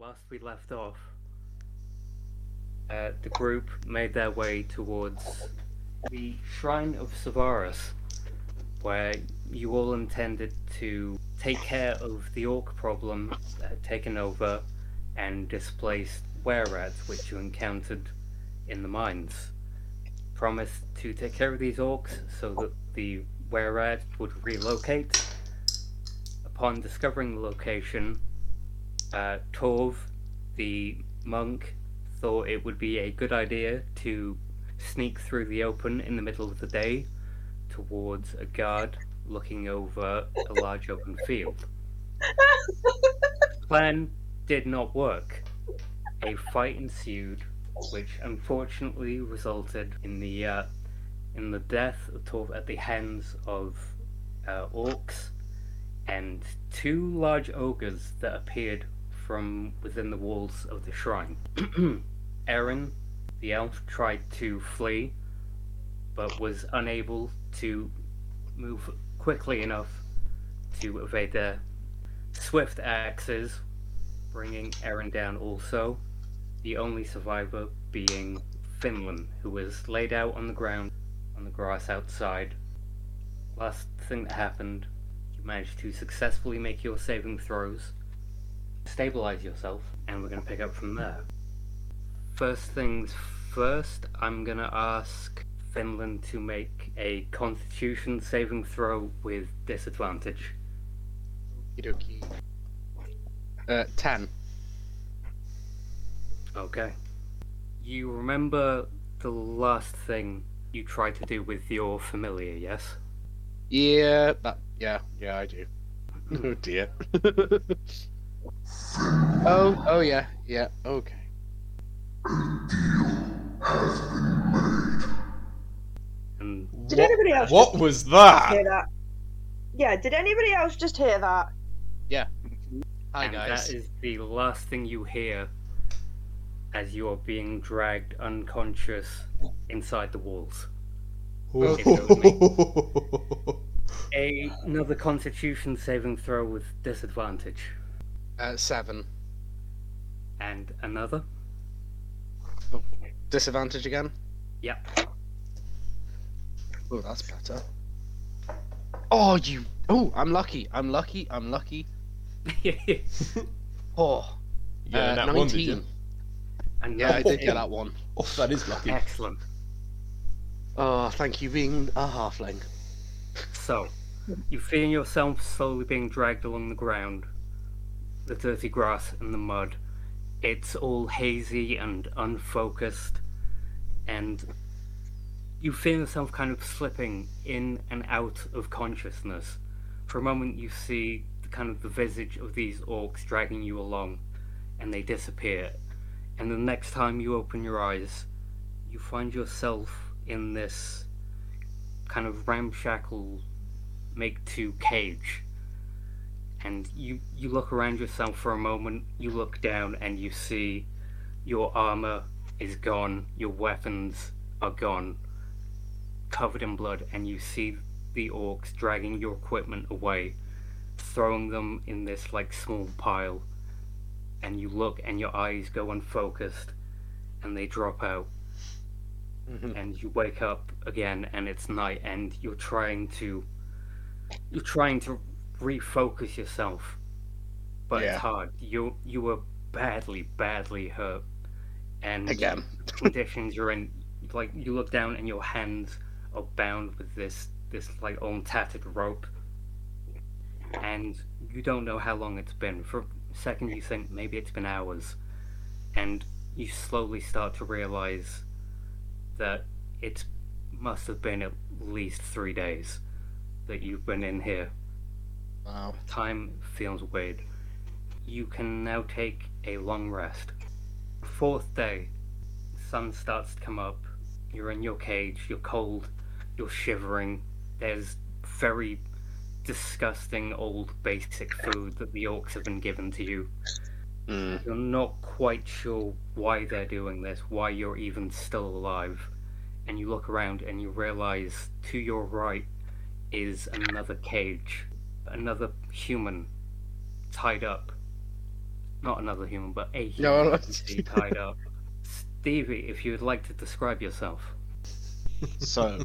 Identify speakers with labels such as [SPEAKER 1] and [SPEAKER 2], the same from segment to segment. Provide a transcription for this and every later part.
[SPEAKER 1] Whilst we left off, uh, the group made their way towards the Shrine of Savaris, where you all intended to take care of the orc problem that had taken over and displaced were-rats which you encountered in the mines. Promised to take care of these orcs so that the were-rat would relocate. Upon discovering the location, uh, Torve, the monk, thought it would be a good idea to sneak through the open in the middle of the day towards a guard looking over a large open field. Plan did not work. A fight ensued, which unfortunately resulted in the uh, in the death of Torve at the hands of uh, orcs and two large ogres that appeared from within the walls of the shrine. Eryn, the elf, tried to flee, but was unable to move quickly enough to evade their swift axes, bringing Eryn down also. The only survivor being Finlan, who was laid out on the ground on the grass outside. Last thing that happened, you managed to successfully make your saving throws, stabilize yourself, and we're going to pick up from there. First things first, I'm going to ask Finlan to make a constitution saving throw with disadvantage.
[SPEAKER 2] Okie dokie. Uh, 10.
[SPEAKER 1] Okay. You remember the last thing you tried to do with your familiar, yes?
[SPEAKER 2] Yeah, that, yeah, yeah, I do. Oh dear. oh, oh yeah, yeah, okay.
[SPEAKER 1] And
[SPEAKER 3] Did
[SPEAKER 4] What,
[SPEAKER 3] anybody else
[SPEAKER 4] what
[SPEAKER 3] just
[SPEAKER 4] was that?
[SPEAKER 3] hear that? Yeah, did anybody else just hear that? Yeah.
[SPEAKER 2] Hi
[SPEAKER 1] and
[SPEAKER 2] guys.
[SPEAKER 1] that is the last thing you hear as you are being dragged unconscious inside the walls. A- another constitution saving throw with disadvantage.
[SPEAKER 2] Uh, 7.
[SPEAKER 1] And another?
[SPEAKER 2] Disadvantage again?
[SPEAKER 1] Yep.
[SPEAKER 2] Oh, that's better. Oh, you. Oh, I'm lucky. I'm lucky. I'm lucky. Oh,
[SPEAKER 4] yeah,
[SPEAKER 2] uh,
[SPEAKER 4] that
[SPEAKER 2] 19.
[SPEAKER 4] one, did you?
[SPEAKER 1] and
[SPEAKER 2] Yeah, I did get
[SPEAKER 1] that.
[SPEAKER 2] that one.
[SPEAKER 4] Oh, that is lucky.
[SPEAKER 1] Excellent.
[SPEAKER 2] Oh, thank you, being a halfling.
[SPEAKER 1] So, you feel yourself slowly being dragged along the ground, the dirty grass and the mud. It's all hazy and unfocused, and you feel yourself kind of slipping in and out of consciousness. For a moment, you see the kind of the visage of these orcs dragging you along, and they disappear. And the next time you open your eyes, you find yourself in this kind of ramshackle make to cage and you you look around yourself for a moment you look down and you see your armor is gone your weapons are gone covered in blood and you see the orcs dragging your equipment away throwing them in this like small pile and you look and your eyes go unfocused and they drop out
[SPEAKER 2] Mhm.
[SPEAKER 1] and you wake up again and it's night and you're trying to you're trying to refocus yourself but
[SPEAKER 2] Yeah.
[SPEAKER 1] it's hard you you were badly badly hurt and
[SPEAKER 2] Again.
[SPEAKER 1] conditions you're in like you look down and your hands are bound with this this like old tattered rope and you don't know how long it's been for a second you think maybe it's been hours and you slowly start to realize that it must have been at least three days that you've been in here.
[SPEAKER 2] Wow.
[SPEAKER 1] Time feels weird. You can now take a long rest. Fourth day, sun starts to come up. You're in your cage, you're cold, you're shivering. There's very disgusting old basic food that the orcs have been given to you.
[SPEAKER 2] Mm.
[SPEAKER 1] You're not quite sure why they're doing this, why you're even still alive. And you look around and you realize to your right is another cage, another human tied up not another human, but a
[SPEAKER 2] No,
[SPEAKER 1] human
[SPEAKER 2] I'm not-
[SPEAKER 1] tied up. Stevie, if you would like to describe yourself.
[SPEAKER 4] So,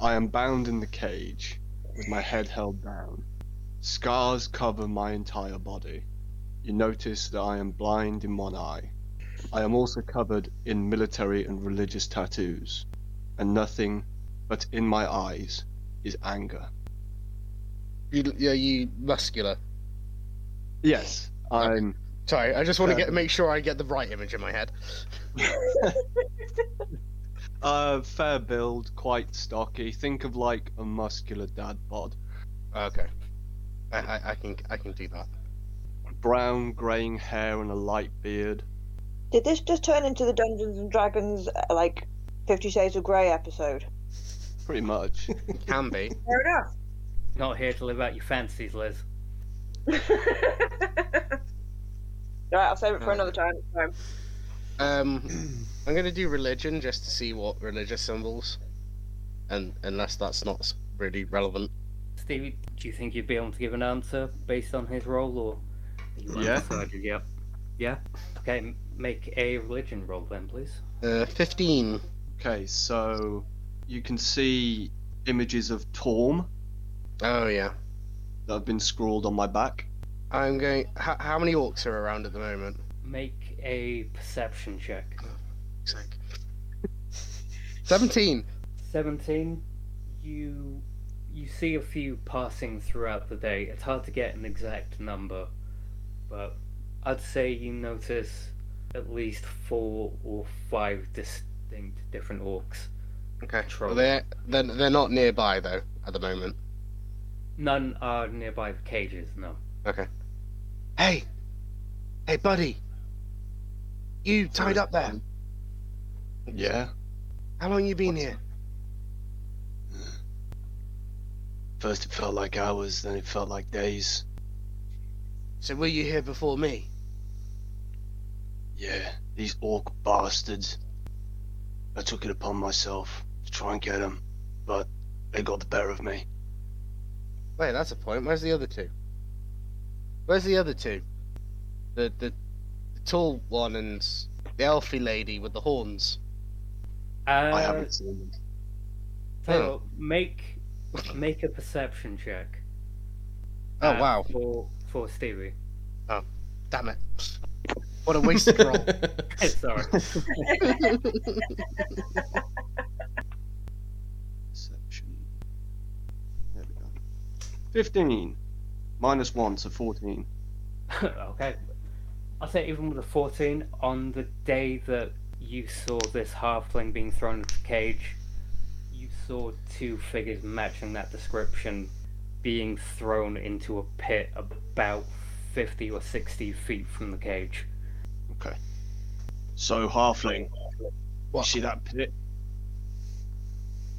[SPEAKER 4] I am bound in the cage, with my head held down. Scars cover my entire body. You notice that I am blind in one eye. I am also covered in military and religious tattoos, and nothing but in my eyes is anger.
[SPEAKER 2] You, are you muscular?
[SPEAKER 4] Yes, I'm.
[SPEAKER 2] Sorry, I just want to get make sure I get the right image in my head.
[SPEAKER 4] Uh, fair build, quite stocky. Think of like a muscular dad bod.
[SPEAKER 2] Okay, I, I, I can I can do that.
[SPEAKER 4] Brown, greying hair and a light beard.
[SPEAKER 3] Did this just turn into the Dungeons and Dragons uh, like Fifty Shades of Grey episode?
[SPEAKER 4] Pretty much.
[SPEAKER 2] Can be.
[SPEAKER 3] Fair enough.
[SPEAKER 1] Not here to live out your fantasies, Liz.
[SPEAKER 3] right, I'll save it for another time. time.
[SPEAKER 2] Um, I'm gonna do religion just to see what religious symbols, and unless that's not really relevant.
[SPEAKER 1] Stevie, do you think you'd be able to give an answer based on his role, or
[SPEAKER 4] Yeah.
[SPEAKER 1] undecided yet? Yeah. Okay, make a religion roll then, please.
[SPEAKER 2] Uh, fifteen.
[SPEAKER 4] Okay, so you can see images of Torm
[SPEAKER 2] Oh yeah.
[SPEAKER 4] that have been scrawled on my back.
[SPEAKER 2] I'm going. How, how many orcs are around at the moment?
[SPEAKER 1] Make a perception check.
[SPEAKER 2] Sake. Seventeen.
[SPEAKER 1] 17 you you see a few passing throughout the day it's hard to get an exact number but i'd say you notice at least four or five distinct different orcs
[SPEAKER 2] Okay. Well, they're they're they're not nearby though at the moment.
[SPEAKER 1] None are nearby the cages no
[SPEAKER 2] Okay. Hey, hey, buddy. You tied up there.
[SPEAKER 4] Yeah.
[SPEAKER 2] How long you been here?
[SPEAKER 4] First it felt like hours, then it felt like days.
[SPEAKER 2] So were you here before me?
[SPEAKER 4] Yeah, these orc bastards. I took it upon myself to try and get them, but they got the better of me.
[SPEAKER 2] Wait, that's a point. Where's the other two? Where's the other two? The the, the tall one and the elfy lady with the horns.
[SPEAKER 1] uh,
[SPEAKER 4] I haven't seen them.
[SPEAKER 1] So you
[SPEAKER 2] Hmm.
[SPEAKER 1] make make a perception check
[SPEAKER 2] Oh
[SPEAKER 1] uh,
[SPEAKER 2] wow!
[SPEAKER 1] for for stevie Oh,
[SPEAKER 2] Damn it! What a wasted roll.
[SPEAKER 1] sorry
[SPEAKER 4] 15. Minus 1, so 14.
[SPEAKER 1] okay. I'll say even with a 14, on the day that you saw this halfling being thrown into the cage, you saw two figures matching that description being thrown into a pit about 50 or 60 feet from the cage.
[SPEAKER 4] Okay. So, Halfling.
[SPEAKER 2] What?
[SPEAKER 4] See that pit?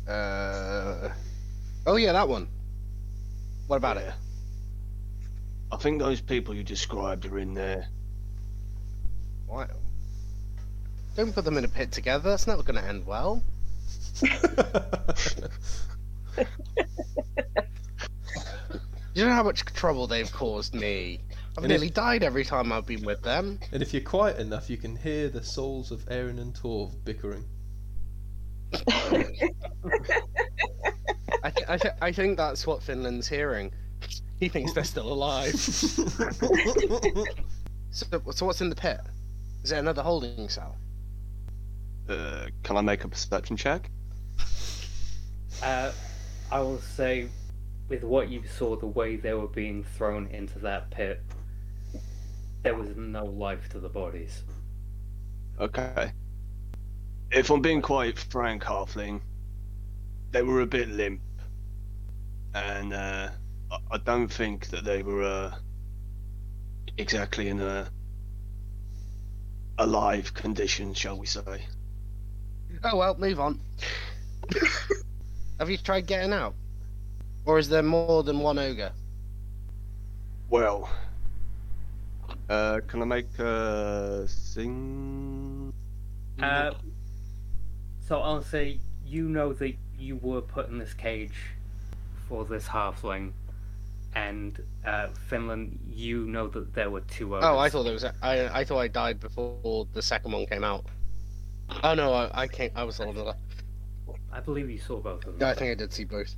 [SPEAKER 2] Uh. Oh yeah, that one. What about it?
[SPEAKER 4] I think those people you described are in there.
[SPEAKER 2] Why? Don't put them in a pit together. That's not going to end well. You know how much trouble they've caused me. I've
[SPEAKER 5] And
[SPEAKER 2] nearly died every time I've been with them.
[SPEAKER 5] and if you're quiet enough, you can hear the souls of Eryn and Torve bickering.
[SPEAKER 2] I, th- I, th- I think that's what Finlan's hearing. He thinks they're still alive. So, so what's in the pit? Is it another holding cell?
[SPEAKER 4] Uh, can I make a perception check?
[SPEAKER 1] Uh, I will say, with what you saw, the way they were being thrown into that pit, there was no life to the bodies.
[SPEAKER 4] Okay. If I'm being quite frank, Halfling, they were a bit limp. And uh, I- I don't think that they were uh, exactly in a alive condition, shall we say.
[SPEAKER 2] Oh well, move on. Have you tried getting out? Or is there more than one ogre?
[SPEAKER 4] Well, uh, can I make a sing?
[SPEAKER 1] Uh, so I'll say, you know that you were put in this cage for this halfling. and uh, Finlan, you know that there were two
[SPEAKER 2] Oh, I thought there was. A, I I thought I died before the second one came out. Oh no, I, I came. I was the one that.
[SPEAKER 1] I believe you saw both of them.
[SPEAKER 2] Yeah, I think I did see both.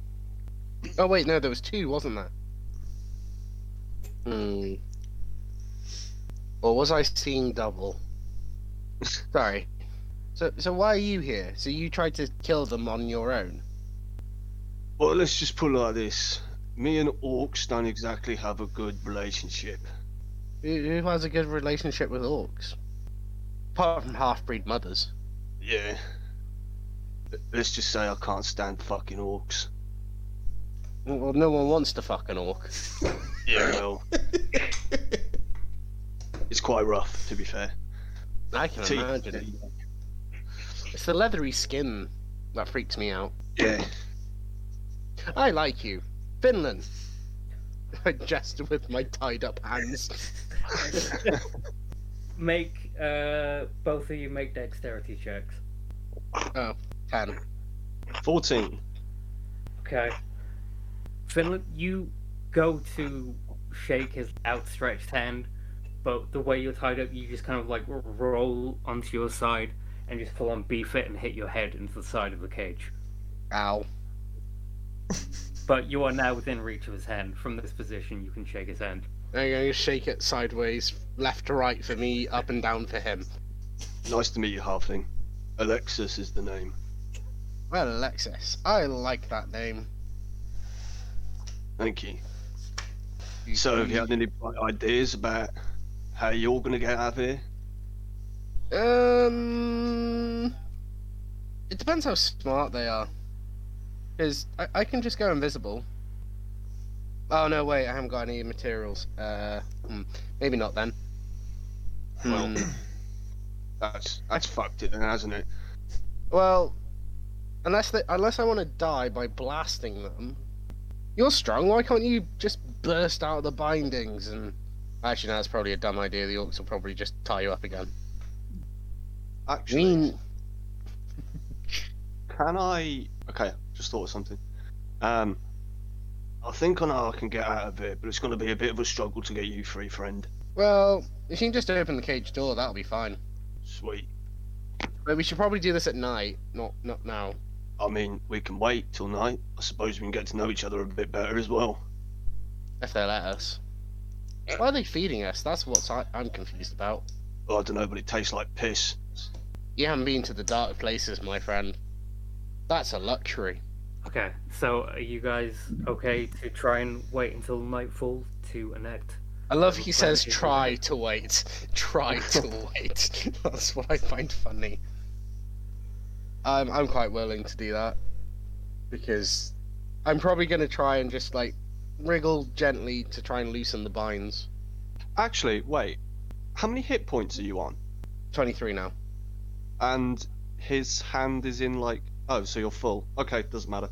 [SPEAKER 2] Oh wait, no, there was two, wasn't there? Hmm. Or was I seeing double? Sorry. So, so why are you here? So you tried to kill them on your own?
[SPEAKER 4] Well, let's just put it like this. Me and orcs don't exactly have a good relationship.
[SPEAKER 2] Who, who has a good relationship with orcs? Apart from half-breed mothers.
[SPEAKER 4] Yeah. Let's just say I can't stand fucking orcs.
[SPEAKER 2] Well, no one wants to fuck an orc.
[SPEAKER 4] Yeah, well. it's quite rough, to be fair.
[SPEAKER 2] I can
[SPEAKER 4] Teeth.
[SPEAKER 2] imagine. It's the leathery skin that freaks me out.
[SPEAKER 4] Yeah.
[SPEAKER 2] I like you. Finlan. I gesture with my tied up hands.
[SPEAKER 1] Make uh, both of you make dexterity checks.
[SPEAKER 2] Ten.
[SPEAKER 4] 14.
[SPEAKER 1] Okay. Finlan, you go to shake his outstretched hand, but the way you're tied up, you just kind of like roll onto your side and just full on beef it and hit your head into the side of the cage.
[SPEAKER 2] Ow.
[SPEAKER 1] But you are now within reach of his hand. From this position, you can shake his hand.
[SPEAKER 2] I'm going to shake it sideways, left to right for me, up and down for him.
[SPEAKER 4] Nice to meet you, Halfling. Alexis is the name.
[SPEAKER 2] Well, Alexis, I like that name.
[SPEAKER 4] Thank you. So, have you had any ideas about how you're gonna get out of here?
[SPEAKER 2] Um, it depends how smart they are. Because I, I can just go invisible. Oh no, wait, I haven't got any materials. Uh, hmm, maybe not then.
[SPEAKER 4] Well,
[SPEAKER 2] Hmm.
[SPEAKER 4] That's that's fucked it then, hasn't it?
[SPEAKER 2] Well, unless they, unless I want to die by blasting them, you're strong. Why can't you just burst out of the bindings and? Actually, no, that's probably a dumb idea. The orcs will probably just tie you up again. I
[SPEAKER 4] Actually,
[SPEAKER 2] mean,
[SPEAKER 4] can I? Okay, just thought of something. Um, I think I know I can get out of it, but it's gonna be a bit of a struggle to get you free, friend.
[SPEAKER 2] well, if you can just open the cage door, that'll be fine.
[SPEAKER 4] Sweet.
[SPEAKER 2] But we should probably do this at night, not not now.
[SPEAKER 4] I mean, we can wait till night. I suppose we can get to know each other a bit better as well.
[SPEAKER 2] If they let us. Why are they feeding us? That's what I, I'm confused about.
[SPEAKER 4] Well, I don't know, but it tastes like piss.
[SPEAKER 2] You haven't been to the dark places, my friend. That's a luxury.
[SPEAKER 1] Okay, so are you guys okay to try and wait until nightfall to enact?
[SPEAKER 2] I love he says
[SPEAKER 1] thank you.
[SPEAKER 2] try to wait. Try to wait. That's what I find funny. I'm I'm quite willing to do that. Because I'm probably gonna try and just like wriggle gently to try and loosen the binds.
[SPEAKER 4] Actually, wait. How many hit points are you on?
[SPEAKER 2] Twenty three now.
[SPEAKER 4] And his hand is in like. Oh, so you're full. Okay, doesn't matter.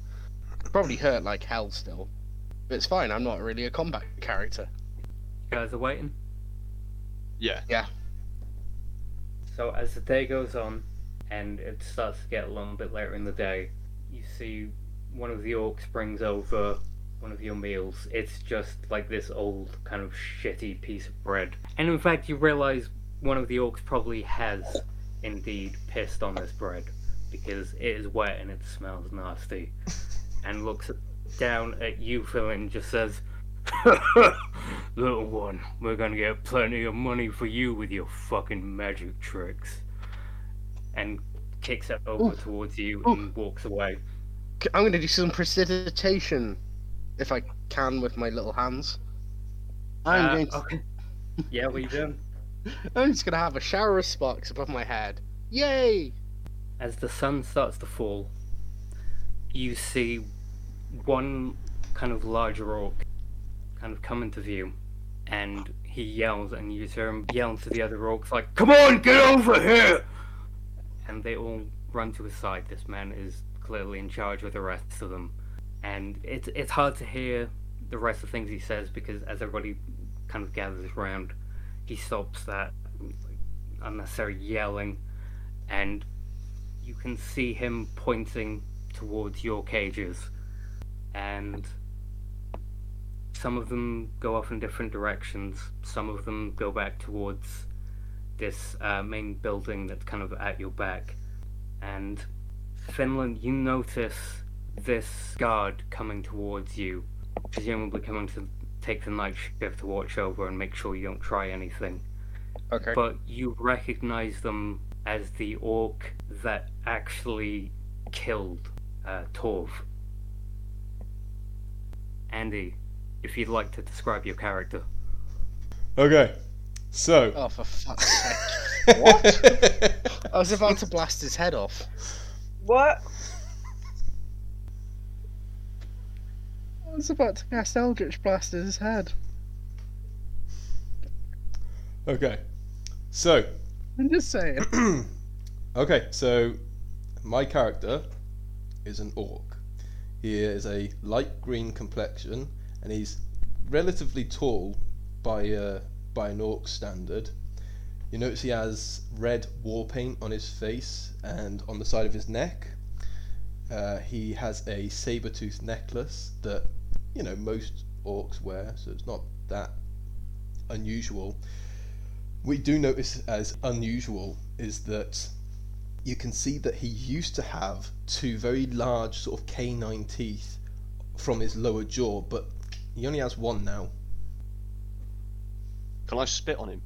[SPEAKER 2] Probably hurt like hell still. But it's fine, I'm not really a combat character.
[SPEAKER 1] You guys are waiting?
[SPEAKER 4] Yeah. Yeah.
[SPEAKER 1] So as the day goes on and it starts to get a little bit later in the day, you see one of the orcs brings over one of your meals. It's just like this old kind of shitty piece of bread. And in fact you realise one of the orcs probably has indeed pissed on this bread because it is wet and it smells nasty. And looks down at you, Phil, and just says, Little one, we're gonna get plenty of money for you with your fucking magic tricks. And kicks it over
[SPEAKER 2] Ooh.
[SPEAKER 1] towards you
[SPEAKER 2] Ooh.
[SPEAKER 1] and walks away.
[SPEAKER 2] I'm gonna do some prestidigitation if I can with my little hands. I'm
[SPEAKER 1] Uh,
[SPEAKER 2] going to,
[SPEAKER 1] okay. Yeah, what are you doing?
[SPEAKER 2] I'm just gonna have a shower of sparks above my head. Yay!
[SPEAKER 1] As the sun starts to fall, you see one kind of larger orc kind of come into view, and he yells, and you hear him yell to the other orcs like, "Come on, get over here!" And they all run to his side. This man is clearly in charge of the rest of them, and it's it's hard to hear the rest of the things he says because as everybody kind of gathers around, he stops that unnecessary yelling, and you can see him pointing towards your cages and some of them go off in different directions. Some of them go back towards this uh, main building that's kind of at your back. And Finlan, you notice this guard coming towards you, presumably coming to take the night shift to watch over and make sure you don't try anything.
[SPEAKER 2] Okay.
[SPEAKER 1] But you recognize them as the orc that actually killed uh, Torve. Andy, if you'd like to describe your character.
[SPEAKER 5] Okay, so.
[SPEAKER 2] Oh, for fuck's sake. What? I was about to blast his head off.
[SPEAKER 3] What?
[SPEAKER 2] Was about to cast Eldritch Blast at his head.
[SPEAKER 5] Okay, so.
[SPEAKER 2] I'm just saying.
[SPEAKER 5] okay, so my character is an orc. He is a light green complexion, and he's relatively tall by uh, by an orc standard. You notice he has red war paint on his face and on the side of his neck. Uh, he has a saber tooth necklace that you know most orcs wear, so it's not that unusual. We do notice as unusual is that you can see that he used to have two very large sort of canine teeth from his lower jaw, but he only has one now.
[SPEAKER 4] Can I spit on him?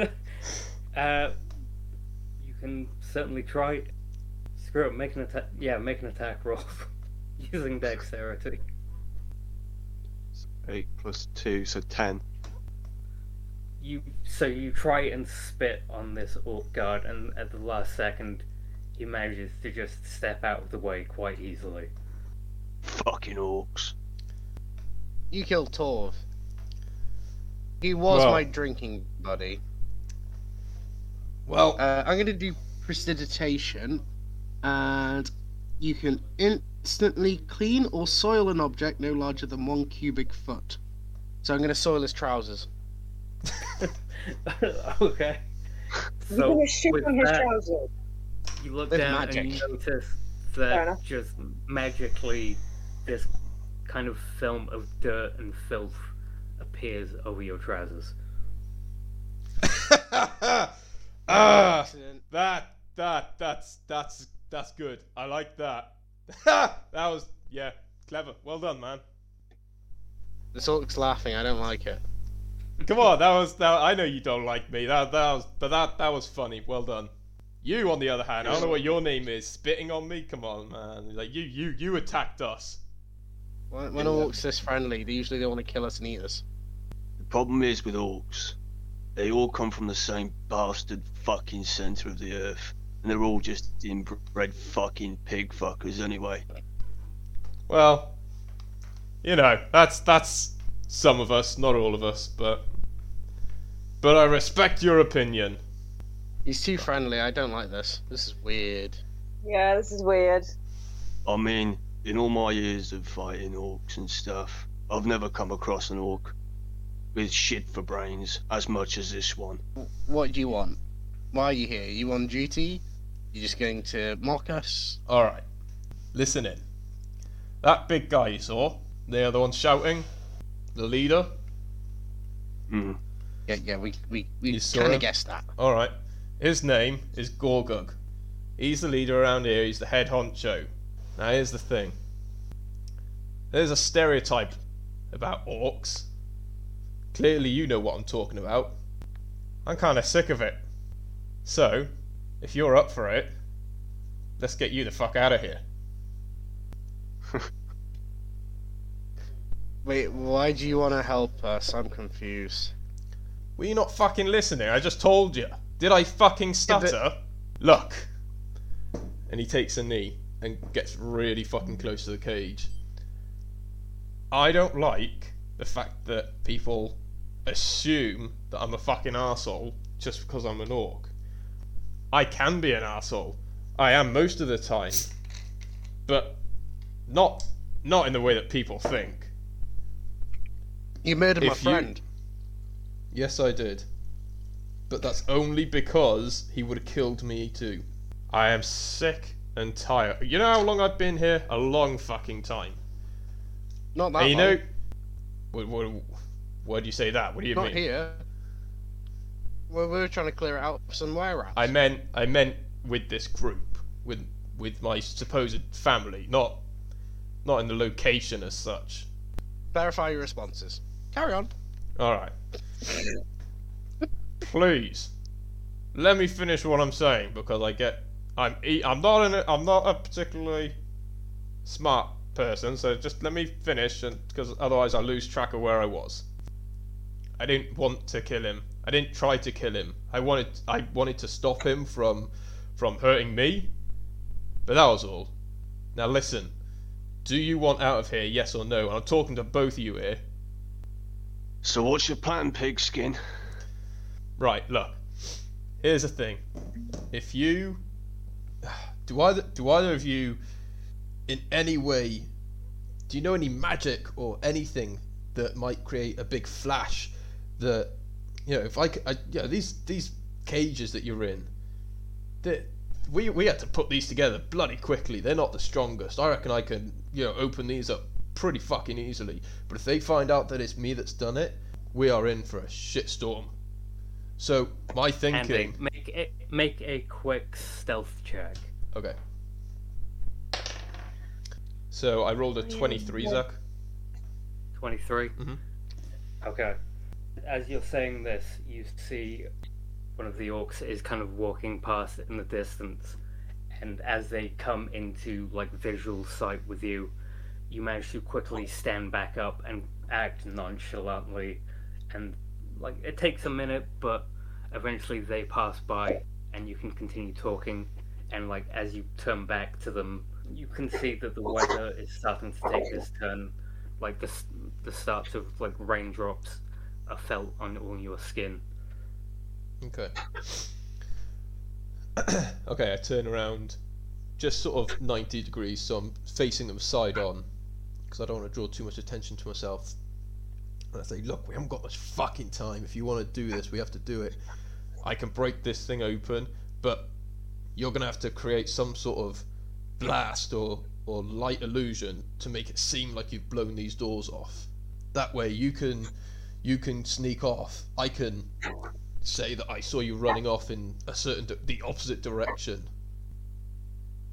[SPEAKER 1] Uh, you can certainly try. Screw it, make an attack. Yeah, make an attack roll using dexterity.
[SPEAKER 4] Eight plus two, so ten.
[SPEAKER 1] You so you try and spit on this orc guard, and at the last second, he manages to just step out of the way quite easily.
[SPEAKER 4] Fucking orcs.
[SPEAKER 2] You killed Torve. He was
[SPEAKER 5] Well-
[SPEAKER 2] my drinking buddy.
[SPEAKER 5] Well,
[SPEAKER 2] Uh, I'm going to do prestidigitation, and you can instantly clean or soil an object no larger than one cubic foot. So I'm going to soil his trousers.
[SPEAKER 1] okay.
[SPEAKER 3] You're
[SPEAKER 1] So
[SPEAKER 3] gonna shit
[SPEAKER 1] with
[SPEAKER 3] on his
[SPEAKER 1] that,
[SPEAKER 3] trousers.
[SPEAKER 1] you look
[SPEAKER 2] With
[SPEAKER 1] down
[SPEAKER 2] magic.
[SPEAKER 1] and you notice that
[SPEAKER 3] enough.
[SPEAKER 1] just magically this kind of film of dirt and filth appears over your trousers.
[SPEAKER 5] ah, that that that's that's that's good. I like that. that was yeah, clever. Well done, man.
[SPEAKER 2] This orc's laughing. I don't like it.
[SPEAKER 5] Come on, that was that. I know you don't like me. That that was, but that that was funny. Well done. You, on the other hand, I don't know what your name is. Spitting on me? Come on, man. Like you, you, you attacked us.
[SPEAKER 2] When, when an orc's this friendly, they usually don't want to kill us and eat us.
[SPEAKER 4] The problem is with orcs, they all come from the same bastard fucking center of the earth, and they're all just inbred fucking pig fuckers anyway.
[SPEAKER 5] Well, you know, that's that's some of us, not all of us, but but I respect your opinion.
[SPEAKER 2] He's too friendly. I don't like this. This is weird.
[SPEAKER 3] Yeah, this is weird.
[SPEAKER 4] I mean, in all my years of fighting orcs and stuff, I've never come across an orc with shit for brains as much as this one.
[SPEAKER 2] What do you want? Why are you here? you on duty? You just going to mock us?
[SPEAKER 5] All right, listen in. That big guy you saw, they're the other one shouting, the leader.
[SPEAKER 4] Hmm.
[SPEAKER 2] Yeah, yeah. We we, we kind of guessed that.
[SPEAKER 5] All right, his name is Gorgug. He's the leader around here. He's the head honcho. Now here's the thing. There's a stereotype about orcs. Clearly, you know what I'm talking about. I'm kind of sick of it. So, if you're up for it, let's get you the fuck out of here.
[SPEAKER 2] Wait, why do you want to help us? I'm confused.
[SPEAKER 5] Were you not fucking listening? I just told you. Did I fucking
[SPEAKER 2] but-
[SPEAKER 5] stutter? Look. And he takes a knee and gets really fucking close to the cage. I don't like the fact that people assume that I'm a fucking arsehole just because I'm an orc. I can be an asshole. I am most of the time. But not not in the way that people think.
[SPEAKER 2] You murdered my
[SPEAKER 5] If you-
[SPEAKER 2] friend.
[SPEAKER 5] Yes, I did. But that's only because he would have killed me too. I am sick and tired. You know how long I've been here? A long fucking time.
[SPEAKER 2] Not that
[SPEAKER 5] Hey, you
[SPEAKER 2] long.
[SPEAKER 5] know, what, what, why do you say that? What do you mean?
[SPEAKER 2] Not
[SPEAKER 5] mean?
[SPEAKER 2] here. Well, we were trying to clear it out somewhere else.
[SPEAKER 5] I meant, I meant with this group, with with my supposed family, not not in the location as such.
[SPEAKER 2] Verify your responses. Carry on.
[SPEAKER 5] All right. Please, let me finish what I'm saying because I get, I'm, e- I'm not in, a, I'm not a particularly smart person, so just let me finish, and because otherwise I lose track of where I was. I didn't want to kill him. I didn't try to kill him. I wanted, I wanted to stop him from, from hurting me. But that was all. Now listen. Do you want out of here? Yes or no? And I'm talking to both of you here.
[SPEAKER 4] So what's your plan, pigskin?
[SPEAKER 5] Right, look. Here's the thing. If you do either do either of you in any way do you know any magic or anything that might create a big flash that you know if I, c- I- yeah these these cages that you're in that we we had to put these together bloody quickly they're not the strongest I reckon I can you know open these up pretty fucking easily but if they find out that it's me that's done it we are in for a shitstorm so my
[SPEAKER 1] Andy,
[SPEAKER 5] thinking
[SPEAKER 1] make a, make a quick stealth check.
[SPEAKER 5] okay so I rolled a 23 Zuck
[SPEAKER 1] 23?
[SPEAKER 5] Mm-hmm.
[SPEAKER 1] Okay. As you're saying this, you see one of the orcs is kind of walking past in the distance, and as they come into like visual sight with you, you manage to quickly stand back up and act nonchalantly, and like it takes a minute, but eventually they pass by, and you can continue talking, and like as you turn back to them, you can see that the weather is starting to take this turn. Like the the starts of like raindrops are felt on all your skin.
[SPEAKER 5] Okay. okay, I turn around just sort of 90 degrees, so I'm facing them side on because I don't want to draw too much attention to myself. And I say, look, we haven't got much fucking time. If you want to do this, we have to do it. I can break this thing open, but you're going to have to create some sort of blast or, or light illusion to make it seem like you've blown these doors off. That way you can you can sneak off. I can say that I saw you running off in a certain di- the opposite direction.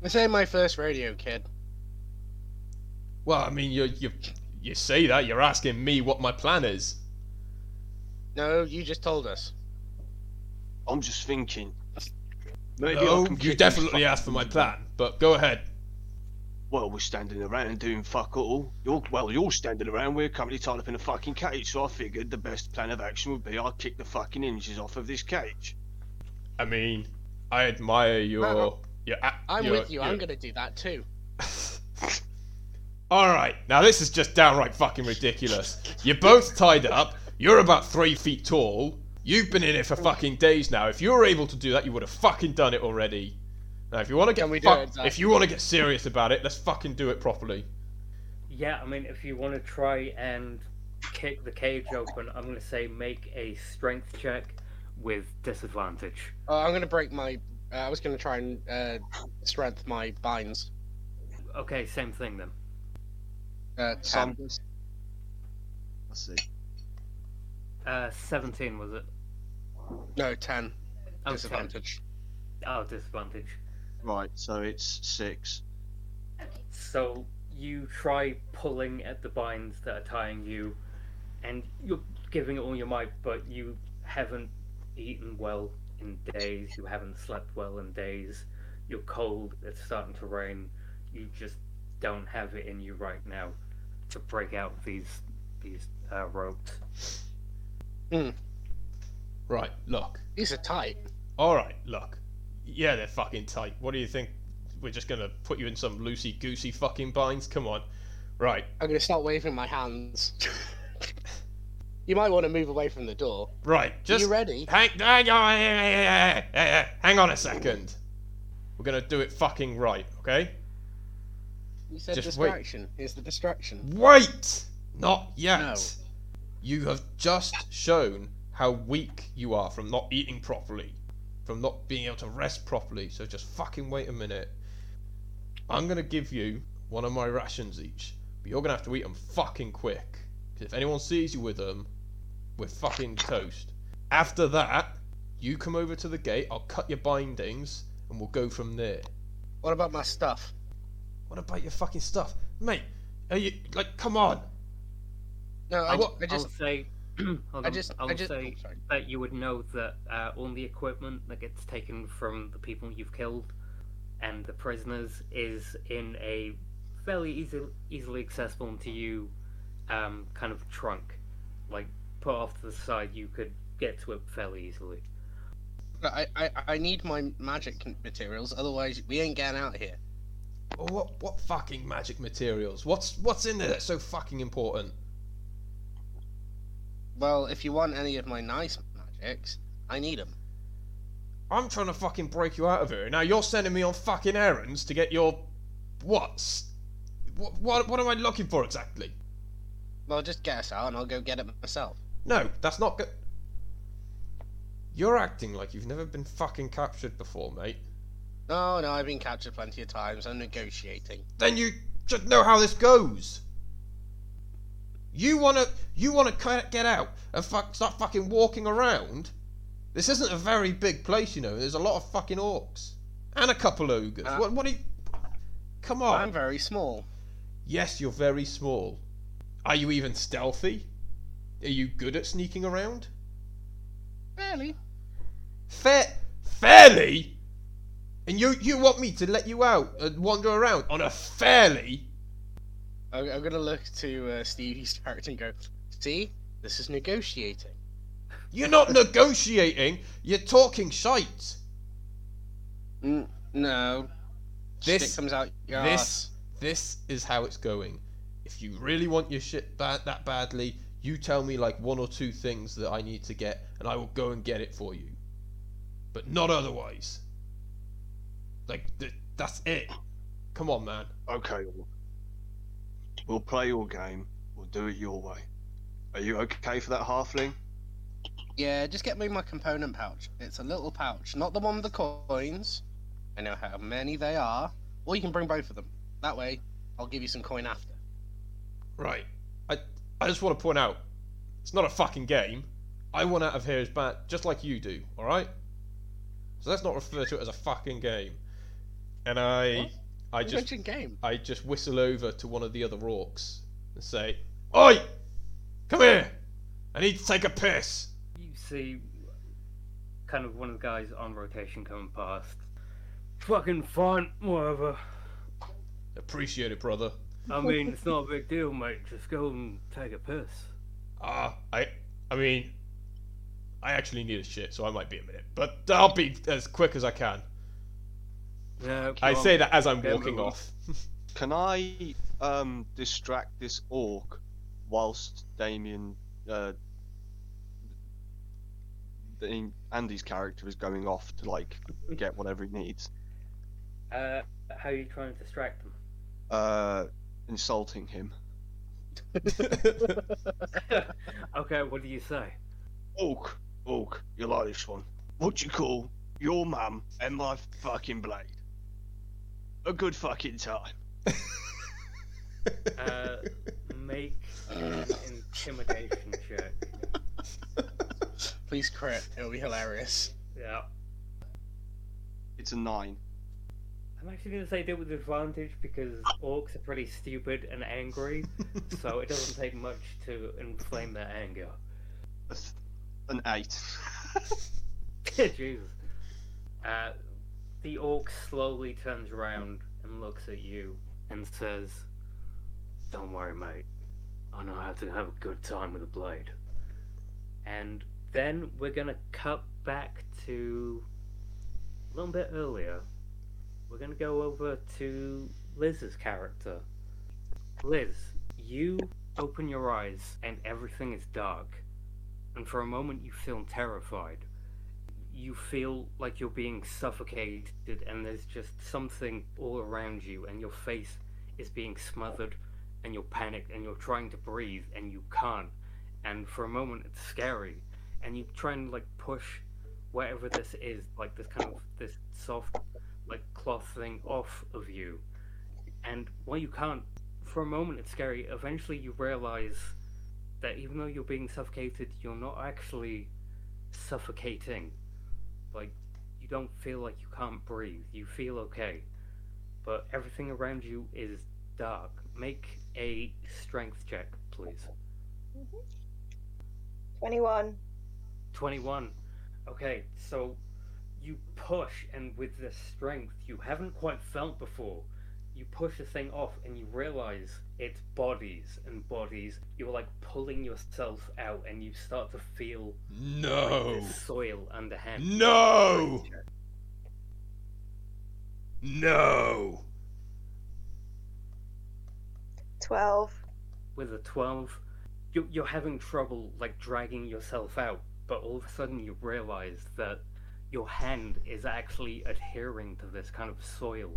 [SPEAKER 2] This ain't my first radio, kid.
[SPEAKER 5] Well, I mean, you you you say that you're asking me what my plan is.
[SPEAKER 2] No, you just told us.
[SPEAKER 4] I'm just thinking. Maybe I
[SPEAKER 5] No,
[SPEAKER 4] can
[SPEAKER 5] you definitely asked for my plan. But go ahead.
[SPEAKER 4] Well, we're standing around doing fuck all. You're well, you're standing around. We're currently tied up in a fucking cage. So I figured the best plan of action would be I kick the fucking hinges off of this cage.
[SPEAKER 5] I mean, I admire your
[SPEAKER 2] No.
[SPEAKER 5] your. a-
[SPEAKER 2] I'm
[SPEAKER 5] your-
[SPEAKER 2] with you. I'm gonna do that too.
[SPEAKER 5] All right, now this is just downright fucking ridiculous. You're both tied up. You're about three feet tall. You've been in it for fucking days now. If you were able to do that, you would have fucking done it already. Now, if you want to get
[SPEAKER 2] we
[SPEAKER 5] fuck-
[SPEAKER 2] it, Zach?
[SPEAKER 5] if you want to get serious about it, let's fucking do it properly.
[SPEAKER 1] Yeah, I mean, if you want to try and kick the cage open, I'm going to say make a strength check with disadvantage.
[SPEAKER 2] Uh, I'm gonna break my. Uh, I was gonna try and uh, strength my binds.
[SPEAKER 1] Okay, same thing then.
[SPEAKER 2] Uh,
[SPEAKER 4] Some.
[SPEAKER 2] ten.
[SPEAKER 4] Let's see.
[SPEAKER 1] Uh, 17 was it?
[SPEAKER 2] No, ten.
[SPEAKER 1] Oh, 10.
[SPEAKER 2] Disadvantage.
[SPEAKER 1] Oh, disadvantage.
[SPEAKER 4] Right, so it's six.
[SPEAKER 1] So you try pulling at the binds that are tying you, and you're giving it all your might, but you haven't eaten well in days. You haven't slept well in days. You're cold. It's starting to rain. You just don't have it in you right now to break out these these uh, ropes.
[SPEAKER 5] Right, look.
[SPEAKER 2] These are tight.
[SPEAKER 5] All right, look. Yeah, they're fucking tight. What do you think? We're just gonna put you in some loosey goosey fucking binds? Come on. Right,
[SPEAKER 2] I'm gonna start waving my hands. you might want to move away from the door.
[SPEAKER 5] right. Just
[SPEAKER 2] Are you ready?
[SPEAKER 5] hang, hang on, hang on a second. We're gonna do it fucking right, okay?
[SPEAKER 2] You said
[SPEAKER 5] Just wait.
[SPEAKER 2] distraction. Here's the distraction.
[SPEAKER 5] Wait! Not yet.
[SPEAKER 2] No.
[SPEAKER 5] You have just shown how weak you are from not eating properly, from not being able to rest properly. So just fucking wait a minute. I'm gonna give you one of my rations each, but you're gonna have to eat them fucking quick. Because if anyone sees you with them, we're fucking toast. After that, you come over to the gate. I'll cut your bindings, and we'll go from there.
[SPEAKER 2] What about my stuff?
[SPEAKER 5] What about your fucking stuff, mate? Are you like? Come on.
[SPEAKER 2] No, I,
[SPEAKER 5] I wa-
[SPEAKER 2] I just,
[SPEAKER 1] I'll say, hold
[SPEAKER 2] I
[SPEAKER 1] on,
[SPEAKER 2] just,
[SPEAKER 1] I'll
[SPEAKER 2] I just.
[SPEAKER 1] say
[SPEAKER 2] oh,
[SPEAKER 1] that you would know that uh, all the equipment that gets taken from the people you've killed and the prisoners is in a fairly easy, easily accessible to you um, kind of trunk. Like, put off to the side, you could get to it fairly easily.
[SPEAKER 2] I, I, I need my magic materials, otherwise we ain't getting out of here.
[SPEAKER 5] Well, what what fucking magic materials? What's what's in there that's so fucking important?
[SPEAKER 2] Well, if you want any of my nice magics, I need them.
[SPEAKER 5] I'm trying to fucking break you out of here. Now you're sending me on fucking errands to get your what's what what what am I looking for exactly?
[SPEAKER 2] Well, just get us out and I'll go get it myself.
[SPEAKER 5] No, that's not good. You're acting like you've never been fucking captured before, mate.
[SPEAKER 2] No, no, I've been captured plenty of times. I'm negotiating.
[SPEAKER 5] Then you should know how this goes. You wanna you wanna get out and fuck, start fucking walking around. This isn't a very big place, you know. There's a lot of fucking orcs and a couple ogres.
[SPEAKER 2] Uh,
[SPEAKER 5] what what do you? Come on.
[SPEAKER 2] I'm very small.
[SPEAKER 5] Yes, you're very small. Are you even stealthy? Are you good at sneaking around?
[SPEAKER 2] Barely.
[SPEAKER 5] Fair, fairly. And you you want me to let you out and wander around on a fairly?
[SPEAKER 2] I'm, I'm gonna look to uh, Stevie's character and go, see, this is negotiating.
[SPEAKER 5] You're not negotiating. You're talking shite.
[SPEAKER 2] Mm, no.
[SPEAKER 5] This-
[SPEAKER 2] Stick comes out your
[SPEAKER 5] this
[SPEAKER 2] ass.
[SPEAKER 5] this is how it's going. If you really want your shit bad that badly, you tell me like one or two things that I need to get, and I will go and get it for you. But not otherwise. Like th- that's it. Come on, man.
[SPEAKER 4] Okay, Orc. We'll play your game. We'll do it your way. Are you okay for that halfling?
[SPEAKER 2] Yeah, just get me my component pouch. It's a little pouch, not the one with the coins. I know how many they are. Or you can bring both of them. That way, I'll give you some coin after.
[SPEAKER 5] Right. I I just want to point out, it's not a fucking game. I want out of here as bad, just like you do. All right. So let's not refer to it as a fucking game. And I
[SPEAKER 2] What?
[SPEAKER 5] I just
[SPEAKER 2] mentioned game.
[SPEAKER 5] I just whistle over to one of the other orcs and say, Oi! Come here! I need to take a piss!
[SPEAKER 1] You see, kind of one of the guys on rotation coming past. Fucking fine, whatever.
[SPEAKER 5] Appreciate it, brother.
[SPEAKER 1] I mean, it's not a big deal, mate. Just go and take a piss.
[SPEAKER 5] Ah, I I mean, I actually need a shit, so I might be a minute. But I'll be as quick as I can.
[SPEAKER 1] Yeah,
[SPEAKER 5] I
[SPEAKER 1] well,
[SPEAKER 5] say that as I'm walking off.
[SPEAKER 4] Can I um distract this orc whilst Damien uh the- Andy's character is going off to like get whatever he needs?
[SPEAKER 1] Uh, how are you trying to distract them?
[SPEAKER 4] Uh insulting him.
[SPEAKER 1] okay, what do you say?
[SPEAKER 4] Orc, orc, you like this one. What do you call your mum and my fucking blade? A good fucking time.
[SPEAKER 1] Uh, make an intimidation check.
[SPEAKER 2] Please crit. It'll be hilarious.
[SPEAKER 1] Yeah.
[SPEAKER 4] It's a nine.
[SPEAKER 1] I'm actually gonna say do it with advantage because orcs are pretty stupid and angry, so it doesn't take much to inflame their anger.
[SPEAKER 4] An eight.
[SPEAKER 1] Jesus. Uh, the orc slowly turns around and looks at you and says, Don't worry, mate. I know how to have a good time with a blade. And then we're gonna cut back to a little bit earlier. We're gonna go over to Liz's character. Liz, you open your eyes and everything is dark. And for a moment you feel terrified you feel like you're being suffocated and there's just something all around you and your face is being smothered and you're panicked and you're trying to breathe and you can't and for a moment it's scary and you try and like push whatever this is like this kind of this soft like cloth thing off of you and while you can't for a moment it's scary. Eventually, you realize that even though you're being suffocated, you're not actually suffocating. Like, you don't feel like you can't breathe. You feel okay. But everything around you is dark. Make a strength check, please. Mm-hmm.
[SPEAKER 3] 21.
[SPEAKER 1] 21. Okay, so you push, and with this strength you haven't quite felt before, you push the thing off and you realize it's bodies and bodies. You're like pulling yourself out, and you start to feel
[SPEAKER 5] No!
[SPEAKER 1] this soil underhand.
[SPEAKER 5] No! No!
[SPEAKER 3] 12.
[SPEAKER 1] With a 12, you- you're having trouble like dragging yourself out, but all of a sudden you realize that your hand is actually adhering to this kind of soil,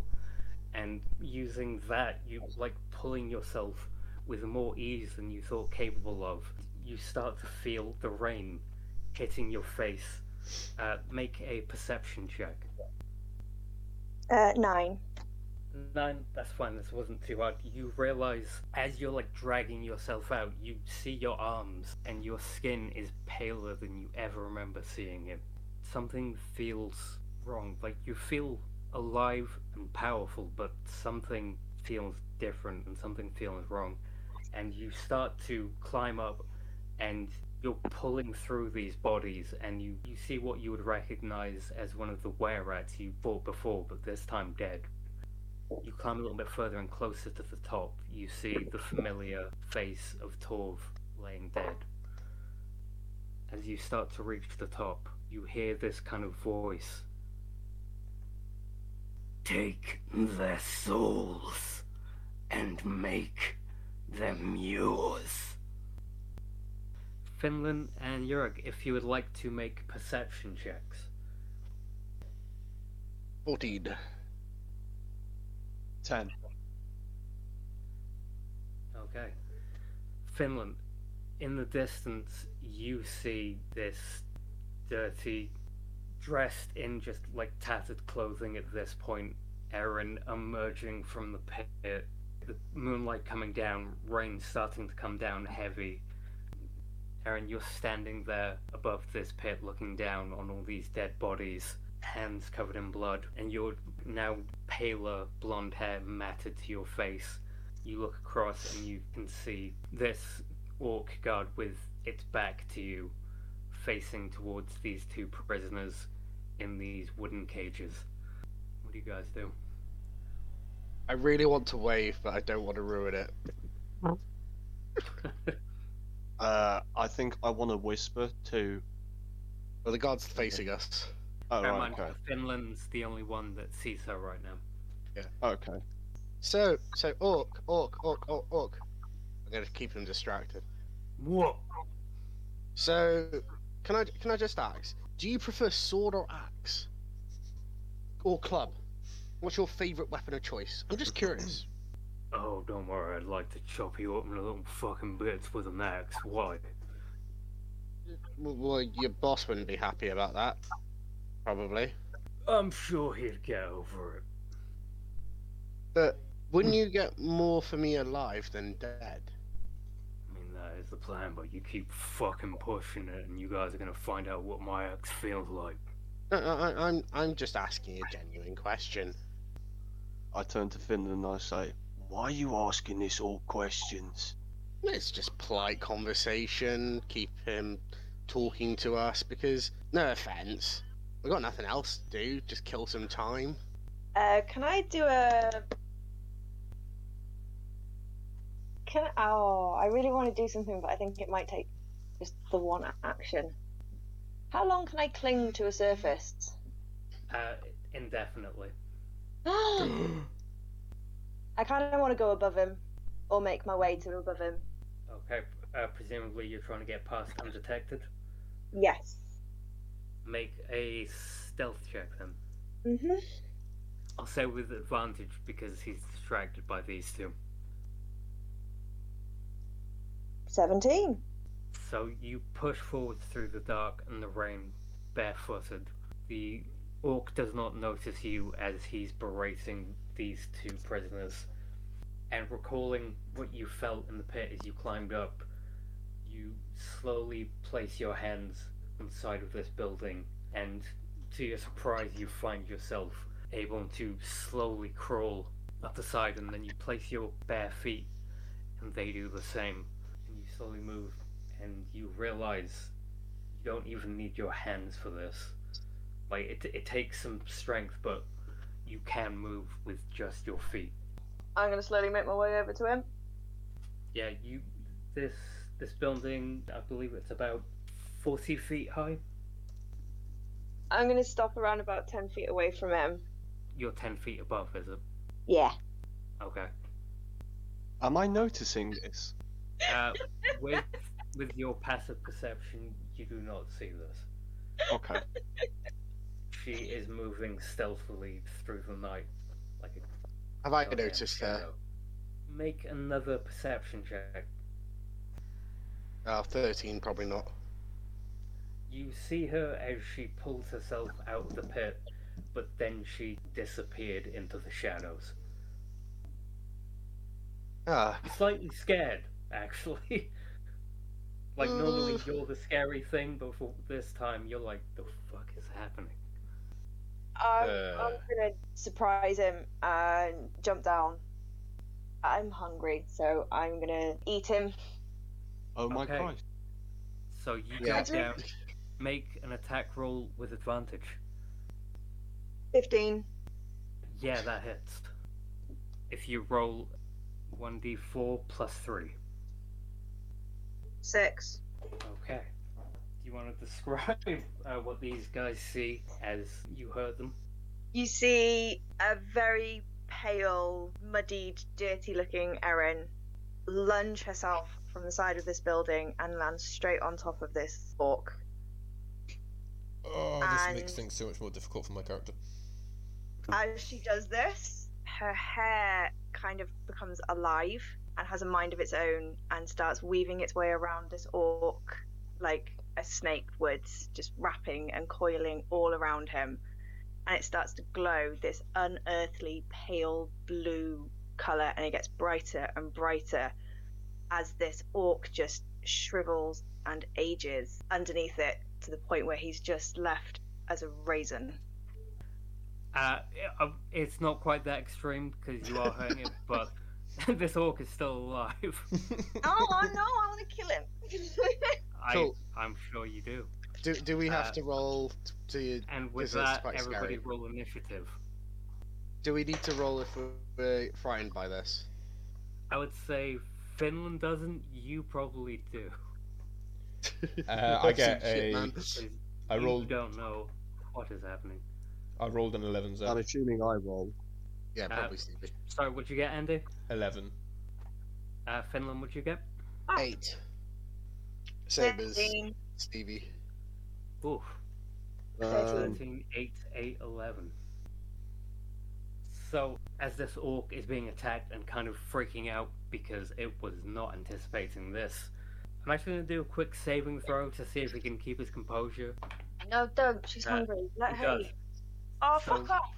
[SPEAKER 1] and using that, you like pulling yourself with more ease than you thought capable of. You start to feel the rain hitting your face. Uh, make a perception check.
[SPEAKER 3] Uh, 9.
[SPEAKER 1] Nine, that's fine. This wasn't too hard. You realize as you're like dragging yourself out, you see your arms, and your skin is paler than you ever remember seeing it. Something feels wrong. Like you feel alive and powerful, but something feels different and something feels wrong. And you start to climb up, and you're pulling through these bodies, and you, you see what you would recognize as one of the were rats you fought before, but this time dead. You climb a little bit further and closer to the top. You see the familiar face of Torve laying dead. As you start to reach the top, you hear this kind of voice. Take their souls and make them yours. Finlan and Yurik, if you would like to make perception checks.
[SPEAKER 2] 14.
[SPEAKER 4] 10.
[SPEAKER 1] Okay. Finlan. In the distance, you see this dirty, dressed in just like tattered clothing at this point, Eryn emerging from the pit. The moonlight coming down, rain starting to come down heavy. Eryn, you're standing there above this pit looking down on all these dead bodies, hands covered in blood, and your now paler blonde hair matted to your face you look across and you can see this orc guard with its back to you, facing towards these two prisoners in these wooden cages. What do you guys do?
[SPEAKER 2] I really want to wave, but I don't want to ruin it.
[SPEAKER 4] Uh, I think I want to whisper to.
[SPEAKER 2] Well, the guard's facing us.
[SPEAKER 4] Oh,
[SPEAKER 1] Bear in
[SPEAKER 4] right,
[SPEAKER 1] mind,
[SPEAKER 4] okay.
[SPEAKER 1] Finlan's the only one that sees her right now. Yeah.
[SPEAKER 4] Okay.
[SPEAKER 2] So, so orc, orc, orc, orc, orc. I'm gonna keep them distracted.
[SPEAKER 1] What?
[SPEAKER 2] So, can I can I just ask? Do you prefer sword or axe? Or club? What's your favourite weapon of choice? I'm just curious.
[SPEAKER 1] Oh, don't worry, I'd like to chop you up into little fucking bits with an axe. Why?
[SPEAKER 2] well, well, your boss wouldn't be happy about that. Probably.
[SPEAKER 1] I'm sure he'd get over it.
[SPEAKER 2] But wouldn't you get more for me alive than dead?
[SPEAKER 1] I that is the plan, but you keep fucking pushing it, and you guys are gonna find out what my axe feels like.
[SPEAKER 2] I, I- I'm I'm just asking a genuine question.
[SPEAKER 4] I turn to Finlan and I say, Why are you asking this all questions?
[SPEAKER 2] It's just polite conversation. Keep him talking to us because, no offense, we got nothing else to do. Just kill some time.
[SPEAKER 3] Uh, can I do a? Can oh, I really want to do something, but I think it might take just the one action. How long can I cling to a surface?
[SPEAKER 1] Uh, indefinitely.
[SPEAKER 3] I kind of want to go above him, or make my way to above him.
[SPEAKER 1] Okay, uh, presumably you're trying to get past undetected.
[SPEAKER 3] Yes.
[SPEAKER 1] Make a stealth check then.
[SPEAKER 3] Mhm.
[SPEAKER 1] I'll say with advantage because he's distracted by these two.
[SPEAKER 3] Seventeen.
[SPEAKER 1] So you push forward through the dark and the rain, barefooted. The orc does not notice you as he's berating these two prisoners. and recalling what you felt in the pit as you climbed up, you slowly place your hands inside of this building, and to your surprise, you find yourself able to slowly crawl up the side, and then you place your bare feet, and they do the same, slowly move, and you realize you don't even need your hands for this. Like it, it takes some strength, but you can move with just your feet.
[SPEAKER 3] I'm gonna slowly make my way over to him.
[SPEAKER 1] Yeah, you. This this building, I believe it's about forty feet high.
[SPEAKER 3] I'm gonna stop around about ten feet away from him.
[SPEAKER 1] You're ten feet above, is it?
[SPEAKER 3] Yeah.
[SPEAKER 1] Okay.
[SPEAKER 4] Am I noticing this?
[SPEAKER 1] Uh, with with your passive perception, you do not see this.
[SPEAKER 4] Okay.
[SPEAKER 1] She is moving stealthily through the night, like a
[SPEAKER 2] Have I noticed her?
[SPEAKER 1] shadow. Make another perception check.
[SPEAKER 2] Oh, 13, probably not.
[SPEAKER 1] You see her as she pulls herself out of the pit, but then she disappeared into the shadows.
[SPEAKER 2] Ah,
[SPEAKER 1] Slightly scared, actually. like normally
[SPEAKER 2] Mm.
[SPEAKER 1] you're the scary thing, but for this time you're like, the fuck is happening?
[SPEAKER 3] I'm,
[SPEAKER 2] Uh.
[SPEAKER 3] I'm gonna surprise him and jump down. I'm hungry, so I'm gonna eat him.
[SPEAKER 4] Oh my
[SPEAKER 1] Okay.
[SPEAKER 4] Christ.
[SPEAKER 1] So you
[SPEAKER 2] Yeah.
[SPEAKER 1] jump down, make an attack roll with advantage.
[SPEAKER 3] Fifteen.
[SPEAKER 1] Yeah, that hits. If you roll 1d4 plus 3.
[SPEAKER 3] Six.
[SPEAKER 1] Okay. Do you want to describe uh, what these guys see as you heard them?
[SPEAKER 3] You see a very pale, muddied, dirty-looking Eryn lunge herself from the side of this building and land straight on top of this orc.
[SPEAKER 5] Oh, this makes things so much more difficult for my character.
[SPEAKER 3] As she does this, her hair kind of becomes alive and has a mind of its own and starts weaving its way around this orc like a snake would, just wrapping and coiling all around him. And it starts to glow this unearthly pale blue colour and it gets brighter and brighter as this orc just shrivels and ages underneath it to the point where he's just left as a raisin.
[SPEAKER 1] Uh, it's not quite that extreme because you are hurting it, but this orc is still alive.
[SPEAKER 3] Oh no, I want to kill him.
[SPEAKER 1] I,
[SPEAKER 2] Cool.
[SPEAKER 1] I'm sure you do.
[SPEAKER 2] do, do we have
[SPEAKER 1] Uh,
[SPEAKER 2] to roll t- to.
[SPEAKER 1] And with that,
[SPEAKER 2] quite
[SPEAKER 1] everybody
[SPEAKER 2] scary.
[SPEAKER 1] roll initiative.
[SPEAKER 2] Do we need to roll if we're frightened by this?
[SPEAKER 1] I would say Finlan doesn't. You probably do.
[SPEAKER 5] Uh, I get
[SPEAKER 2] Shit,
[SPEAKER 5] a.
[SPEAKER 2] man.
[SPEAKER 1] 'cause
[SPEAKER 5] I
[SPEAKER 1] you don't know what is happening.
[SPEAKER 5] I rolled an 11.
[SPEAKER 4] I'm assuming I roll.
[SPEAKER 2] Yeah,
[SPEAKER 1] Uh,
[SPEAKER 2] probably Stevie.
[SPEAKER 1] Sorry, what'd you get, Andy?
[SPEAKER 5] 11.
[SPEAKER 1] Uh, Finlan, what'd you get?
[SPEAKER 2] Eight. Same as Stevie.
[SPEAKER 1] Oof.
[SPEAKER 4] Um,
[SPEAKER 1] 13, 8, 8, 11. So, as this orc is being attacked and kind of freaking out because it was not anticipating this, I'm actually going to do a quick saving throw to see if he can keep his composure.
[SPEAKER 3] No, don't. She's
[SPEAKER 1] Uh,
[SPEAKER 3] hungry. Let
[SPEAKER 1] he
[SPEAKER 3] her
[SPEAKER 1] does.
[SPEAKER 3] eat. Oh,
[SPEAKER 1] So-
[SPEAKER 3] fuck off.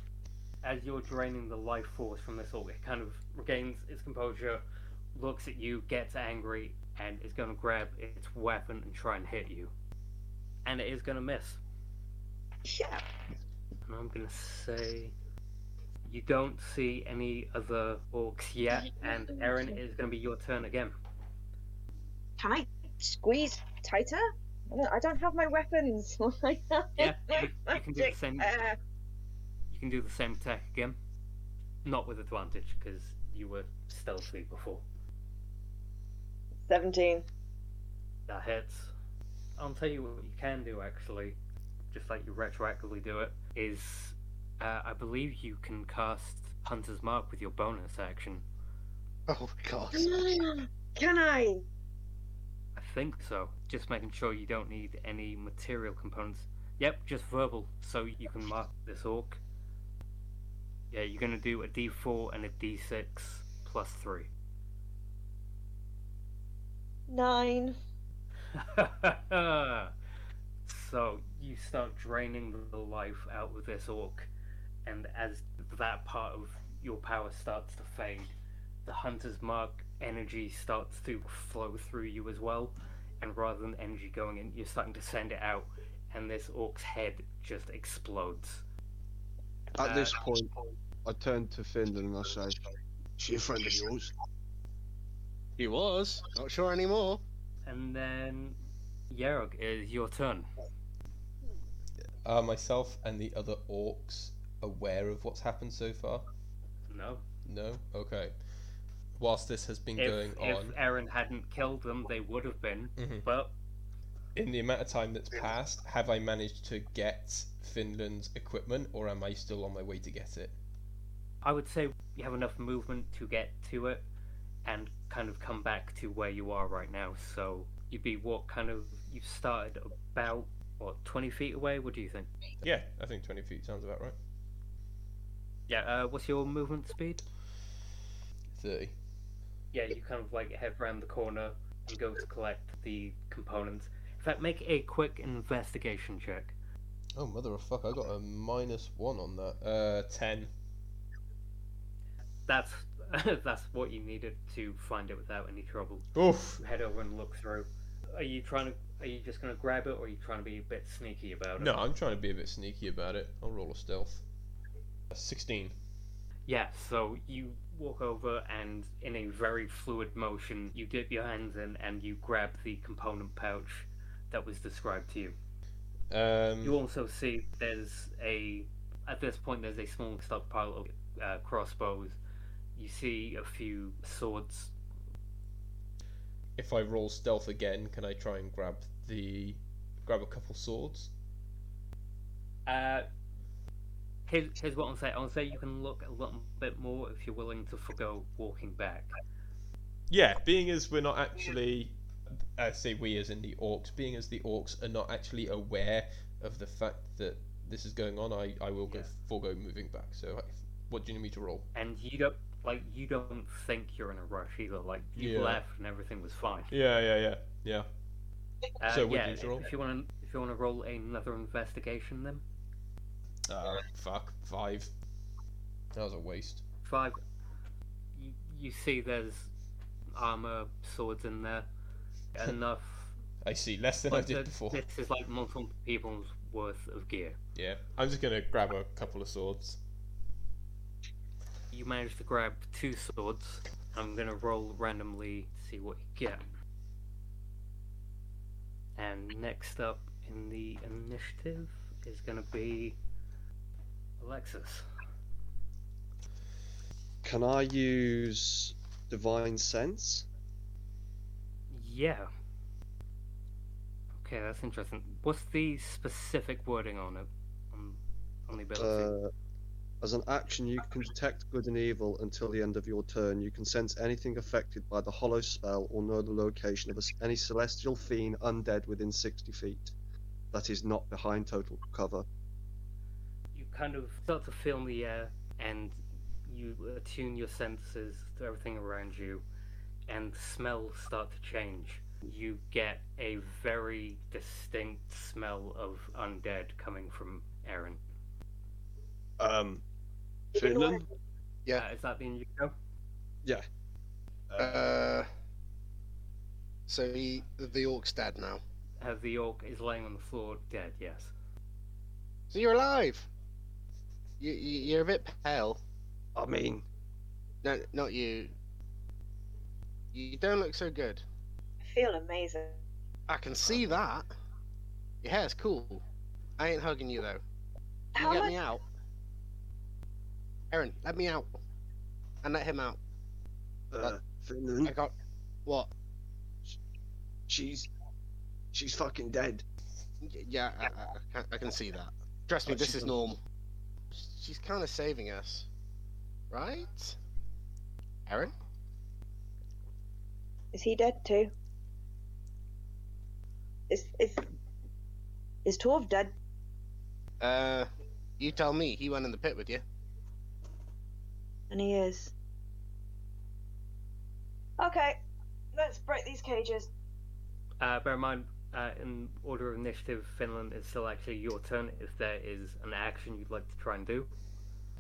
[SPEAKER 1] As you're draining the life force from this orc, it kind of regains its composure, looks at you, gets angry, and is going to grab its weapon and try and hit you. And it is going to miss.
[SPEAKER 3] Yeah.
[SPEAKER 1] And I'm gonna say you don't see any other orcs yet, and Eryn, it is gonna be your turn again.
[SPEAKER 3] Can I squeeze tighter? I don't, I don't have my weapons.
[SPEAKER 1] Yeah, you, you can do the same.
[SPEAKER 3] Uh,
[SPEAKER 1] You can do the same attack again, not with advantage because you were stealthy before.
[SPEAKER 3] 17.
[SPEAKER 1] That hits. I'll tell you what you can do actually, just like you retroactively do it, is uh, I believe you can cast Hunter's Mark with your bonus action.
[SPEAKER 2] Oh my god.
[SPEAKER 3] Can I?
[SPEAKER 1] I think so. Just making sure you don't need any material components. Yep, just verbal, so you can mark this orc. Yeah, you're gonna do a d4 and a d6 plus 3.
[SPEAKER 3] Nine.
[SPEAKER 1] so you start draining the life out of this orc, and as that part of your power starts to fade, the hunter's mark energy starts to flow through you as well, and rather than energy going in, you're starting to send it out, and this orc's head just explodes.
[SPEAKER 4] At this
[SPEAKER 1] Uh,
[SPEAKER 4] point, I turn to Finlan and I say, "She a friend of yours?"
[SPEAKER 2] He was. Not sure anymore.
[SPEAKER 1] And then, Yerog, is your turn.
[SPEAKER 5] Are myself and the other orcs aware of what's happened so far?
[SPEAKER 1] No.
[SPEAKER 5] No? Okay. Whilst this has been
[SPEAKER 1] If,
[SPEAKER 5] going
[SPEAKER 1] if
[SPEAKER 5] on,
[SPEAKER 1] Eryn hadn't killed them, they would have been.
[SPEAKER 5] Mhm.
[SPEAKER 1] But
[SPEAKER 5] in the amount of time that's passed, have I managed to get Finlan's equipment or am I still on my way to get it?
[SPEAKER 1] I would say you have enough movement to get to it and kind of come back to where you are right now. So you'd be what kind of you've started about what twenty feet away. What do you think?
[SPEAKER 5] Yeah, I think 20 feet sounds about right.
[SPEAKER 1] Yeah. Uh, what's your movement speed?
[SPEAKER 5] 30.
[SPEAKER 1] Yeah, you kind of like head round the corner and go to collect the components. Fact, make a quick investigation check.
[SPEAKER 5] Oh, mother of fuck, I got a minus one on that. Uh, 10.
[SPEAKER 1] That's that's what you needed to find it without any trouble.
[SPEAKER 5] Oof!
[SPEAKER 1] Head over and look through. Are you trying to? Are you just going to grab it, or are you trying to be a bit sneaky about it?
[SPEAKER 5] No, I'm trying to be a bit sneaky about it. I'll roll a stealth. 16.
[SPEAKER 1] Yeah, so you walk over and in a very fluid motion, you dip your hands in and you grab the component pouch that was described to you.
[SPEAKER 5] Um,
[SPEAKER 1] You also see there's a, at this point, there's a small stockpile of uh, crossbows. You see a few swords.
[SPEAKER 5] if I roll stealth again, can I try and grab the grab a couple swords?
[SPEAKER 1] Uh, here's, here's what I'll say. I'll say you can look a little bit more if you're willing to forgo walking back.
[SPEAKER 5] Yeah, being as we're not actually, I say we as in the orcs, being as the orcs are not actually aware of the fact that this is going on, I, I will go forego moving back. So, what do you need me to roll?
[SPEAKER 1] And you don't, like, you don't think you're in a rush either. Like, you
[SPEAKER 5] Yeah.
[SPEAKER 1] left and everything was fine.
[SPEAKER 5] Yeah, yeah, yeah, yeah.
[SPEAKER 1] Uh,
[SPEAKER 5] So what do
[SPEAKER 1] yeah,
[SPEAKER 5] you roll?
[SPEAKER 1] if you want to, if you want to roll another investigation, then
[SPEAKER 5] Uh, fuck, five. That was a waste.
[SPEAKER 1] five. You, you see, there's armor, swords in there, enough.
[SPEAKER 5] I see less than I did
[SPEAKER 1] the-
[SPEAKER 5] before.
[SPEAKER 1] This is like multiple people's worth of gear.
[SPEAKER 5] Yeah, I'm just gonna grab a couple of swords.
[SPEAKER 1] You managed to grab two swords. I'm gonna roll randomly to see what you get. And next up in the initiative is gonna be Alexis.
[SPEAKER 4] Can I use divine sense?
[SPEAKER 1] Yeah. Okay, that's interesting. What's the specific wording on it? On, on the ability?
[SPEAKER 4] Uh, as an action, you can detect good and evil until the end of your turn. You can sense anything affected by the hallow spell or know the location of a any celestial fiend undead within 60 feet. That is not behind total cover.
[SPEAKER 1] you kind of start to feel the air and you attune your senses to everything around you and smells start to change you get a very distinct smell of undead coming from Eryn.
[SPEAKER 4] Um, Finlan?
[SPEAKER 2] Yeah.
[SPEAKER 1] Uh, is that the indigo? Yeah.
[SPEAKER 2] Uh, so he, the orc's dead now.
[SPEAKER 1] Uh, the orc is laying on the floor dead, yes.
[SPEAKER 2] So you're alive. You, you you're a bit pale.
[SPEAKER 4] I mean,
[SPEAKER 2] No, not you. You don't look so good.
[SPEAKER 3] I feel amazing.
[SPEAKER 2] I can see that. Your hair's cool. I ain't hugging you though. Can
[SPEAKER 3] How
[SPEAKER 2] you get
[SPEAKER 3] much?
[SPEAKER 2] me out? Eryn, let me out. And let him out.
[SPEAKER 4] uh,
[SPEAKER 2] I
[SPEAKER 4] Finlan,
[SPEAKER 2] got. What?
[SPEAKER 4] she's she's fucking dead.
[SPEAKER 2] Y- Yeah, I, I, I, can, I can see that. Trust me,
[SPEAKER 4] Oh,
[SPEAKER 2] this
[SPEAKER 4] she's
[SPEAKER 2] is
[SPEAKER 4] not-
[SPEAKER 2] normal. She's kind of saving us, right? Eryn?
[SPEAKER 3] Is he dead too? Is is is Torve dead?
[SPEAKER 2] Uh, you tell me. He went in the pit with you.
[SPEAKER 3] And he is. Okay, let's break these cages.
[SPEAKER 1] Uh, bear in mind, uh, in order of initiative, Finlan is still actually your turn if there is an action you'd like to try and do.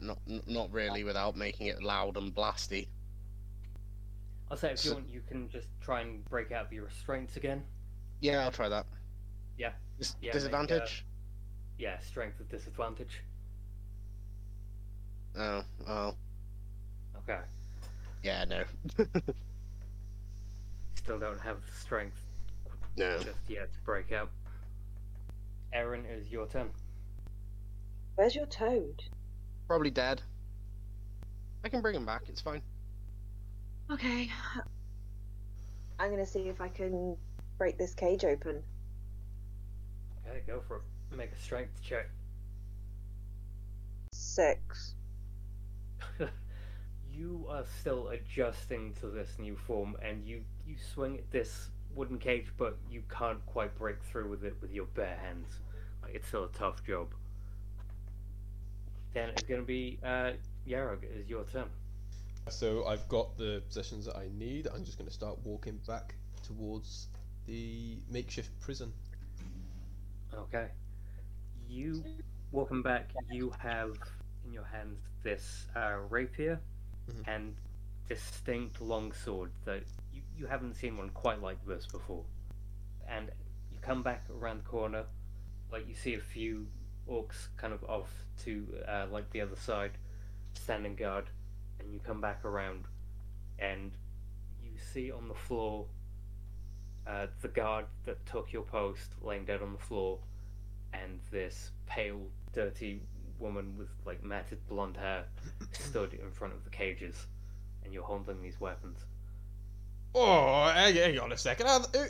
[SPEAKER 2] Not, not really, without making it loud and blasty.
[SPEAKER 1] I'll say if you want, you can just try and break out of your restraints again.
[SPEAKER 2] Yeah, I'll try that.
[SPEAKER 1] Yeah.
[SPEAKER 2] Dis-
[SPEAKER 1] Yeah, make, uh,
[SPEAKER 2] disadvantage?
[SPEAKER 1] Yeah, strength with disadvantage.
[SPEAKER 2] Oh, well.
[SPEAKER 1] Okay.
[SPEAKER 2] Yeah, no.
[SPEAKER 1] Still don't have the strength
[SPEAKER 2] no.
[SPEAKER 1] just yet to break out. Eryn, it is your turn.
[SPEAKER 3] Where's your toad?
[SPEAKER 2] Probably dead. I can bring him back, it's fine.
[SPEAKER 3] Okay. I'm gonna see if I can break this cage open.
[SPEAKER 1] Okay, go for it. Make a strength check.
[SPEAKER 3] Six.
[SPEAKER 1] you are still adjusting to this new form, and you you swing at this wooden cage, but you can't quite break through with it with your bare hands. Like it's still a tough job. Then it's gonna be uh, Yarog. It is your turn.
[SPEAKER 5] So I've got the possessions that I need. I'm just going to start walking back towards the makeshift prison.
[SPEAKER 1] Okay. You walking back. You have in your hands this uh, rapier
[SPEAKER 5] Mhm.
[SPEAKER 1] and distinct longsword that you, you haven't seen one quite like this before. And you come back around the corner, like you see a few orcs kind of off to uh, like the other side, standing guard, and you come back around, and you see on the floor uh, the guard that took your post laying dead on the floor, and this pale, dirty woman with like matted blonde hair stood in front of the cages, and you're holding these weapons.
[SPEAKER 5] Oh, hang, on a second. How, who,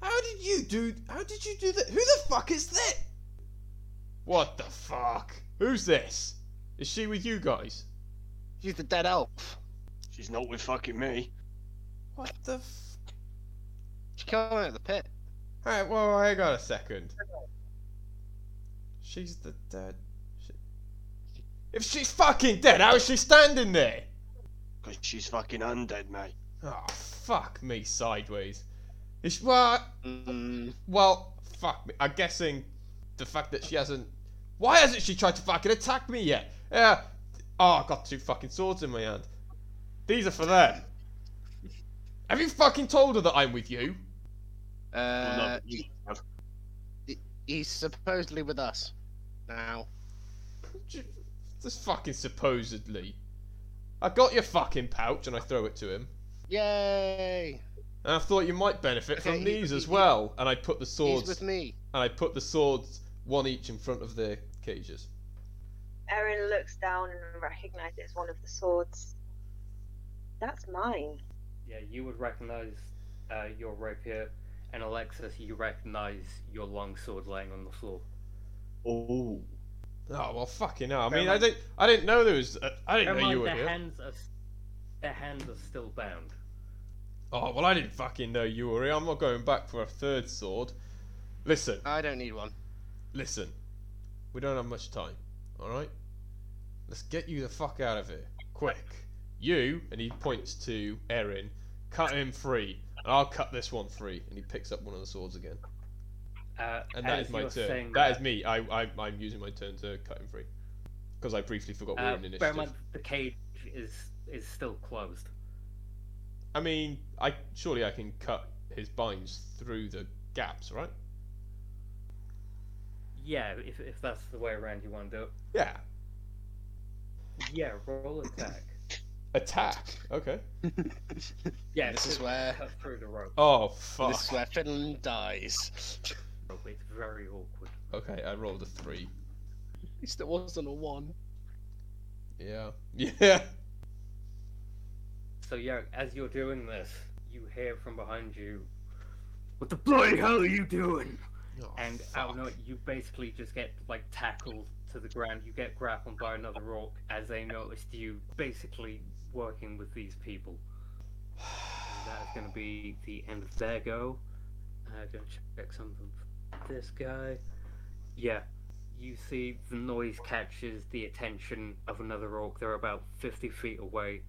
[SPEAKER 5] how did you do? How did you do that? Who the fuck is that? What the fuck? Who's this? Is she with you guys?
[SPEAKER 2] She's the dead elf.
[SPEAKER 4] She's not with fucking me.
[SPEAKER 5] What the? F-
[SPEAKER 2] She came out of the pit.
[SPEAKER 5] Alright, well, I got a second. She's the dead. She... If she's fucking dead, how is she standing there?
[SPEAKER 4] Because she's fucking undead, mate.
[SPEAKER 5] Oh, fuck me sideways. Is she, well,
[SPEAKER 2] Mm,
[SPEAKER 5] well, fuck me. I'm guessing the fact that she hasn't. Why hasn't she tried to fucking attack me yet? Yeah. Oh, I've got two fucking swords in my hand. These are for them. Have you fucking told her that I'm with you?
[SPEAKER 2] Uh,
[SPEAKER 4] no, you
[SPEAKER 2] he's supposedly with us. Now.
[SPEAKER 5] Just fucking supposedly. I got your fucking pouch and I throw it to him.
[SPEAKER 2] Yay!
[SPEAKER 5] And I thought you might benefit
[SPEAKER 2] Okay,
[SPEAKER 5] from
[SPEAKER 2] he-
[SPEAKER 5] these as
[SPEAKER 2] he-
[SPEAKER 5] well. And I put the swords.
[SPEAKER 2] He's
[SPEAKER 5] swords
[SPEAKER 2] with me.
[SPEAKER 5] and I put the swords one each in front of their cages.
[SPEAKER 3] Eryn looks down and recognizes one of the swords. That's mine.
[SPEAKER 1] Yeah, you would recognize uh, your rapier, and Alexis, you recognize your longsword laying on the floor.
[SPEAKER 4] Oh.
[SPEAKER 5] Oh well, fucking hell. I mean,
[SPEAKER 1] in
[SPEAKER 5] I didn't, I didn't know there was. Uh, I didn't
[SPEAKER 1] Never
[SPEAKER 5] know you were
[SPEAKER 1] their
[SPEAKER 5] here.
[SPEAKER 1] Hands are, their hands are still bound.
[SPEAKER 5] Oh well, I didn't fucking know you were here. I'm not going back for a third sword. Listen,
[SPEAKER 2] I don't need one.
[SPEAKER 5] listen. We don't have much time. All right. Let's get you the fuck out of here, quick. You and he points to Eryn. Cut him free, and I'll cut this one free. And he picks up one of the swords again.
[SPEAKER 1] Uh,
[SPEAKER 5] And that is my turn.
[SPEAKER 1] saying
[SPEAKER 5] That is me. I, I, I'm using my turn to cut him free. Because I briefly forgot we
[SPEAKER 1] Uh,
[SPEAKER 5] in
[SPEAKER 1] bear in
[SPEAKER 5] initiative.
[SPEAKER 1] mind, the cage is is still closed.
[SPEAKER 5] I mean, I surely I can cut his binds through the gaps, right?
[SPEAKER 1] Yeah, if, if that's the way around you want to do it.
[SPEAKER 5] Yeah.
[SPEAKER 1] Yeah, roll attack.
[SPEAKER 5] Attack. Okay.
[SPEAKER 1] Yeah,
[SPEAKER 2] This
[SPEAKER 1] to
[SPEAKER 2] is where-
[SPEAKER 1] cut through the rope.
[SPEAKER 5] Oh fuck.
[SPEAKER 2] This is where Finlan dies.
[SPEAKER 1] It's very awkward.
[SPEAKER 5] Okay, I rolled a three.
[SPEAKER 2] At least it wasn't a one.
[SPEAKER 5] Yeah. Yeah.
[SPEAKER 1] So yeah, as you're doing this, you hear from behind you, "What the bloody hell are you doing?"
[SPEAKER 5] Oh,
[SPEAKER 1] and out
[SPEAKER 5] fuck.
[SPEAKER 1] nowhere, you basically just get like tackled to the ground. You get grappled by another orc as they noticed you basically working with these people. That is going to be the end of their go. Uh, I'm going to check something this guy. Yeah, you see the noise catches the attention of another orc. They're about 50 feet away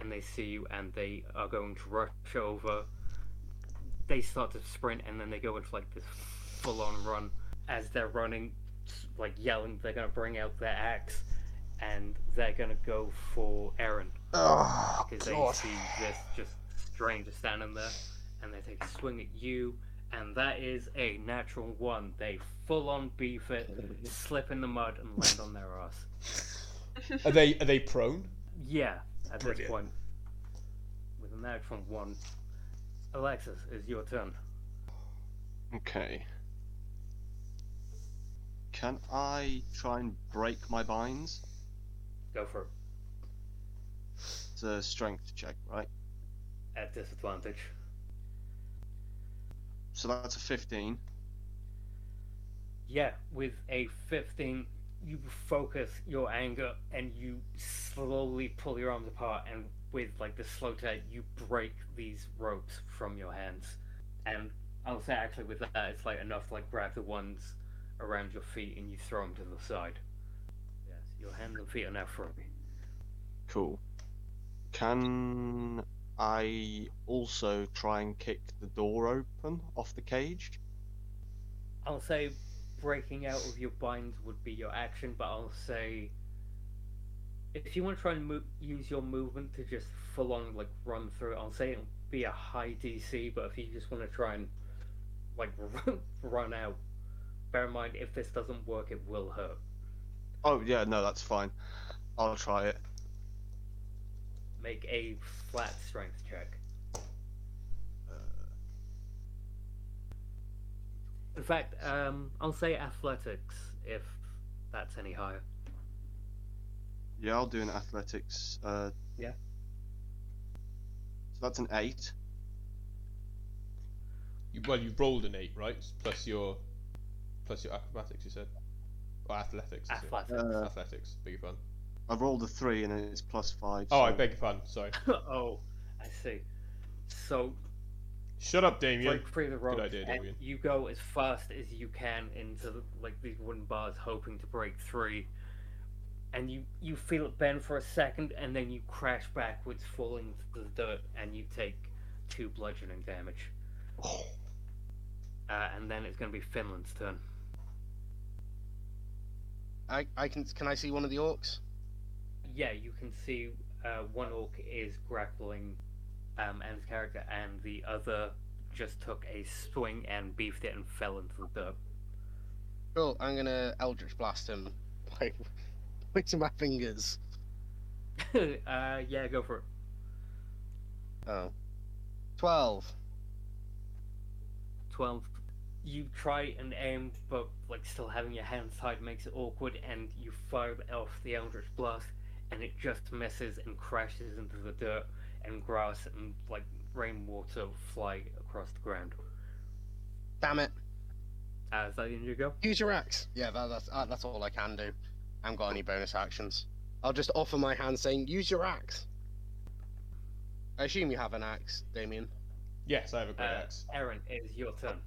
[SPEAKER 1] and they see you and they are going to rush over. They start to sprint and then they go into like this full on run. As they're running, like yelling, they're going to bring out their axe and they're going to go for Eryn.
[SPEAKER 2] Oh,
[SPEAKER 1] because they
[SPEAKER 2] God.
[SPEAKER 1] see this just stranger standing there, and they take a swing at you, and that is a natural one. They full on beef it, slip in the mud, and land on their ass.
[SPEAKER 5] Are they are they prone?
[SPEAKER 1] Yeah, at this
[SPEAKER 5] Brilliant.
[SPEAKER 1] point, with a natural one, Alexis, is your turn.
[SPEAKER 4] Okay. Can I try and break my binds?
[SPEAKER 1] Go for it.
[SPEAKER 4] It's a strength check, right?
[SPEAKER 1] At disadvantage.
[SPEAKER 4] So that's a 15.
[SPEAKER 1] Yeah, with a 15, you focus your anger and you slowly pull your arms apart, and with like the slow tap, you break these ropes from your hands. And I'll say actually with that, it's like enough to like grab the ones around your feet and you throw them to the side. Yes, your hands and feet are now free.
[SPEAKER 4] Cool. Can I also try and kick the door open off the cage?
[SPEAKER 1] I'll say breaking out of your binds would be your action, but I'll say if you want to try and mo- use your movement to just full on like run through it, I'll say it'll be a high DC. But if you just want to try and like run out, bear in mind if this doesn't work, it will hurt.
[SPEAKER 4] Oh, yeah, no, that's fine. I'll try it.
[SPEAKER 1] Make a flat strength check. In fact, um, I'll say athletics if that's any higher.
[SPEAKER 4] Yeah, I'll do an athletics. Uh,
[SPEAKER 1] Yeah.
[SPEAKER 4] So that's an 8.
[SPEAKER 5] You, well, you rolled an eight, right? Plus your plus your acrobatics. You said, or athletics.
[SPEAKER 1] Athletics.
[SPEAKER 4] Uh,
[SPEAKER 5] athletics. Beg your pardon.
[SPEAKER 4] I rolled a 3 and it's plus 5.
[SPEAKER 5] Oh, I
[SPEAKER 4] so-
[SPEAKER 5] beg your pardon. Sorry.
[SPEAKER 1] oh, I see. So
[SPEAKER 5] Shut up, Damien.
[SPEAKER 1] break free the ropes,
[SPEAKER 5] idea, Damien.
[SPEAKER 1] you go as fast as you can into the, like these wooden bars, hoping to break free. And you you feel it bend for a second, and then you crash backwards, falling to the dirt, and you take two bludgeoning damage.
[SPEAKER 4] Oh,
[SPEAKER 1] Uh, and then it's going to be Finlan's turn.
[SPEAKER 2] I, I can can I see one of the orcs?
[SPEAKER 1] Yeah, you can see uh, one orc is grappling um, Anne's character, and the other just took a swing and beefed it and fell into the dirt.
[SPEAKER 2] Cool. I'm gonna Eldritch blast him by pointing my fingers.
[SPEAKER 1] uh, yeah, go for it.
[SPEAKER 2] Oh. Twelve.
[SPEAKER 1] 12 you try and aim but like still having your hands tied makes it awkward and you fire off the eldritch blast and it just misses and crashes into the dirt and grass and like rainwater fly across the ground
[SPEAKER 2] Damn it.
[SPEAKER 1] uh, is that the end you go
[SPEAKER 2] Use your axe. Yeah, that, that's uh, that's all I can do. I haven't got any bonus actions. I'll just offer my hand saying, use your axe. I assume you have an axe, Damien.
[SPEAKER 5] Yes, I have a great
[SPEAKER 1] uh,
[SPEAKER 5] axe.
[SPEAKER 1] Eryn it is your turn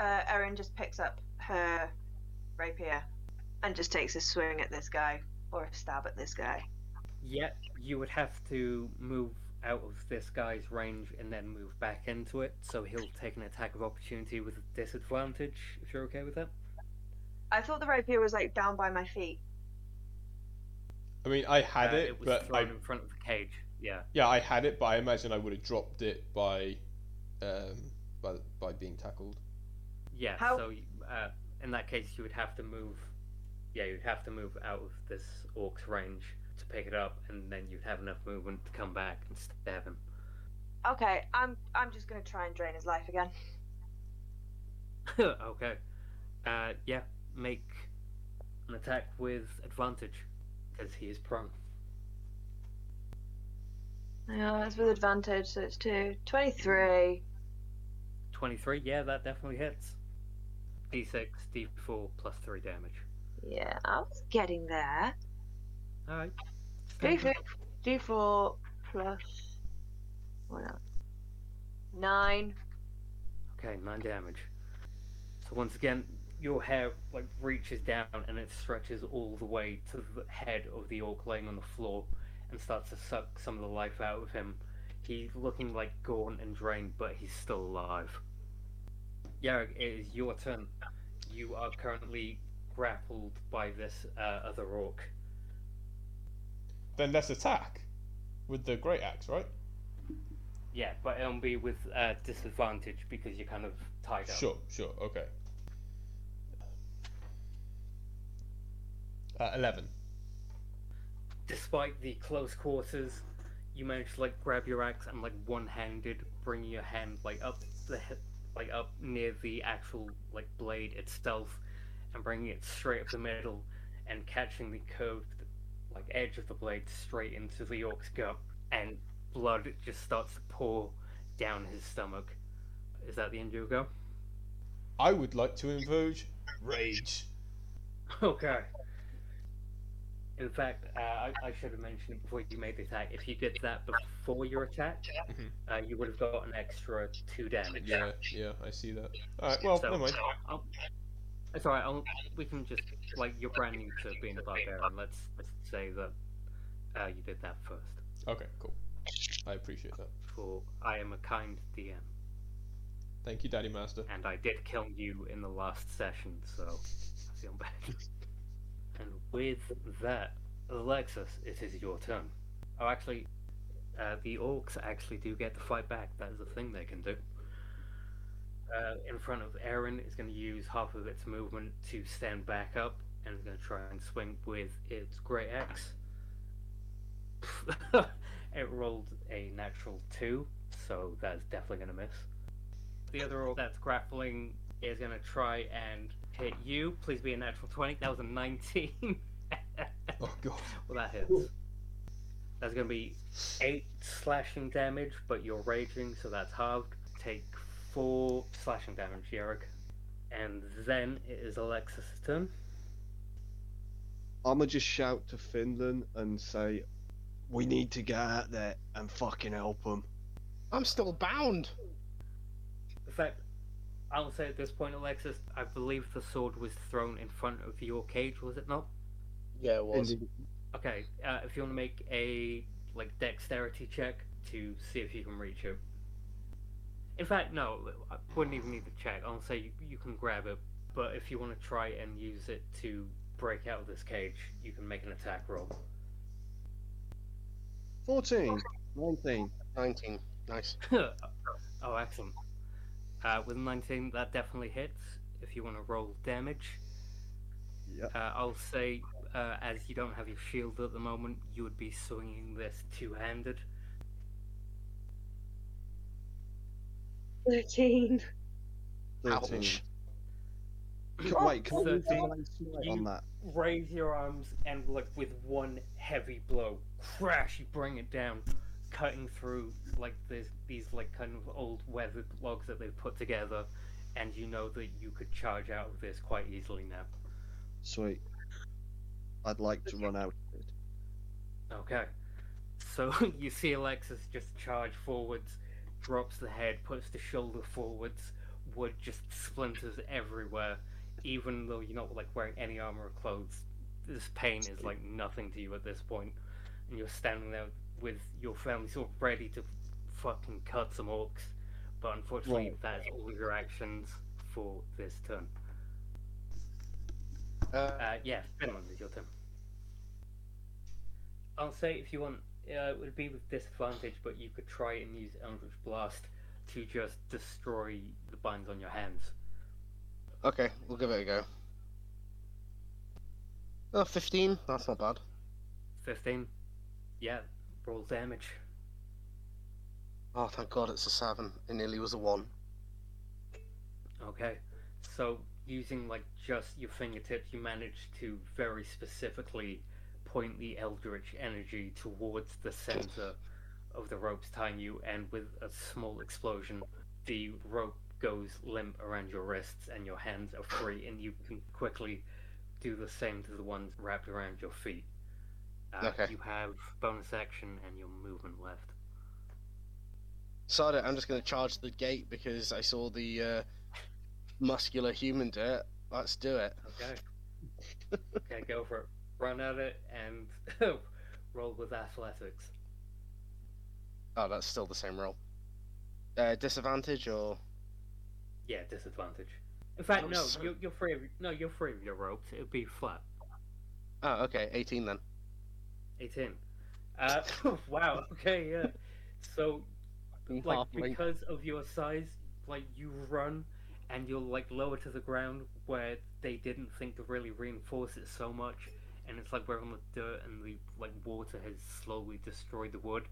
[SPEAKER 3] Uh, Eryn just picks up her rapier and just takes a swing at this guy or a stab at this guy.
[SPEAKER 1] yeah you would have to move out of this guy's range and then move back into it so he'll take an attack of opportunity with disadvantage if you're okay with that
[SPEAKER 3] I thought the rapier was like down by my feet.
[SPEAKER 5] I mean, I had
[SPEAKER 1] Uh,
[SPEAKER 5] it,
[SPEAKER 1] was
[SPEAKER 5] but I
[SPEAKER 1] thrown in front of the cage yeah
[SPEAKER 5] yeah, I had it, but I imagine I would have dropped it by, um, by by being tackled.
[SPEAKER 1] Yeah,
[SPEAKER 3] How-
[SPEAKER 1] so uh, in that case, you would have to move. Yeah, you'd have to move out of this orc's range to pick it up, and then you'd have enough movement to come back and stab him.
[SPEAKER 3] Okay, I'm I'm just gonna try and drain his life again.
[SPEAKER 1] okay. Uh, yeah, make an attack with advantage because he is prone.
[SPEAKER 3] Yeah, it's with advantage, so it's two. 23.
[SPEAKER 1] 23, yeah, that definitely hits. D6, D4 plus 3 damage.
[SPEAKER 3] Yeah, I was getting there.
[SPEAKER 1] Alright.
[SPEAKER 3] D6, D4 plus. What else? 9.
[SPEAKER 1] Okay, nine damage. So once again, your hair like reaches down and it stretches all the way to the head of the orc laying on the floor and starts to suck some of the life out of him. He's looking like gaunt and drained, but he's still alive. Yarek, it is your turn. You are currently grappled by this uh, other orc.
[SPEAKER 5] then let's attack with the great axe, right?
[SPEAKER 1] Yeah, but it'll be with uh, disadvantage because you're kind of tied up.
[SPEAKER 5] Sure, sure, okay. Uh, Eleven.
[SPEAKER 1] Despite the close quarters, you manage to like grab your axe and like one-handed bring your hand like up the he- like up near the actual like blade itself, and bringing it straight up the middle, and catching the curved like edge of the blade straight into the orc's gut, and blood just starts to pour down his stomach. Is that the end you go?
[SPEAKER 5] I would like to invoke rage.
[SPEAKER 1] Okay. In fact, uh, I, I should have mentioned it before you made the attack. If you did that before your attack,
[SPEAKER 5] Mhm.
[SPEAKER 1] uh, you would have got an extra two damage.
[SPEAKER 5] Yeah, yeah, I see that. All right, well,
[SPEAKER 1] So,
[SPEAKER 5] never mind.
[SPEAKER 1] I'll, it's alright. I'll, we can just like you're brand new to being a barbarian. Let's let's say that uh, you did that first.
[SPEAKER 5] Okay, cool. I appreciate that.
[SPEAKER 1] For I am a kind DM,
[SPEAKER 5] Thank you, Daddy Master.
[SPEAKER 1] and I did kill you in the last session, so I feel bad. and with that, Alexis, it is your turn. Oh, actually, uh, the orcs actually do get to fight back. That is a thing they can do. Uh, in front of Eryn is going to use half of its movement to stand back up and is going to try and swing with its great axe. it rolled a natural two, so that's definitely going to miss. The other orc that's grappling is going to try and hit you. Please be a natural 20. That was a 19.
[SPEAKER 5] Oh god.
[SPEAKER 1] well, that hits. That's going to be 8 slashing damage, but you're raging, so that's halved. Take 4 slashing damage, Yerrick. And then it is Alexis' turn.
[SPEAKER 4] I'ma just shout to Finlan and say, "We need to get out there and fucking help them."
[SPEAKER 2] I'm still bound.
[SPEAKER 1] In fact, I'll say at this point, Alexis, I believe the sword was thrown in front of your cage, was it not?
[SPEAKER 2] Yeah, it was.
[SPEAKER 1] Okay, uh, if you want to make a like dexterity check to see if you can reach it. In fact, no, I wouldn't even need to check. I'll say you, you can grab it, but if you want to try and use it to break out of this cage, you can make an attack roll.
[SPEAKER 4] 14, 19.
[SPEAKER 2] 19. Nice.
[SPEAKER 1] oh, excellent. Uh, with 19, that definitely hits. If you want to roll damage,
[SPEAKER 4] Yep.
[SPEAKER 1] uh, I'll say uh, as you don't have your shield at the moment, you would be swinging this two-handed.
[SPEAKER 3] 13.
[SPEAKER 4] 13.
[SPEAKER 2] Ouch.
[SPEAKER 4] C- Wait, can I
[SPEAKER 1] Thirteen. You-
[SPEAKER 4] on that?
[SPEAKER 1] raise your arms and like with one heavy blow crash you bring it down cutting through like this these like kind of old weathered logs that they've put together and you know that you could charge out of this quite easily now.
[SPEAKER 4] Sweet. I'd like to run out of it.
[SPEAKER 1] okay. So you see alexis just charge forwards drops the head puts the shoulder forwards wood just splinters everywhere. Even though you're not like wearing any armor or clothes this pain is like nothing to you at this point. And you're standing there with your family sort of ready to fucking cut some orcs but unfortunately
[SPEAKER 4] Right.
[SPEAKER 1] that is all your actions for this turn
[SPEAKER 2] Uh,
[SPEAKER 1] uh, yeah finlan is your turn i'll say if you want uh, it would be with disadvantage but you could try and use eldritch blast to just destroy the binds on your hands
[SPEAKER 2] okay, we'll give it a go. Oh, 15. That's not bad.
[SPEAKER 1] 15 yeah roll damage
[SPEAKER 2] Oh, thank God it's a 7. It nearly was a 1.
[SPEAKER 1] Okay, so using like just your fingertips, you manage to very specifically point the eldritch energy towards the center of the ropes tying you, and with a small explosion, the rope goes limp around your wrists, and your hands are free, and you can quickly do the same to the ones wrapped around your feet. Uh,
[SPEAKER 2] Okay.
[SPEAKER 1] You have bonus action and your movement left.
[SPEAKER 2] It, I'm just going to charge the gate because I saw the uh, muscular human do it. Let's do it.
[SPEAKER 1] Okay. okay, go for it. Run at it and roll with athletics.
[SPEAKER 2] Oh, that's still the same roll. Uh, disadvantage or
[SPEAKER 1] Yeah, disadvantage. In fact,
[SPEAKER 2] Oh,
[SPEAKER 1] no,
[SPEAKER 2] so-
[SPEAKER 1] you're, you're free of no, you're free of your ropes. It would be flat.
[SPEAKER 2] oh, okay, 18 then.
[SPEAKER 1] 18. Uh, wow. Okay. Yeah. So like because of your size, like you run and you're like lower to the ground where they didn't think to really reinforce it so much, and it's like where on the dirt and the like water has slowly destroyed the wood,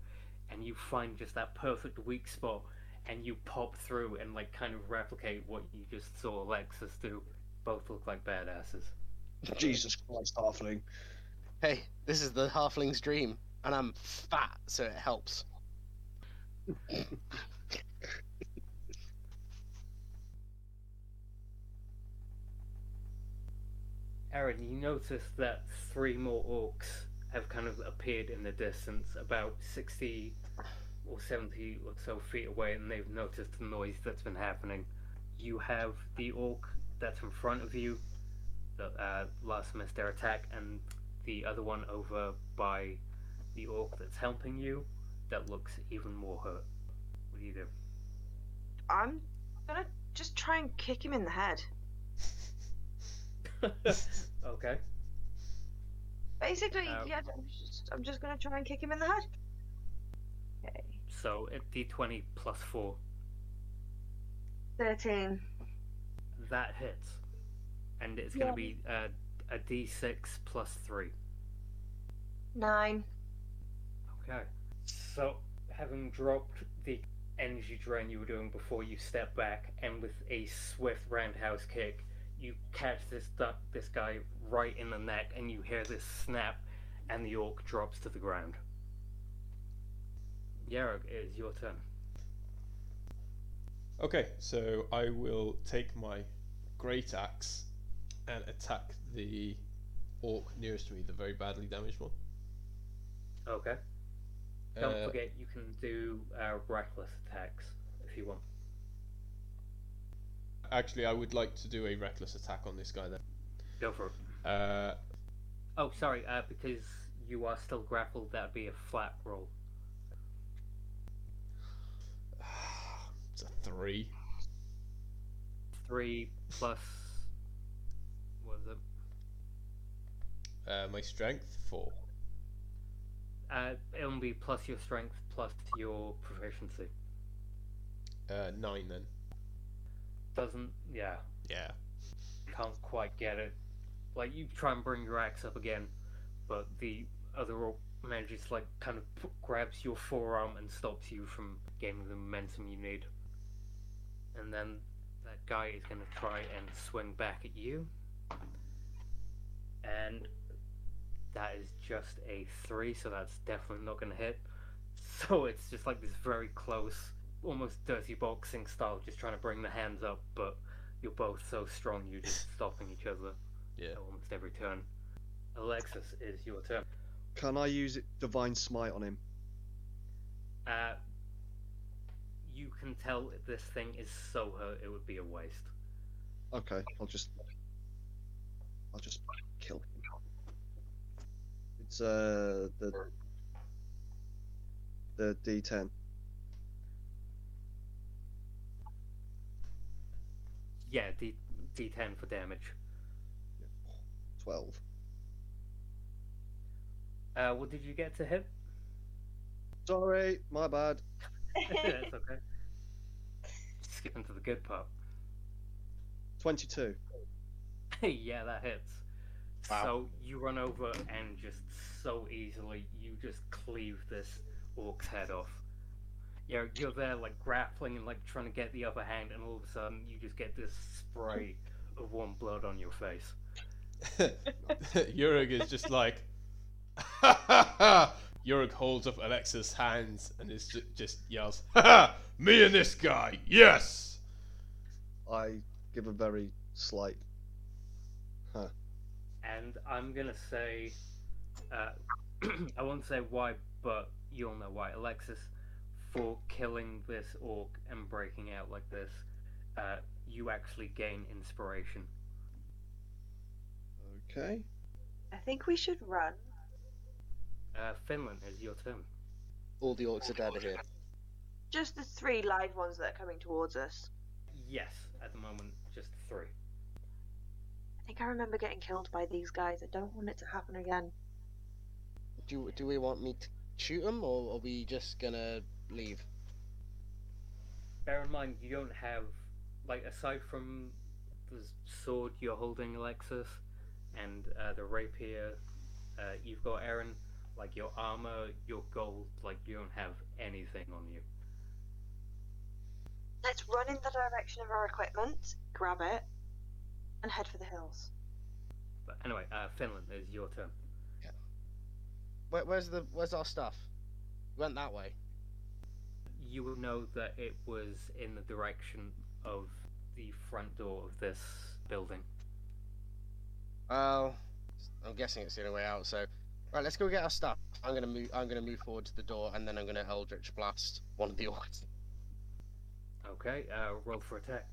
[SPEAKER 1] and you find just that perfect weak spot, and you pop through and like kind of replicate what you just saw Alexis do. Both look like badasses.
[SPEAKER 6] Jesus Christ, halfling.
[SPEAKER 2] Hey, this is the halfling's dream, and I'm fat, so it helps.
[SPEAKER 1] Eryn, you notice that three more orcs have kind of appeared in the distance, about 60 or 70 or so feet away, and they've noticed the noise that's been happening. You have the orc that's in front of you that uh, last missed their attack, and the other one over by the orc that's helping you that looks even more hurt. What do you do?
[SPEAKER 3] I'm gonna just try and kick him in the head.
[SPEAKER 1] okay.
[SPEAKER 3] Basically,
[SPEAKER 1] Uh,
[SPEAKER 3] yeah, I'm just, I'm just gonna try and kick him in the head. Okay.
[SPEAKER 1] So at d20 plus 4,
[SPEAKER 3] 13.
[SPEAKER 1] that hits. And it's going to be uh, a d6 plus 3.
[SPEAKER 3] 9.
[SPEAKER 1] Okay. So, having dropped the energy drain you were doing before you step back, and with a swift roundhouse kick, you catch this du- this guy right in the neck, and you hear this snap, and the orc drops to the ground. Yarok, it is your turn.
[SPEAKER 5] Okay, so I will take my great axe and attack the orc nearest to me, the very badly damaged one.
[SPEAKER 1] Okay. Don't
[SPEAKER 5] Uh,
[SPEAKER 1] forget, you can do uh, reckless attacks if you want.
[SPEAKER 5] Actually, I would like to do a reckless attack on this guy then.
[SPEAKER 1] Go for it.
[SPEAKER 5] Uh,
[SPEAKER 1] Oh, sorry, uh, because you are still grappled, that would be a flat roll.
[SPEAKER 5] it's a three.
[SPEAKER 1] Three plus. What is it?
[SPEAKER 5] Uh, my strength four.
[SPEAKER 1] Uh, it'll be plus your strength plus your proficiency.
[SPEAKER 5] Uh, nine then.
[SPEAKER 1] Doesn't, yeah,
[SPEAKER 5] Yeah.
[SPEAKER 1] can't quite get it. Like, you try and bring your axe up again, but the other orc manages, to, like, kind of p- grabs your forearm and stops you from gaining the momentum you need. And then that guy is going to try and swing back at you. And that is just a three, so that's definitely not going to hit. So it's just like this very close, almost dirty boxing style, just trying to bring the hands up, but you're both so strong you're just stopping each other
[SPEAKER 5] Yeah.
[SPEAKER 1] almost every turn. Alexis, is your turn.
[SPEAKER 4] Can I use it, divine smite on him?
[SPEAKER 1] Uh, you can tell this thing is so hurt it would be a waste.
[SPEAKER 4] Okay, I'll just, I'll just kill him. It's uh the the D10.
[SPEAKER 1] Yeah, D D10 for damage.
[SPEAKER 4] 12.
[SPEAKER 1] Uh, what did you get to hit?
[SPEAKER 4] Sorry, my bad.
[SPEAKER 1] That's okay. Skipping to the good part.
[SPEAKER 4] 22.
[SPEAKER 1] yeah, that hits.
[SPEAKER 2] Wow.
[SPEAKER 1] So you run over and just so easily you just cleave this orc's head off. You're you're there like grappling and like trying to get the upper hand, and all of a sudden you just get this spray of warm blood on your face.
[SPEAKER 5] Yurig is just like. Yurig holds up Alexa's hands and is ju- just yells, "Ha ha! Me and this guy, yes!"
[SPEAKER 4] I give a very slight.
[SPEAKER 1] And I'm gonna say, uh, I won't say why, but you'll know why. Alexis, for killing this orc and breaking out like this, uh, you actually gain inspiration.
[SPEAKER 4] Okay.
[SPEAKER 3] I think we should run.
[SPEAKER 1] Uh, Finlan is your turn.
[SPEAKER 2] All the orcs are dead here.
[SPEAKER 3] Just the three live ones that are coming towards us.
[SPEAKER 1] Yes, at the moment, just three.
[SPEAKER 3] I think I remember getting killed by these guys. I don't want it to happen again.
[SPEAKER 2] Do do we want me to shoot him, or are we just gonna leave?
[SPEAKER 1] Bear in mind, you don't have, like, aside from the sword you're holding, Alexis, and uh, the rapier uh, you've got, Eryn, like, your armor, your gold, like, you don't have anything on you.
[SPEAKER 3] Let's run in the direction of our equipment, grab it, and head for the hills.
[SPEAKER 1] But anyway, uh, Finlan, it's your turn.
[SPEAKER 2] Where, where's the where's our stuff? Went that way.
[SPEAKER 1] You will know that it was in the direction of the front door of this building.
[SPEAKER 2] Well, I'm guessing it's the only way out. So, right, let's go get our stuff. I'm gonna move. I'm gonna move forward to the door, and then I'm gonna Eldritch blast one of the orcs.
[SPEAKER 1] Okay, uh, roll for attack.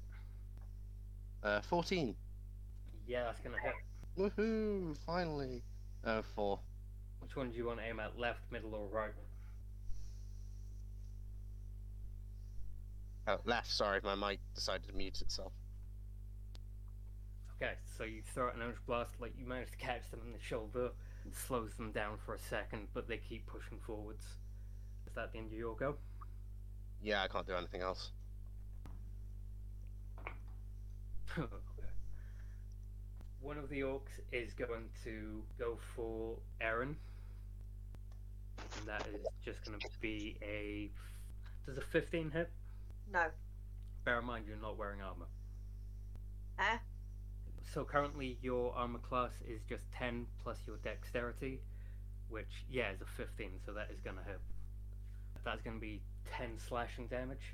[SPEAKER 2] Uh, 14.
[SPEAKER 1] Yeah, that's gonna hit.
[SPEAKER 2] Woohoo! Finally. Uh, four.
[SPEAKER 1] Which one do you want to aim at? Left, middle, or right?
[SPEAKER 2] Oh, left. Sorry, my mic decided to mute itself.
[SPEAKER 1] Okay, so you throw out an orange blast, like you manage to catch them in the shoulder, slows them down for a second, but they keep pushing forwards. Is that the end of your go?
[SPEAKER 2] Yeah, I can't do anything else.
[SPEAKER 1] One of the orcs is going to go for Eryn. And that is just going to be a. Does a 15 hit?
[SPEAKER 3] No.
[SPEAKER 1] Bear in mind you're not wearing armor.
[SPEAKER 3] Eh?
[SPEAKER 1] So currently your armor class is just 10 plus your dexterity, which, yeah, is a 15, so that is going to hit. That's going to be 10 slashing damage.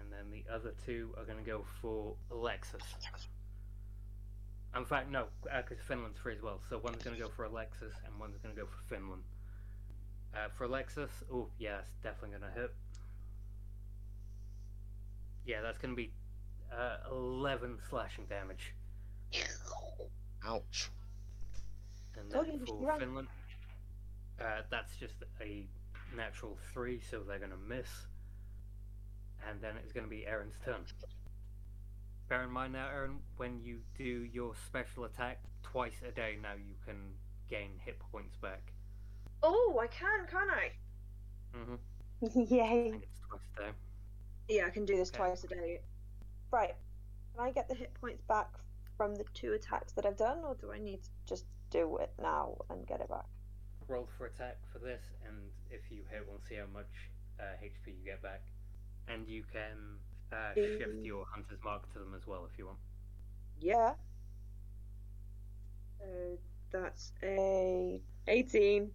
[SPEAKER 1] And then the other two are going to go for Alexis. In fact, no, because Finlan's free as well. So one's going to go for Alexis and one's going to go for Finlan. Uh, for Alexis, oh, yeah, it's definitely going to hit. Yeah, that's going to be uh, 11 slashing damage.
[SPEAKER 2] Ouch.
[SPEAKER 1] And then
[SPEAKER 3] you to
[SPEAKER 1] for
[SPEAKER 3] run.
[SPEAKER 1] Finlan, uh, that's just a natural three, so they're going to miss. And then it's going to be Eryn's turn. Bear in mind now, Eryn, when you do your special attack twice a day, now you can gain hit points back.
[SPEAKER 3] Oh, I can, can't I?
[SPEAKER 1] hmm I
[SPEAKER 3] Yay.
[SPEAKER 1] think it's twice a day.
[SPEAKER 3] Yeah, I can do this
[SPEAKER 1] Okay.
[SPEAKER 3] twice a day. Right. Can I get the hit points back from the two attacks that I've done, or do I need to just do it now and get it back?
[SPEAKER 1] Roll for attack for this, and if you hit, we'll see how much uh, HP you get back. And you can uh, shift your hunter's mark to them as well if you want.
[SPEAKER 3] Yeah. Uh, that's a 18.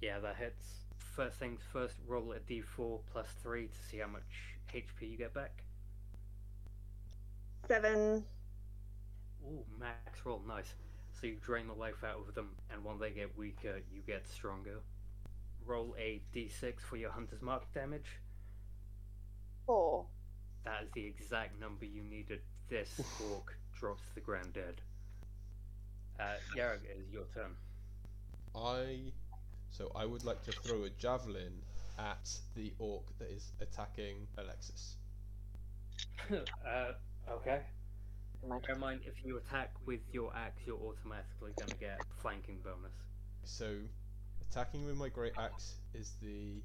[SPEAKER 1] Yeah, that hits. First things first, roll a d4 plus 3 to see how much HP you get back.
[SPEAKER 3] Seven.
[SPEAKER 1] Ooh, max roll, nice. So you drain the life out of them, and when they get weaker, you get stronger. Roll a d6 for your hunter's mark damage.
[SPEAKER 3] Four.
[SPEAKER 1] That is the exact number you needed. This orc drops to the ground dead. Uh, Yarg, it is your turn.
[SPEAKER 5] I so I would like to throw a javelin at the orc that is attacking Alexis.
[SPEAKER 1] uh, okay.
[SPEAKER 3] My
[SPEAKER 1] Bear in mind, if you attack with your axe, you're automatically going to get flanking bonus.
[SPEAKER 5] So attacking with my great axe is the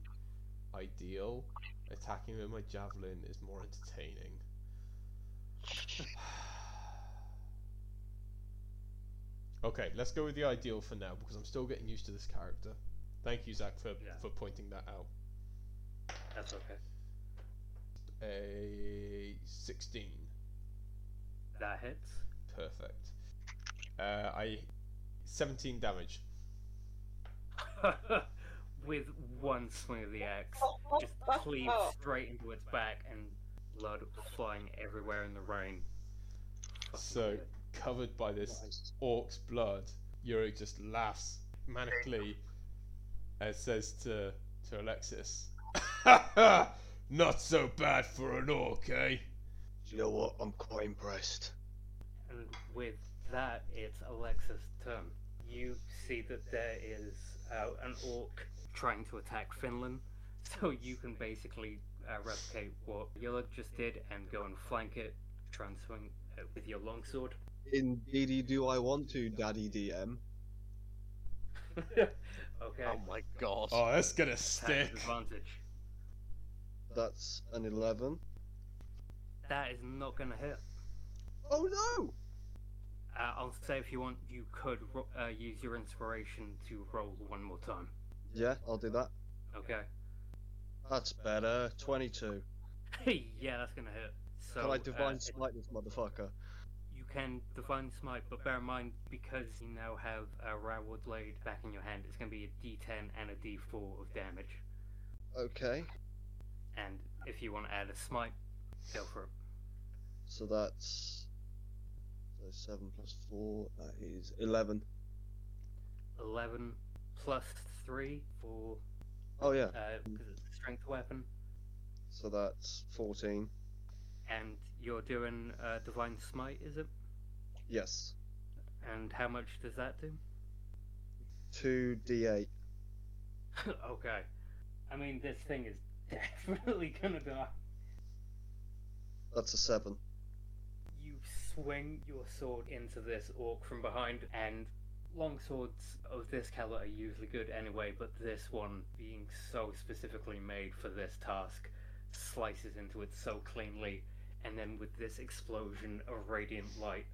[SPEAKER 5] ideal. Attacking with my javelin is more entertaining. okay, let's go with the ideal for now because I'm still getting used to this character. Thank you, Zach, for,
[SPEAKER 1] Yeah.
[SPEAKER 5] for pointing that out.
[SPEAKER 1] That's okay.
[SPEAKER 5] A 16.
[SPEAKER 1] That hits.
[SPEAKER 5] Perfect. Uh, I 17 damage.
[SPEAKER 1] with one swing of the axe, just cleaves straight into its back and blood flying everywhere in the rain. Fucking
[SPEAKER 5] So
[SPEAKER 1] good.
[SPEAKER 5] covered by this
[SPEAKER 6] Nice.
[SPEAKER 5] orc's blood, Yuri just laughs manically and says to to Alexis, "Ha ha! Not so bad for an orc, eh?"
[SPEAKER 6] You know what? I'm quite impressed.
[SPEAKER 1] And with that, it's Alexis' turn. You see that there is uh, an orc trying to attack Finlan, so you can basically uh, replicate what Yilla just did and go and flank it, try and swing it with your longsword.
[SPEAKER 4] Indeedy do I want to, Daddy DM.
[SPEAKER 1] okay.
[SPEAKER 2] Oh my god.
[SPEAKER 5] Oh, that's gonna stick.
[SPEAKER 1] advantage.
[SPEAKER 4] That's an 11.
[SPEAKER 1] That is not gonna hit.
[SPEAKER 4] Oh no!
[SPEAKER 1] Uh, I'll say if you want, you could ro- uh, use your inspiration to roll one more time.
[SPEAKER 4] Yeah, I'll do that.
[SPEAKER 1] Okay.
[SPEAKER 4] That's better. 22.
[SPEAKER 1] yeah, that's gonna hit. So
[SPEAKER 4] Can I
[SPEAKER 1] uh,
[SPEAKER 4] divine
[SPEAKER 1] it-
[SPEAKER 4] smite this motherfucker?
[SPEAKER 1] You can divine smite, but bear in mind because you now have a Rowwood blade back in your hand, it's going to be a D10 and a D4 of damage.
[SPEAKER 4] Okay,
[SPEAKER 1] And if you want to add a smite, go for it.
[SPEAKER 4] so that's so seven plus four. That is eleven.
[SPEAKER 1] 11 plus 3 for
[SPEAKER 4] Oh yeah,
[SPEAKER 1] uh, 'cause it's a strength weapon,
[SPEAKER 4] so that's fourteen.
[SPEAKER 1] and you're doing uh, divine smite, is it?
[SPEAKER 4] Yes,
[SPEAKER 1] And how much does that do?
[SPEAKER 4] two d8.
[SPEAKER 1] okay. I mean, this thing is definitely gonna die.
[SPEAKER 4] That's a seven.
[SPEAKER 1] You swing your sword into this orc from behind, and long swords of this caliber are usually good anyway, but this one, being so specifically made for this task, slices into it so cleanly, and then with this explosion of radiant light,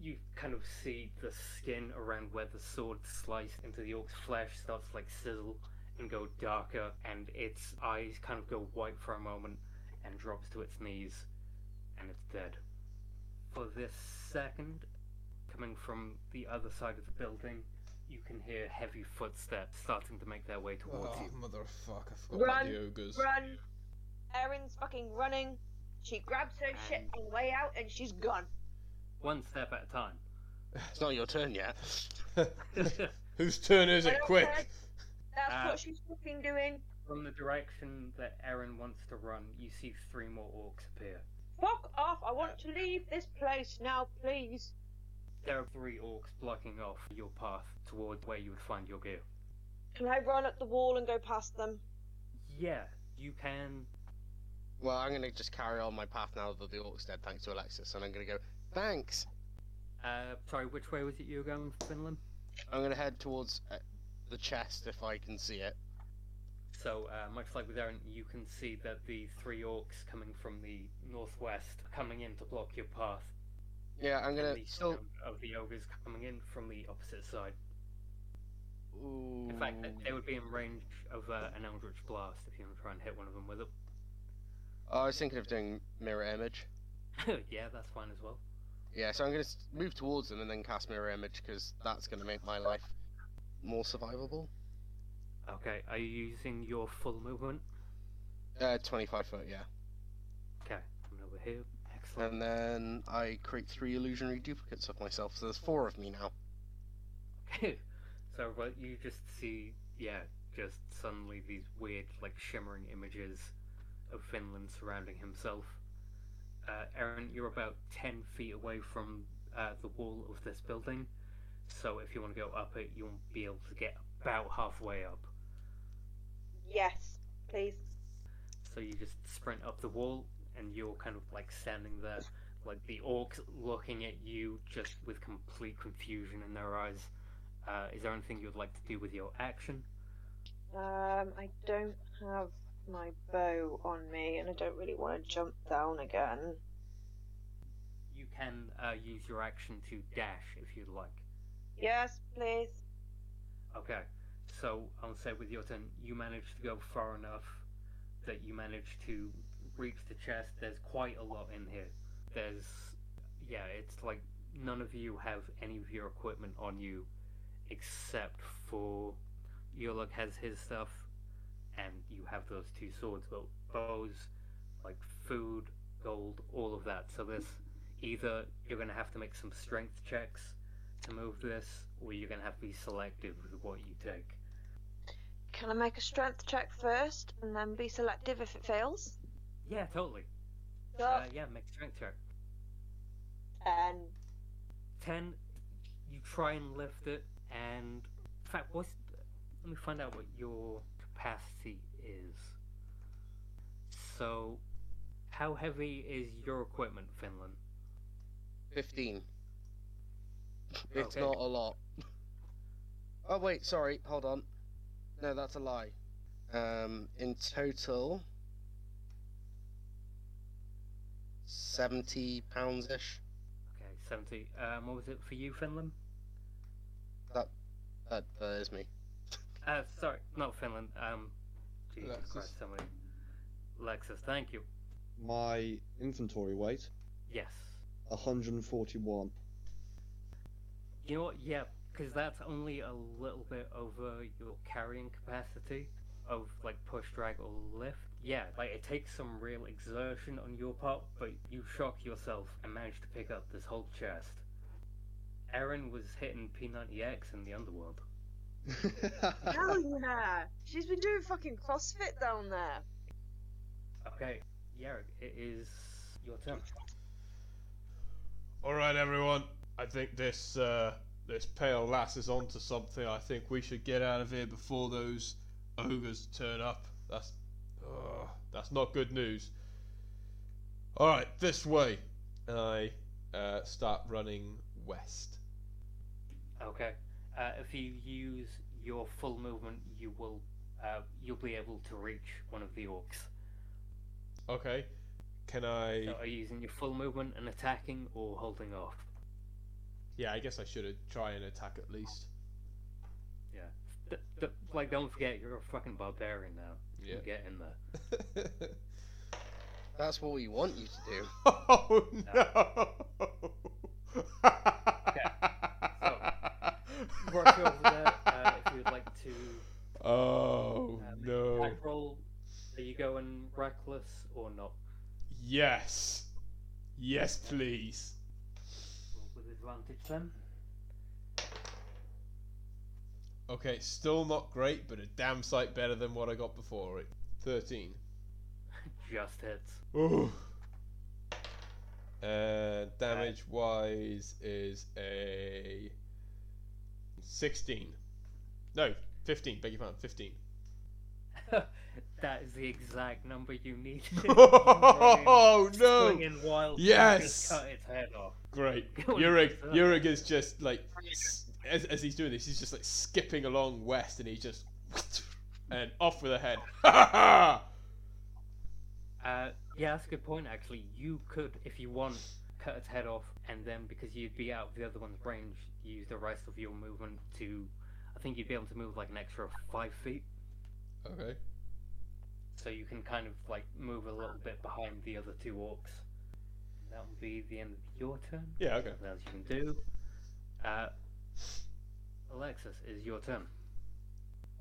[SPEAKER 1] you kind of see the skin around where the sword sliced into the orc's flesh starts like sizzle and go darker, and its eyes kind of go white for a moment and drops to its knees, and it's dead. For this second, coming from the other side of the building, you can hear heavy footsteps starting to make their way towards
[SPEAKER 5] Oh,
[SPEAKER 1] you.
[SPEAKER 5] motherfucker, I forgot
[SPEAKER 3] Run,
[SPEAKER 5] about the ogres.
[SPEAKER 3] Run. Eryn's fucking running. She grabs her shit on the way out and she's gone.
[SPEAKER 1] One step at a time.
[SPEAKER 2] It's not your turn yet.
[SPEAKER 5] Whose turn is it? Quick!
[SPEAKER 3] care. That's
[SPEAKER 1] Uh,
[SPEAKER 3] what she's fucking doing.
[SPEAKER 1] from the direction that Eryn wants to run, you see three more orcs appear.
[SPEAKER 3] Fuck off. I want to leave this place now, please.
[SPEAKER 1] There are three orcs blocking off your path towards where you would find your gear.
[SPEAKER 3] Can I run up the wall and go past them?
[SPEAKER 1] Yeah, you can.
[SPEAKER 2] Well, I'm gonna just carry on my path now that the orc's dead, thanks to Alexis, and I'm gonna go, thanks!
[SPEAKER 1] Uh, sorry, which way was it you were going, Finlan?
[SPEAKER 2] I'm gonna head towards uh, the chest if I can see it.
[SPEAKER 1] So, uh, much like with Eryn, you can see that the three orcs coming from the northwest are coming in to block your path.
[SPEAKER 2] Yeah, I'm gonna
[SPEAKER 1] the
[SPEAKER 2] still.
[SPEAKER 1] sound of the ogres coming in from the opposite side.
[SPEAKER 2] Ooh.
[SPEAKER 1] In fact, they- would be in range of uh, an Eldritch Blast if you want to try and hit one of them with it.
[SPEAKER 2] I was thinking of doing mirror image.
[SPEAKER 1] yeah, that's fine as well.
[SPEAKER 2] Yeah, so I'm gonna move towards them and then cast mirror image because that's gonna make my life more survivable.
[SPEAKER 1] Okay, are you using your full movement?
[SPEAKER 2] Uh, 25 foot, yeah.
[SPEAKER 1] Okay, I'm over here. Excellent.
[SPEAKER 2] And then I create three illusionary duplicates of myself, so there's four of me now.
[SPEAKER 1] so, but you just see, yeah, just suddenly these weird, like, shimmering images of Finlan surrounding himself. Uh, Eryn, you're about 10 feet away from uh, the wall of this building, so if you want to go up it, you'll be able to get about halfway up.
[SPEAKER 3] Yes, please.
[SPEAKER 1] So you just sprint up the wall, and you're kind of like standing there, like the orcs looking at you just with complete confusion in their eyes. Uh, is there anything you'd like to do with your action?
[SPEAKER 3] Um, I don't have my bow on me, and I don't really want to jump down again.
[SPEAKER 1] You can uh, use your action to dash if you'd like.
[SPEAKER 3] Yes, please.
[SPEAKER 1] Okay, so I'll say with your turn, you managed to go far enough that you managed to reach the chest. There's quite a lot in here. There's, yeah, it's like none of you have any of your equipment on you except for Yuluk has his stuff, and you have those two swords, but bows, like food, gold, all of that. So this, either you're to have to make some strength checks to move this, or you're to have to be selective with what you take.
[SPEAKER 3] Can I make a strength check first, and then be selective if it fails?
[SPEAKER 1] Yeah, totally.
[SPEAKER 3] So,
[SPEAKER 1] Uh, yeah, make strength check.
[SPEAKER 3] and
[SPEAKER 1] 10, you try and lift it, and in fact, what's. Let me find out what your capacity is. So, how heavy is your equipment, Finlan?
[SPEAKER 2] 15. It's
[SPEAKER 1] Okay.
[SPEAKER 2] not a lot. Oh wait, sorry, hold on. No, that's a lie. Um, in total, seventy pounds ish.
[SPEAKER 1] Okay, 70. Um, what was it for you, Finlan?
[SPEAKER 2] That that is me.
[SPEAKER 1] Uh, sorry, not Finlan. Um, Jesus
[SPEAKER 5] Lexus.
[SPEAKER 1] Christ, somebody. Lexus, thank you.
[SPEAKER 7] My inventory weight,
[SPEAKER 1] Yes.
[SPEAKER 7] 141.
[SPEAKER 1] You know what? Yeah, because that's only a little bit over your carrying capacity of like push, drag, or lift. Yeah, like it takes some real exertion on your part, but you shock yourself and manage to pick up this whole chest. Eryn was hitting P90X in the underworld.
[SPEAKER 3] Hell yeah! She's been doing fucking CrossFit down there.
[SPEAKER 1] Okay, Yarrick, it is your turn.
[SPEAKER 5] All right, everyone. I think this uh, this pale lass is onto something. I think we should get out of here before those ogres turn up. That's uh, that's not good news. All right, this way, and I uh, start running west.
[SPEAKER 1] Okay. Uh, if you use your full movement, you will uh, you'll be able to reach one of the orcs.
[SPEAKER 5] Okay, can I?
[SPEAKER 1] So are you using your full movement and attacking, or holding off?
[SPEAKER 5] Yeah, I guess I should try and attack at least.
[SPEAKER 1] Yeah. D- d- like, don't forget, you're a fucking barbarian now.
[SPEAKER 5] Yeah.
[SPEAKER 1] You get in there.
[SPEAKER 2] That's what we want you to do.
[SPEAKER 5] oh no!
[SPEAKER 1] Rush over there uh, if you would like to.
[SPEAKER 5] Oh
[SPEAKER 1] Uh,
[SPEAKER 5] no!
[SPEAKER 1] attack roll. Are you going reckless or not?
[SPEAKER 5] Yes, yes, please.
[SPEAKER 1] Roll with advantage then.
[SPEAKER 5] Okay, still not great, but a damn sight better than what I got before it. Thirteen.
[SPEAKER 1] Just hits.
[SPEAKER 5] Ooh. Uh, damage wise is a sixteen. No, fifteen. Beg your pardon, fifteen.
[SPEAKER 1] that is the exact number you need.
[SPEAKER 5] Oh no!
[SPEAKER 1] Swinging wild,
[SPEAKER 5] Yes!
[SPEAKER 1] cut its head off.
[SPEAKER 5] Great. Yurik. Yurik is just like, s- as, as he's doing this, he's just like skipping along west and he's just, and off with a head. Ha ha ha!
[SPEAKER 1] Uh, yeah, that's a good point. Actually, you could, if you want, cut its head off, and then because you'd be out of the other one's range, use the rest of your movement to. I think you'd be able to move like an extra five feet,
[SPEAKER 5] Okay.
[SPEAKER 1] so you can kind of like move a little bit behind the other two orcs. That will be the end of your turn.
[SPEAKER 5] Yeah, okay.
[SPEAKER 1] Else you can do. Uh, Alexis, is your turn.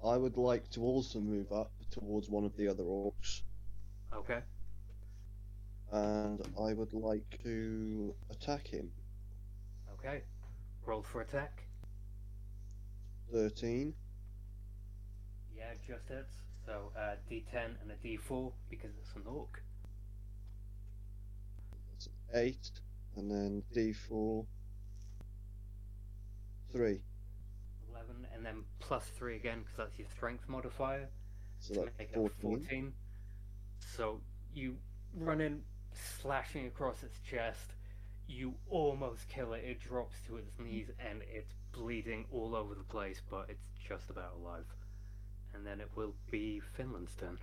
[SPEAKER 7] I would like to also move up towards one of the other orcs,
[SPEAKER 1] Okay.
[SPEAKER 7] and I would like to attack him.
[SPEAKER 1] Okay. Roll for attack.
[SPEAKER 7] 13.
[SPEAKER 1] Yeah, just hits. So uh, D10 and a D4 because it's an orc.
[SPEAKER 7] That's 8, and then D4. 3.
[SPEAKER 1] 11 and then plus 3 again because that's your strength modifier
[SPEAKER 7] So
[SPEAKER 1] to
[SPEAKER 7] that's
[SPEAKER 1] make it
[SPEAKER 7] 14.
[SPEAKER 1] 14. So you run in, slashing across its chest. You almost kill it. It drops to its knees and it's bleeding all over the place, but it's just about alive. And then it will be Finlan's turn.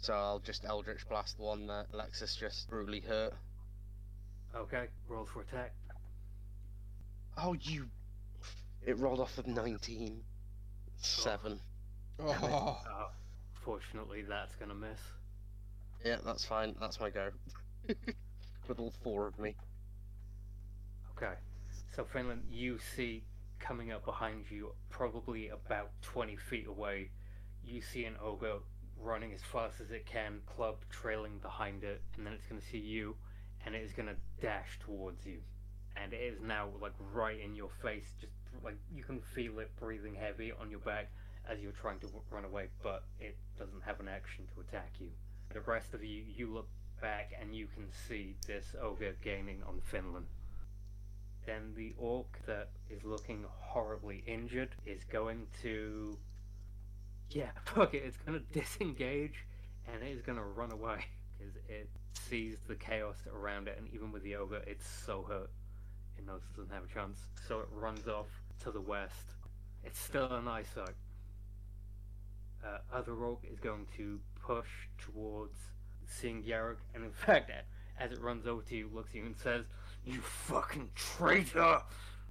[SPEAKER 2] So I'll just Eldritch Blast the one that Alexis just brutally hurt.
[SPEAKER 1] Okay, roll for attack.
[SPEAKER 2] Oh, you. It rolled off of 19. Seven.
[SPEAKER 5] Oh,
[SPEAKER 1] Uh, fortunately, that's gonna miss.
[SPEAKER 2] Yeah, that's fine. That's my go. With all four of me.
[SPEAKER 1] Okay. So, Finlan, you see coming up behind you, probably about 20 feet away, you see an ogre running as fast as it can, club trailing behind it, and then it's going to see you, and it is going to dash towards you. And it is now, like, right in your face, just like you can feel it breathing heavy on your back as you're trying to w- run away, but it doesn't have an action to attack you. The rest of you, you look back and you can see this ogre gaining on Finlan. Then the orc that is looking horribly injured is going to. Yeah, fuck it, it's gonna disengage and it is gonna run away because it sees the chaos around it, and even with the ogre, it's so hurt. It knows it doesn't have a chance. So it runs off to the west It's still an eyesight. Uh, other orc is going to push towards seeing Yarok, and in fact, as it runs over to you, looks at you and says, "You fucking traitor!"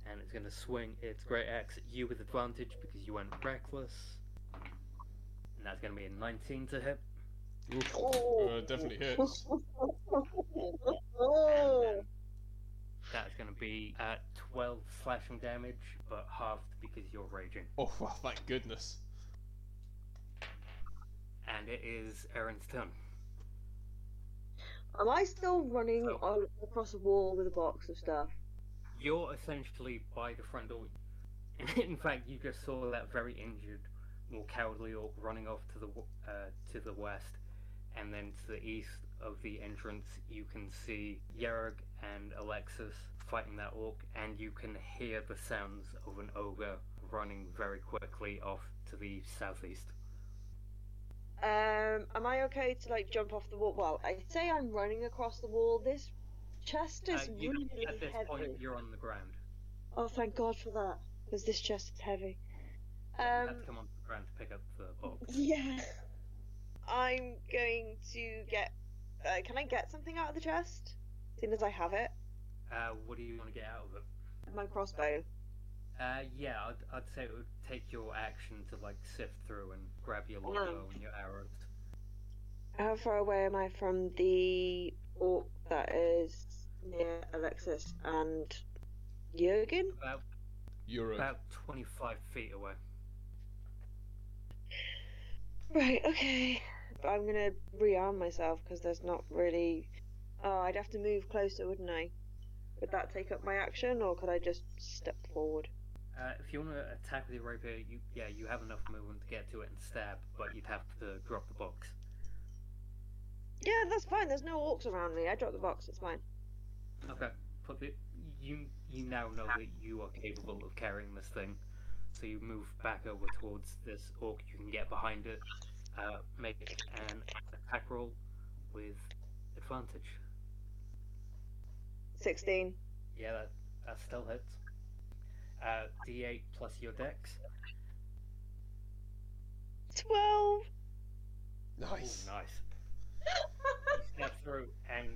[SPEAKER 1] And it's going to swing its great axe at you with advantage because you went reckless. And that's going to be a 19 to hit.
[SPEAKER 5] Oof.
[SPEAKER 8] Oh.
[SPEAKER 5] Uh, definitely hits.
[SPEAKER 1] That's going to be at 12 slashing damage, but halved because you're raging.
[SPEAKER 5] Oh, well, thank goodness.
[SPEAKER 1] And it is Eryn's turn.
[SPEAKER 3] Am I still running on, across the wall with a box of stuff?
[SPEAKER 1] You're essentially by the front door. In fact, you just saw that very injured, more cowardly orc running off to the uh, to the west, and then to the east of the entrance, you can see Yerg and Alexis fighting that orc, and you can hear the sounds of an ogre running very quickly off to the southeast.
[SPEAKER 3] Um, am I okay to like jump off the wall? Well, I say I'm running across the wall. This chest
[SPEAKER 1] Uh,
[SPEAKER 3] is
[SPEAKER 1] you,
[SPEAKER 3] really
[SPEAKER 1] at this
[SPEAKER 3] heavy.
[SPEAKER 1] point, you're on the ground.
[SPEAKER 3] Oh, thank God for that, because this chest is heavy.
[SPEAKER 1] you have to
[SPEAKER 3] Um,
[SPEAKER 1] come onto the ground to pick up the box.
[SPEAKER 3] yeah. I'm going to get. Uh, can I get something out of the chest? Seeing as I have it,
[SPEAKER 1] Uh, what do you want to get out of it?
[SPEAKER 3] my crossbow.
[SPEAKER 1] Uh, yeah, I'd, I'd say it would take your action to like sift through and grab your longbow and your arrows.
[SPEAKER 3] How far away am I from the orc that is near Alexis and Jurgen?
[SPEAKER 1] About
[SPEAKER 5] You're a
[SPEAKER 1] about 25 feet away.
[SPEAKER 3] Right, okay. But I'm gonna rearm myself because there's not really. Oh, I'd have to move closer, wouldn't I? Would that take up my action, or could I just step forward?
[SPEAKER 1] Uh, if you want to attack with your rapier, you yeah, you have enough movement to get to it and stab, but you'd have to drop the box.
[SPEAKER 3] Yeah, that's fine. There's no orcs around me. I drop the box. It's fine.
[SPEAKER 1] Okay, put the you you now know that you are capable of carrying this thing, so you move back over towards this orc. You can get behind it. Uh, make an attack roll with advantage.
[SPEAKER 3] Sixteen.
[SPEAKER 1] Yeah, that, that still hits. Uh, D8 plus your dex.
[SPEAKER 3] Twelve.
[SPEAKER 5] nice.
[SPEAKER 1] Ooh, nice. you step through, and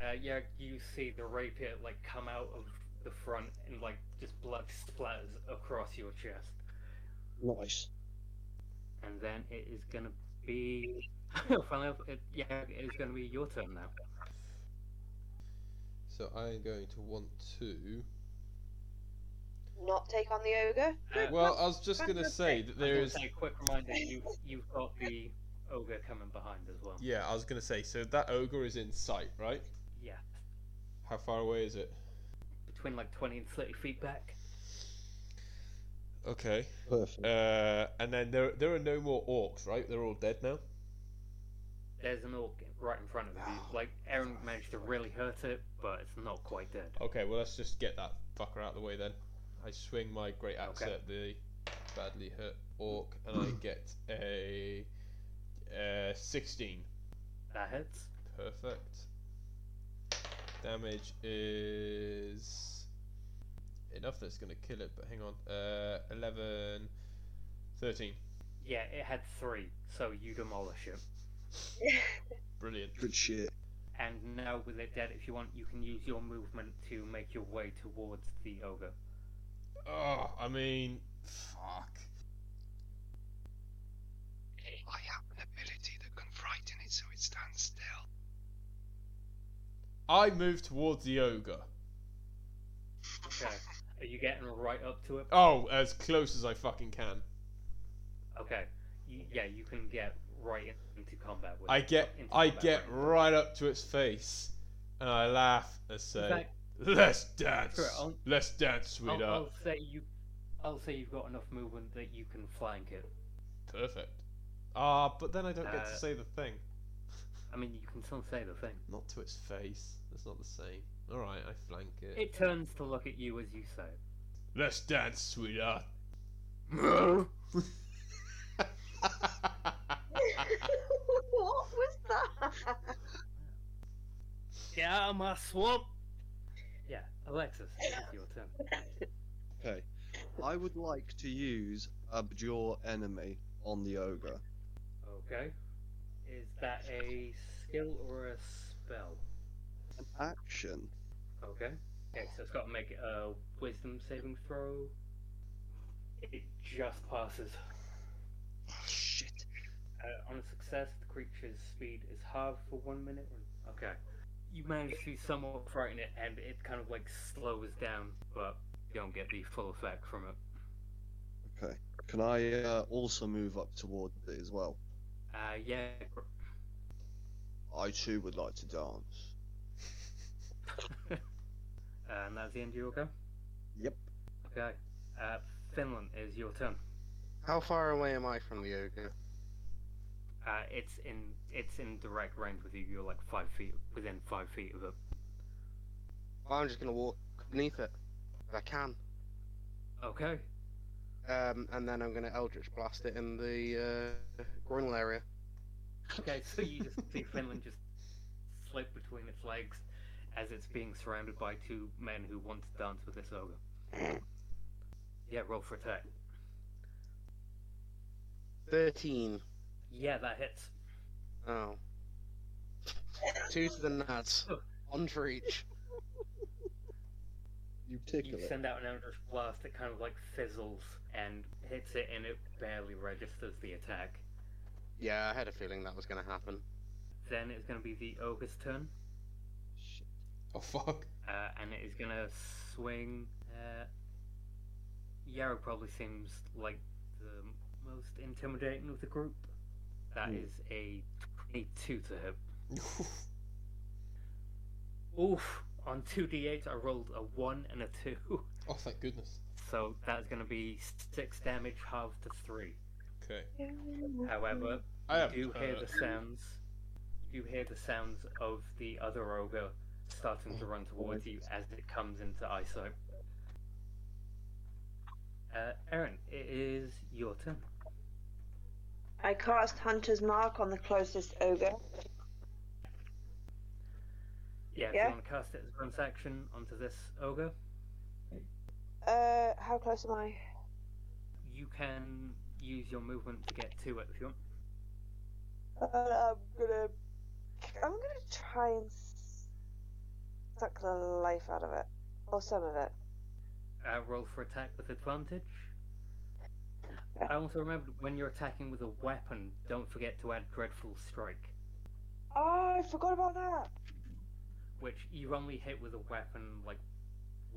[SPEAKER 1] uh, yeah, you see the rapier like come out of the front, and like just blood splatters across your chest.
[SPEAKER 9] Nice.
[SPEAKER 1] And then it is gonna be. Funnily enough, it, yeah, it is gonna be your turn now.
[SPEAKER 5] So I'm going to want to.
[SPEAKER 3] Not take on the ogre.
[SPEAKER 1] Uh,
[SPEAKER 5] Well, I was just going to say that
[SPEAKER 1] there is. was
[SPEAKER 5] there
[SPEAKER 1] gonna
[SPEAKER 5] is.
[SPEAKER 1] say, quick reminder, you you've got the ogre coming behind as well.
[SPEAKER 5] Yeah, I was going to say. So that ogre is in sight, right?
[SPEAKER 1] Yeah,
[SPEAKER 5] How far away is it?
[SPEAKER 1] between like 20 and 30 feet back.
[SPEAKER 5] Okay.
[SPEAKER 9] Perfect.
[SPEAKER 5] Uh, and then there there are no more orcs, right? They're all dead now.
[SPEAKER 1] There's an orc right in front of you. Like Eryn managed to really hurt it, but it's not quite dead.
[SPEAKER 5] Okay, well let's just get that fucker out of the way then. I swing my great axe
[SPEAKER 1] Okay.
[SPEAKER 5] at the badly hurt orc, and I get a uh, 16.
[SPEAKER 1] That hits.
[SPEAKER 5] Perfect. Damage is enough that's going to kill it, but hang on. Uh, 11, 13.
[SPEAKER 1] Yeah, it had three, so you demolish it.
[SPEAKER 5] Brilliant.
[SPEAKER 9] Good shit.
[SPEAKER 1] And now with it dead, if you want, you can use your movement to make your way towards the ogre.
[SPEAKER 5] Oh, I mean, fuck.
[SPEAKER 4] I have an ability that can frighten it so it stands still.
[SPEAKER 5] I move towards the ogre.
[SPEAKER 1] Okay. Are you getting right up to it?
[SPEAKER 5] Oh, as close as I fucking can.
[SPEAKER 1] Okay. You, yeah, you can get right into combat with
[SPEAKER 5] I get I get
[SPEAKER 1] range.
[SPEAKER 5] right up to its face, and I laugh and say,
[SPEAKER 1] fact-
[SPEAKER 5] "Let's dance,
[SPEAKER 1] Sure,
[SPEAKER 5] let's dance,
[SPEAKER 1] I'll,
[SPEAKER 5] sweetheart."
[SPEAKER 1] I'll say you. I'll say you've got enough movement that you can flank it.
[SPEAKER 5] Perfect. Ah, but then I don't get to
[SPEAKER 1] Uh,
[SPEAKER 5] say the thing.
[SPEAKER 1] I mean, you can still say the thing.
[SPEAKER 5] Not to its face. That's not the same. All right, I flank it.
[SPEAKER 1] It turns to look at you as you say. it.
[SPEAKER 5] Let's dance, sweetheart.
[SPEAKER 3] what was that?
[SPEAKER 1] Get out of my swamp! Yeah, Alexis, it's your turn.
[SPEAKER 9] Okay.
[SPEAKER 4] I would like to use Abjure Enemy on the ogre.
[SPEAKER 1] Okay. Is that a skill or a spell?
[SPEAKER 4] An action.
[SPEAKER 1] Okay. Okay, so it's got to make a wisdom saving throw. It just passes.
[SPEAKER 4] Oh, shit.
[SPEAKER 1] Uh, on a success, the creature's speed is halved for one minute. Okay. You manage to somewhat frighten it, and it kind of like slows down, but you don't get the full effect from it.
[SPEAKER 4] Okay. Can I uh, also move up toward it as well?
[SPEAKER 1] Uh, yeah.
[SPEAKER 4] I too would like to dance.
[SPEAKER 1] and that's the end of your go?
[SPEAKER 4] Yep.
[SPEAKER 1] Okay. Uh, Finlan is your turn.
[SPEAKER 2] How far away am I from the ogre?
[SPEAKER 1] Uh, it's in it's in direct range with you. You're like five feet within five feet of it.
[SPEAKER 2] I'm just gonna walk beneath it if I can,
[SPEAKER 1] Okay.
[SPEAKER 2] um, and then I'm gonna Eldritch blast it in the uh, groinal area.
[SPEAKER 1] Okay, so you just see Finlan just slip between its legs as it's being surrounded by two men who want to dance with this ogre. Yeah, roll for attack.
[SPEAKER 2] Thirteen.
[SPEAKER 1] Yeah, that hits.
[SPEAKER 2] Oh. Two to the nuts. One for each.
[SPEAKER 4] You
[SPEAKER 1] You
[SPEAKER 4] tickle it.
[SPEAKER 1] send out an eldritch blast that kind of like fizzles and hits it, and it barely registers the attack.
[SPEAKER 2] Yeah, I had a feeling that was gonna happen.
[SPEAKER 1] Then it's going to be the ogre's turn,
[SPEAKER 4] Shit.
[SPEAKER 5] Oh fuck.
[SPEAKER 1] uh, and it is going to swing. Uh, Yarrow probably seems like the most intimidating of the group. That
[SPEAKER 4] Hmm.
[SPEAKER 1] is a 22 to hit. Oof! On 2d8, I rolled a 1 and a 2.
[SPEAKER 5] oh thank goodness.
[SPEAKER 1] So that's going to be 6 damage, halved to 3.
[SPEAKER 5] Okay.
[SPEAKER 1] However,
[SPEAKER 5] I have.
[SPEAKER 1] you hear
[SPEAKER 5] uh,
[SPEAKER 1] the sounds. You hear the sounds of the other ogre starting to run towards you as it comes into eyesight. Uh, Eryn, it is your turn.
[SPEAKER 3] I cast Hunter's Mark on the closest ogre.
[SPEAKER 1] Yeah, if
[SPEAKER 3] Yeah.
[SPEAKER 1] you want to cast it as one action onto this ogre,
[SPEAKER 3] Uh, how close am I?
[SPEAKER 1] you can use your movement to get to it if you want.
[SPEAKER 3] Uh, I'm gonna. I'm gonna try and suck the life out of it, or some of it.
[SPEAKER 1] Uh, roll for attack with advantage. I also remember when you're attacking with a weapon, don't forget to add Dreadful Strike,
[SPEAKER 3] Oh, I forgot about that.
[SPEAKER 1] which you've only hit with a weapon like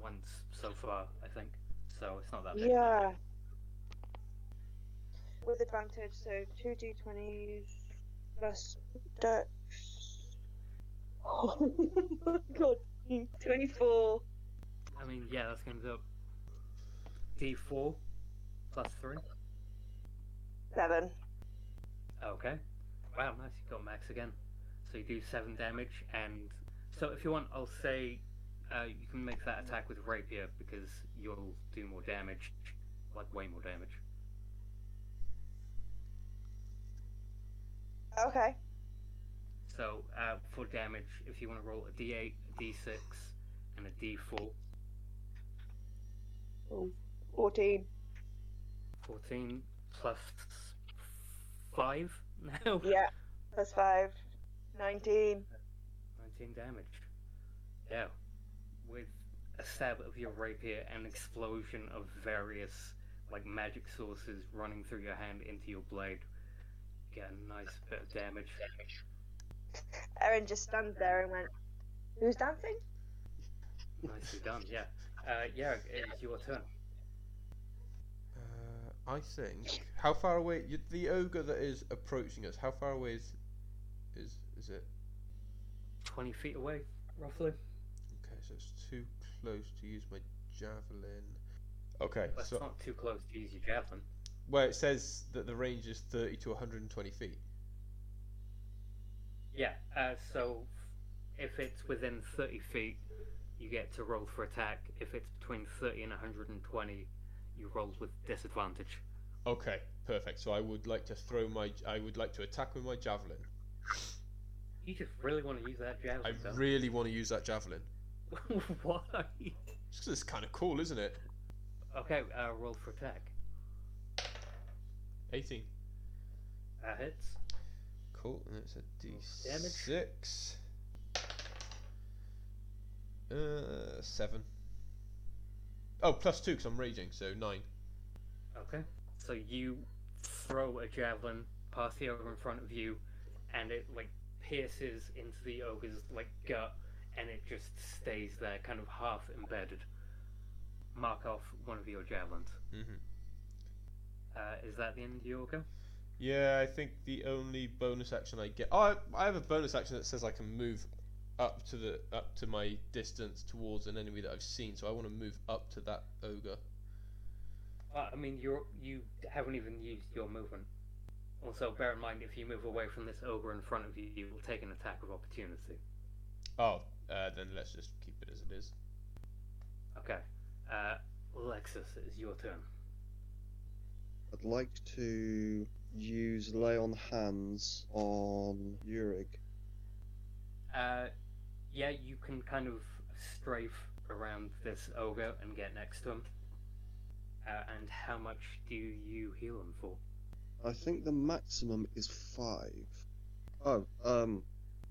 [SPEAKER 1] once so far, I think. So it's not that big.
[SPEAKER 3] Yeah. With advantage, so two d20s plus dex. Oh my god. 24.
[SPEAKER 1] I mean, yeah, that's going to do D4 plus 3.
[SPEAKER 3] 7.
[SPEAKER 1] Okay. Wow, nice. You got max again. So you do 7 damage, and so if you want, I'll say uh, you can make that attack with Rapier because you'll do more damage. Like, way more damage.
[SPEAKER 3] Okay.
[SPEAKER 1] So uh, for damage, if you want to roll a D8, a D6, and a D4,
[SPEAKER 3] 14.
[SPEAKER 1] 14 plus 5 now.
[SPEAKER 3] Yeah. Plus 5. 19.
[SPEAKER 1] 19 damage. Yeah. With a stab of your rapier and explosion of various like magic sources running through your hand into your blade. you Get a nice bit of damage.
[SPEAKER 3] Eryn just stands there and went, Who's dancing?
[SPEAKER 1] Nicely done, yeah. Uh, yeah, it's your turn.
[SPEAKER 5] I think. How far away? You, the ogre that is approaching us. How far away is is is it?
[SPEAKER 1] 20 feet away, roughly.
[SPEAKER 5] Okay, so it's too close to use my javelin. Okay,
[SPEAKER 1] it's
[SPEAKER 5] so
[SPEAKER 1] not too close to use your javelin.
[SPEAKER 5] well, it says that the range is 30 to 120 feet.
[SPEAKER 1] Yeah, uh, so if it's within 30 feet, you get to roll for attack. If it's between 30 and 120, you roll with disadvantage.
[SPEAKER 5] Okay, perfect. So I would like to throw my. I would like to attack with my javelin.
[SPEAKER 1] You just really want to use that
[SPEAKER 5] I
[SPEAKER 1] javelin, don't
[SPEAKER 5] really want to use that javelin.
[SPEAKER 1] you? Why?
[SPEAKER 5] Just 'cause it's kind of cool, isn't it?
[SPEAKER 1] Okay, uh, roll for attack.
[SPEAKER 5] 18.
[SPEAKER 1] That hits.
[SPEAKER 5] Cool, and it's a
[SPEAKER 1] Damage.
[SPEAKER 5] d6. Uh, 7. Oh, plus 2 because I'm raging, so 9.
[SPEAKER 1] Okay. So you throw a javelin past the ogre in front of you, and it like pierces into the ogre's like gut, and it just stays there, kind of half embedded. Mark off one of your javelins.
[SPEAKER 5] Mm-hmm.
[SPEAKER 1] Uh, is that the end of your go?
[SPEAKER 5] Yeah, I think the only bonus action I get. Oh, I, I have a bonus action that says I can move up to the up to my distance towards an enemy that I've seen. So I want to move up to that ogre.
[SPEAKER 1] Uh, I mean, you're you haven't even used your movement. Also, bear in mind if you move away from this ogre in front of you, you will take an attack of opportunity.
[SPEAKER 5] Oh, uh, then let's just keep it as it is.
[SPEAKER 1] Okay. Uh, Lexus, it is your turn.
[SPEAKER 4] I'd like to use lay on hands on Yurig.
[SPEAKER 1] Uh, yeah, you can kind of strafe around this ogre and get next to him. Uh, and how much do you heal him for?
[SPEAKER 4] I think the maximum is five. Oh, um,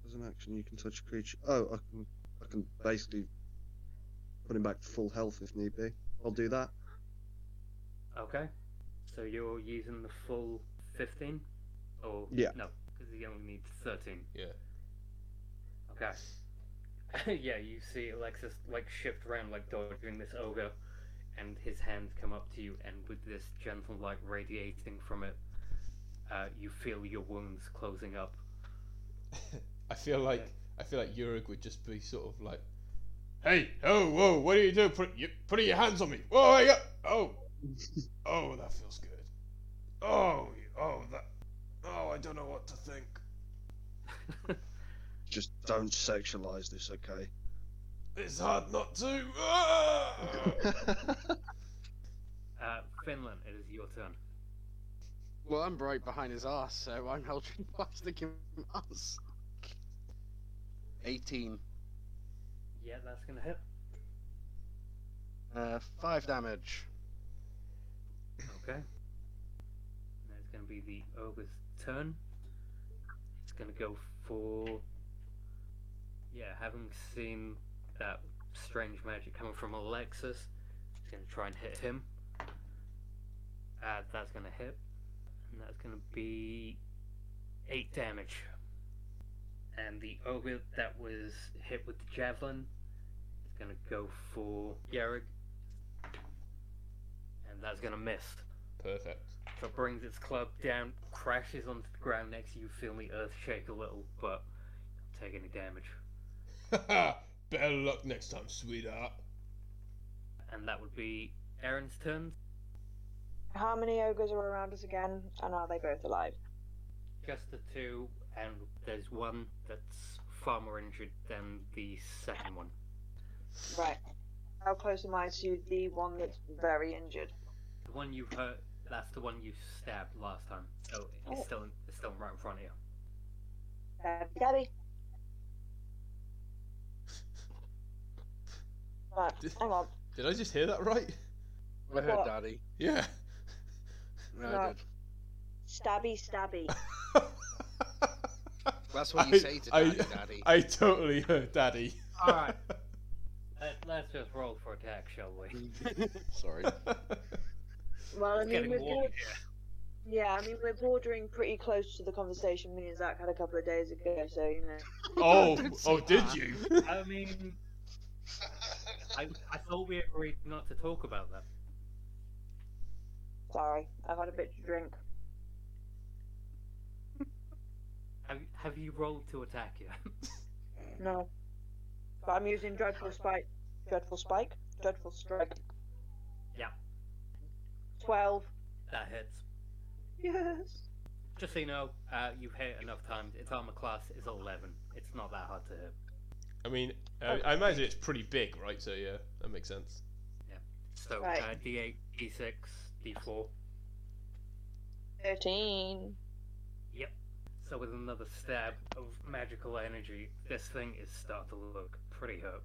[SPEAKER 4] as an action, you can touch a creature. Oh, I can, I can basically put him back to full health if need be. I'll do that.
[SPEAKER 1] Okay. So you're using the full 15? Or
[SPEAKER 4] Yeah.
[SPEAKER 1] no, because he only needs 13.
[SPEAKER 5] Yeah.
[SPEAKER 1] Okay. yeah, you see Alexis like shift around like dodging this ogre and his hands come up to you and with this gentle light radiating from it, uh, you feel your wounds closing up.
[SPEAKER 5] I feel like
[SPEAKER 1] Okay.
[SPEAKER 5] I feel like Yurik would just be sort of like, "Hey, oh, whoa, what are you doing? Put you putting your hands on me? Whoa, yeah, oh, oh, that feels good. Oh, oh, that, oh, I don't know what to think.
[SPEAKER 4] Just don't sexualize this, okay?
[SPEAKER 5] It's hard not to. Ah!
[SPEAKER 1] Uh, Finlan, it is your turn.
[SPEAKER 2] Well, I'm right behind his ass, so I'm Eldritch Blasting him ass. 18.
[SPEAKER 1] Yeah, that's gonna hit.
[SPEAKER 2] Uh, 5 damage.
[SPEAKER 1] Okay. Now it's gonna be the ogre's turn. It's gonna go for. Yeah, having seen that strange magic coming from Alexis, he's gonna try and hit him. Uh, that's gonna hit. And that's gonna be 8 damage. And the ogre that was hit with the javelin is gonna go for Yerrig. And that's gonna miss.
[SPEAKER 5] Perfect.
[SPEAKER 1] So it brings its club down, crashes onto the ground next to you, feel the earth shake a little, but take any damage.
[SPEAKER 5] Better luck next time, sweetheart.
[SPEAKER 1] And that would be Eryn's turn.
[SPEAKER 3] How many ogres are around us again, and are they both alive?
[SPEAKER 1] Just the two, and there's one that's far more injured than the second one.
[SPEAKER 3] Right. How close am I to the one that's very injured?
[SPEAKER 1] The one you've hurt, that's the one you stabbed last time. So it's
[SPEAKER 3] Oh.
[SPEAKER 1] still it's still right in front of you.
[SPEAKER 3] Uh, Right,
[SPEAKER 5] Did-
[SPEAKER 3] hang on.
[SPEAKER 5] Did I just hear that right?
[SPEAKER 2] I heard
[SPEAKER 3] What?
[SPEAKER 2] Daddy.
[SPEAKER 5] Yeah.
[SPEAKER 2] No,
[SPEAKER 3] No.
[SPEAKER 2] I did.
[SPEAKER 3] Stabby, stabby.
[SPEAKER 2] That's what you
[SPEAKER 5] I-
[SPEAKER 2] say to
[SPEAKER 5] I-
[SPEAKER 2] Daddy, Daddy.
[SPEAKER 5] I totally heard Daddy.
[SPEAKER 1] Alright. Let, let's just roll for attack, shall we?
[SPEAKER 2] Sorry.
[SPEAKER 3] Well, I
[SPEAKER 1] It's
[SPEAKER 3] mean,
[SPEAKER 1] getting
[SPEAKER 3] we're
[SPEAKER 1] warm
[SPEAKER 3] bord- yeah, I mean, we're bordering pretty close to the conversation me and Zach had a couple of days ago, so you know.
[SPEAKER 5] oh, oh, did you?
[SPEAKER 1] I mean, I, I thought we agreed not to talk about that.
[SPEAKER 3] Sorry, I've had a bit to drink.
[SPEAKER 1] Have, have you rolled to attack yet?
[SPEAKER 3] No. But I'm using Dreadful Spike. Dreadful Spike? Dreadful Strike.
[SPEAKER 1] Yeah.
[SPEAKER 3] 12.
[SPEAKER 1] that hits.
[SPEAKER 3] Yes.
[SPEAKER 1] Just so you know, uh, you've hit enough times. Its armor class is 11. It's not that hard to hit.
[SPEAKER 5] I mean, I, I imagine it's pretty big, right? So yeah, that makes sense. Yeah.
[SPEAKER 1] So,
[SPEAKER 3] Right.
[SPEAKER 1] uh, D8, D6, D4.
[SPEAKER 3] 13. Yep.
[SPEAKER 1] So, with another stab of magical energy, this thing is starting to look pretty hurt.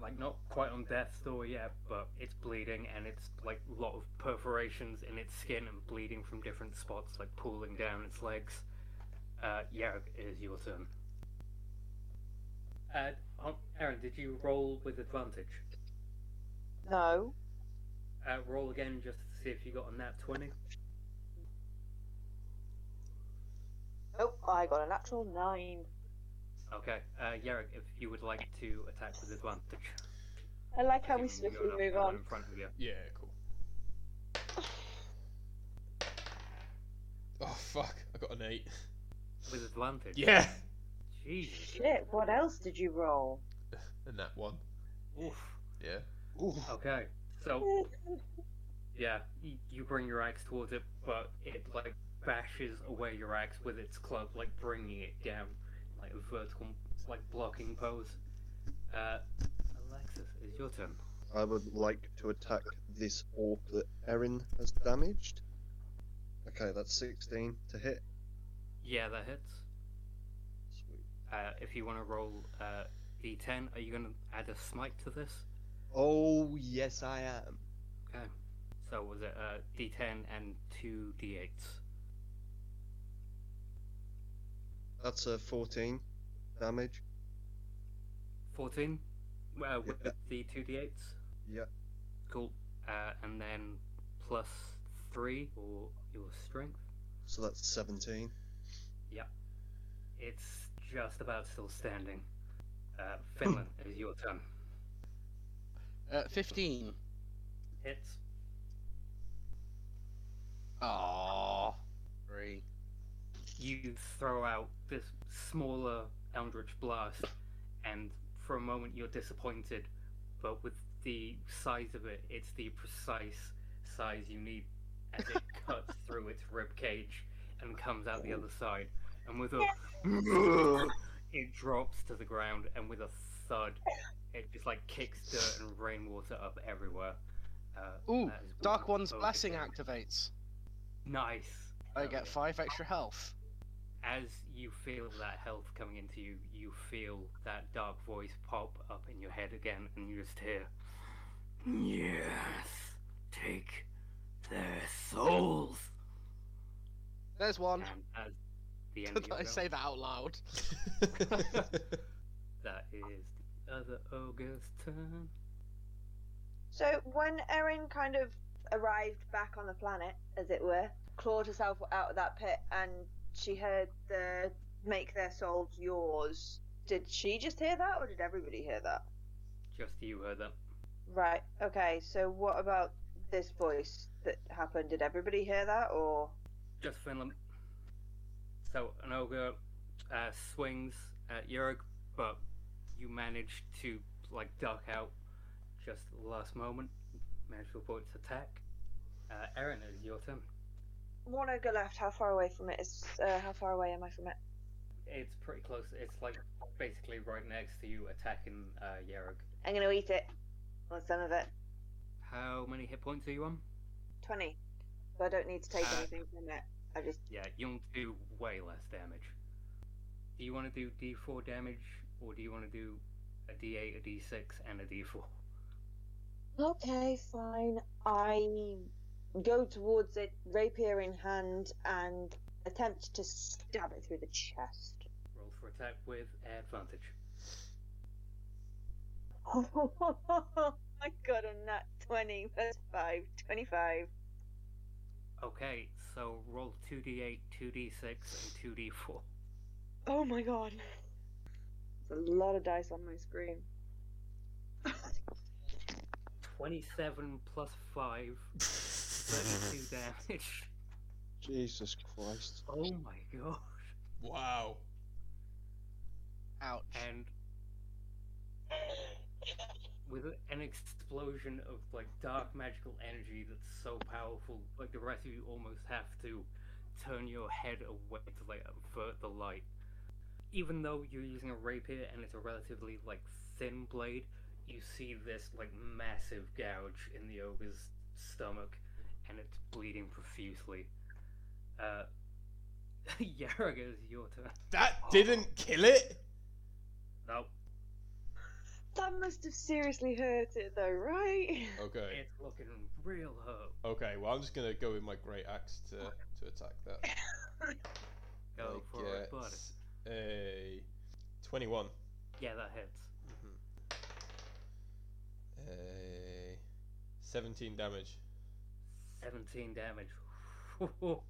[SPEAKER 1] like not quite on death's door yet, but it's bleeding and it's like a lot of perforations in its skin and bleeding from different spots, like pooling down its legs. Uh, yeah, it is your turn. Uh, Eryn, did you roll with advantage?
[SPEAKER 3] No.
[SPEAKER 1] Uh, roll again just to see if you got a nat 20.
[SPEAKER 3] Oh, I got a natural nine.
[SPEAKER 1] Okay, uh, Yarrick, if you would like to attack with advantage.
[SPEAKER 3] I like how we
[SPEAKER 1] assuming
[SPEAKER 3] swiftly move
[SPEAKER 1] the one
[SPEAKER 3] on.
[SPEAKER 1] In front of you.
[SPEAKER 5] Yeah, cool. Oh fuck! I got an eight.
[SPEAKER 1] With advantage?
[SPEAKER 5] Yeah.
[SPEAKER 1] Jesus.
[SPEAKER 3] Shit, what else did you roll?
[SPEAKER 5] And that one.
[SPEAKER 1] Oof.
[SPEAKER 5] Yeah.
[SPEAKER 1] Okay, so yeah, y- you bring your axe towards it, but it like bashes away your axe with its club, like bringing it down, like a vertical, like blocking pose. Uh, Alexis, it's your turn.
[SPEAKER 4] I would like to attack this orc that Eryn has damaged. Okay, that's 16 to hit.
[SPEAKER 1] Yeah, that hits.
[SPEAKER 4] Sweet.
[SPEAKER 1] Uh, if you want to roll uh, d10, are you going to add a smite to this?
[SPEAKER 10] Oh, yes, I am.
[SPEAKER 1] Okay. So was it uh, d10 and two d8s?
[SPEAKER 4] That's a 14 damage.
[SPEAKER 1] 14? Well, with
[SPEAKER 4] Yeah.
[SPEAKER 1] the two d8s?
[SPEAKER 4] Yeah.
[SPEAKER 1] Cool. Uh, and then plus three for your strength.
[SPEAKER 4] So that's 17. Yeah.
[SPEAKER 1] It's just about still standing. Uh, Finlan, it is your turn.
[SPEAKER 2] Uh, 15.
[SPEAKER 1] Hits.
[SPEAKER 2] Aww. Three.
[SPEAKER 1] You throw out this smaller Eldritch Blast, and for a moment you're disappointed, but with the size of it, it's the precise size you need as it cuts through its rib cage and comes out the other side. And with a it drops to the ground, and with a thud, it just like kicks dirt and rainwater up everywhere. Uh,
[SPEAKER 2] Ooh, Dark One's blessing activates.
[SPEAKER 1] Nice.
[SPEAKER 2] I
[SPEAKER 1] Okay.
[SPEAKER 2] get five extra health.
[SPEAKER 1] as you feel that health coming into you, you feel that dark voice pop up in your head again, and you just hear, Yes, take their souls.
[SPEAKER 2] There's one.
[SPEAKER 1] And the end
[SPEAKER 2] Did I say that out loud?
[SPEAKER 1] that is the other ogre's turn.
[SPEAKER 3] So when Eryn kind of arrived back on the planet, as it were, clawed herself out of that pit, and she heard the "make their souls yours." Did she just hear that, or did everybody hear that?
[SPEAKER 1] Just you heard that.
[SPEAKER 3] Right. Okay. So what about this voice that happened? Did everybody hear that, or?
[SPEAKER 1] Just Finlan. So an ogre uh, swings at Yurik, but you manage to like duck out just at the last moment. Manage to avoid its attack. Uh, Eryn, it is your turn.
[SPEAKER 3] One ogre left. How far away from it is? Uh, how far away am I from it?
[SPEAKER 1] It's pretty close. It's like basically right next to you, attacking uh, Yerog.
[SPEAKER 3] I'm gonna eat it. Or some of it.
[SPEAKER 1] How many hit points are you on?
[SPEAKER 3] Twenty. So I don't need to take
[SPEAKER 1] Uh,
[SPEAKER 3] anything from it. I just.
[SPEAKER 1] Yeah, you'll do way less damage. Do you want to do D4 damage, or do you want to do a D8, a D6, and a D4?
[SPEAKER 3] Okay, fine. I go towards it, rapier in hand, and attempt to stab it through the chest.
[SPEAKER 1] Roll for attack with advantage.
[SPEAKER 3] I got a nat 20 plus 5, 25.
[SPEAKER 1] Okay, so roll 2d8, 2d6, and 2d4.
[SPEAKER 3] Oh my god. There's a lot of dice on my screen.
[SPEAKER 1] 27 plus 5, 32 damage.
[SPEAKER 4] Jesus Christ.
[SPEAKER 1] Oh my god.
[SPEAKER 5] wow.
[SPEAKER 2] Ouch.
[SPEAKER 1] And with an explosion of like dark magical energy that's so powerful, like the rest of you almost have to turn your head away to like avert the light. Even though you're using a rapier and it's a relatively like thin blade, you see this like massive gouge in the ogre's stomach, and it's bleeding profusely. Uh, Yaraga is your turn.
[SPEAKER 5] That didn't kill it.
[SPEAKER 1] Nope.
[SPEAKER 11] That must have seriously hurt it, though, right?
[SPEAKER 5] Okay.
[SPEAKER 1] It's looking real hurt.
[SPEAKER 5] Okay. Well, I'm just gonna go with my great axe to to attack that.
[SPEAKER 1] Go
[SPEAKER 5] I
[SPEAKER 1] for it, bud.
[SPEAKER 5] a twenty-one.
[SPEAKER 1] Yeah, that hits. Mm-hmm.
[SPEAKER 5] A seventeen damage.
[SPEAKER 1] 17 damage.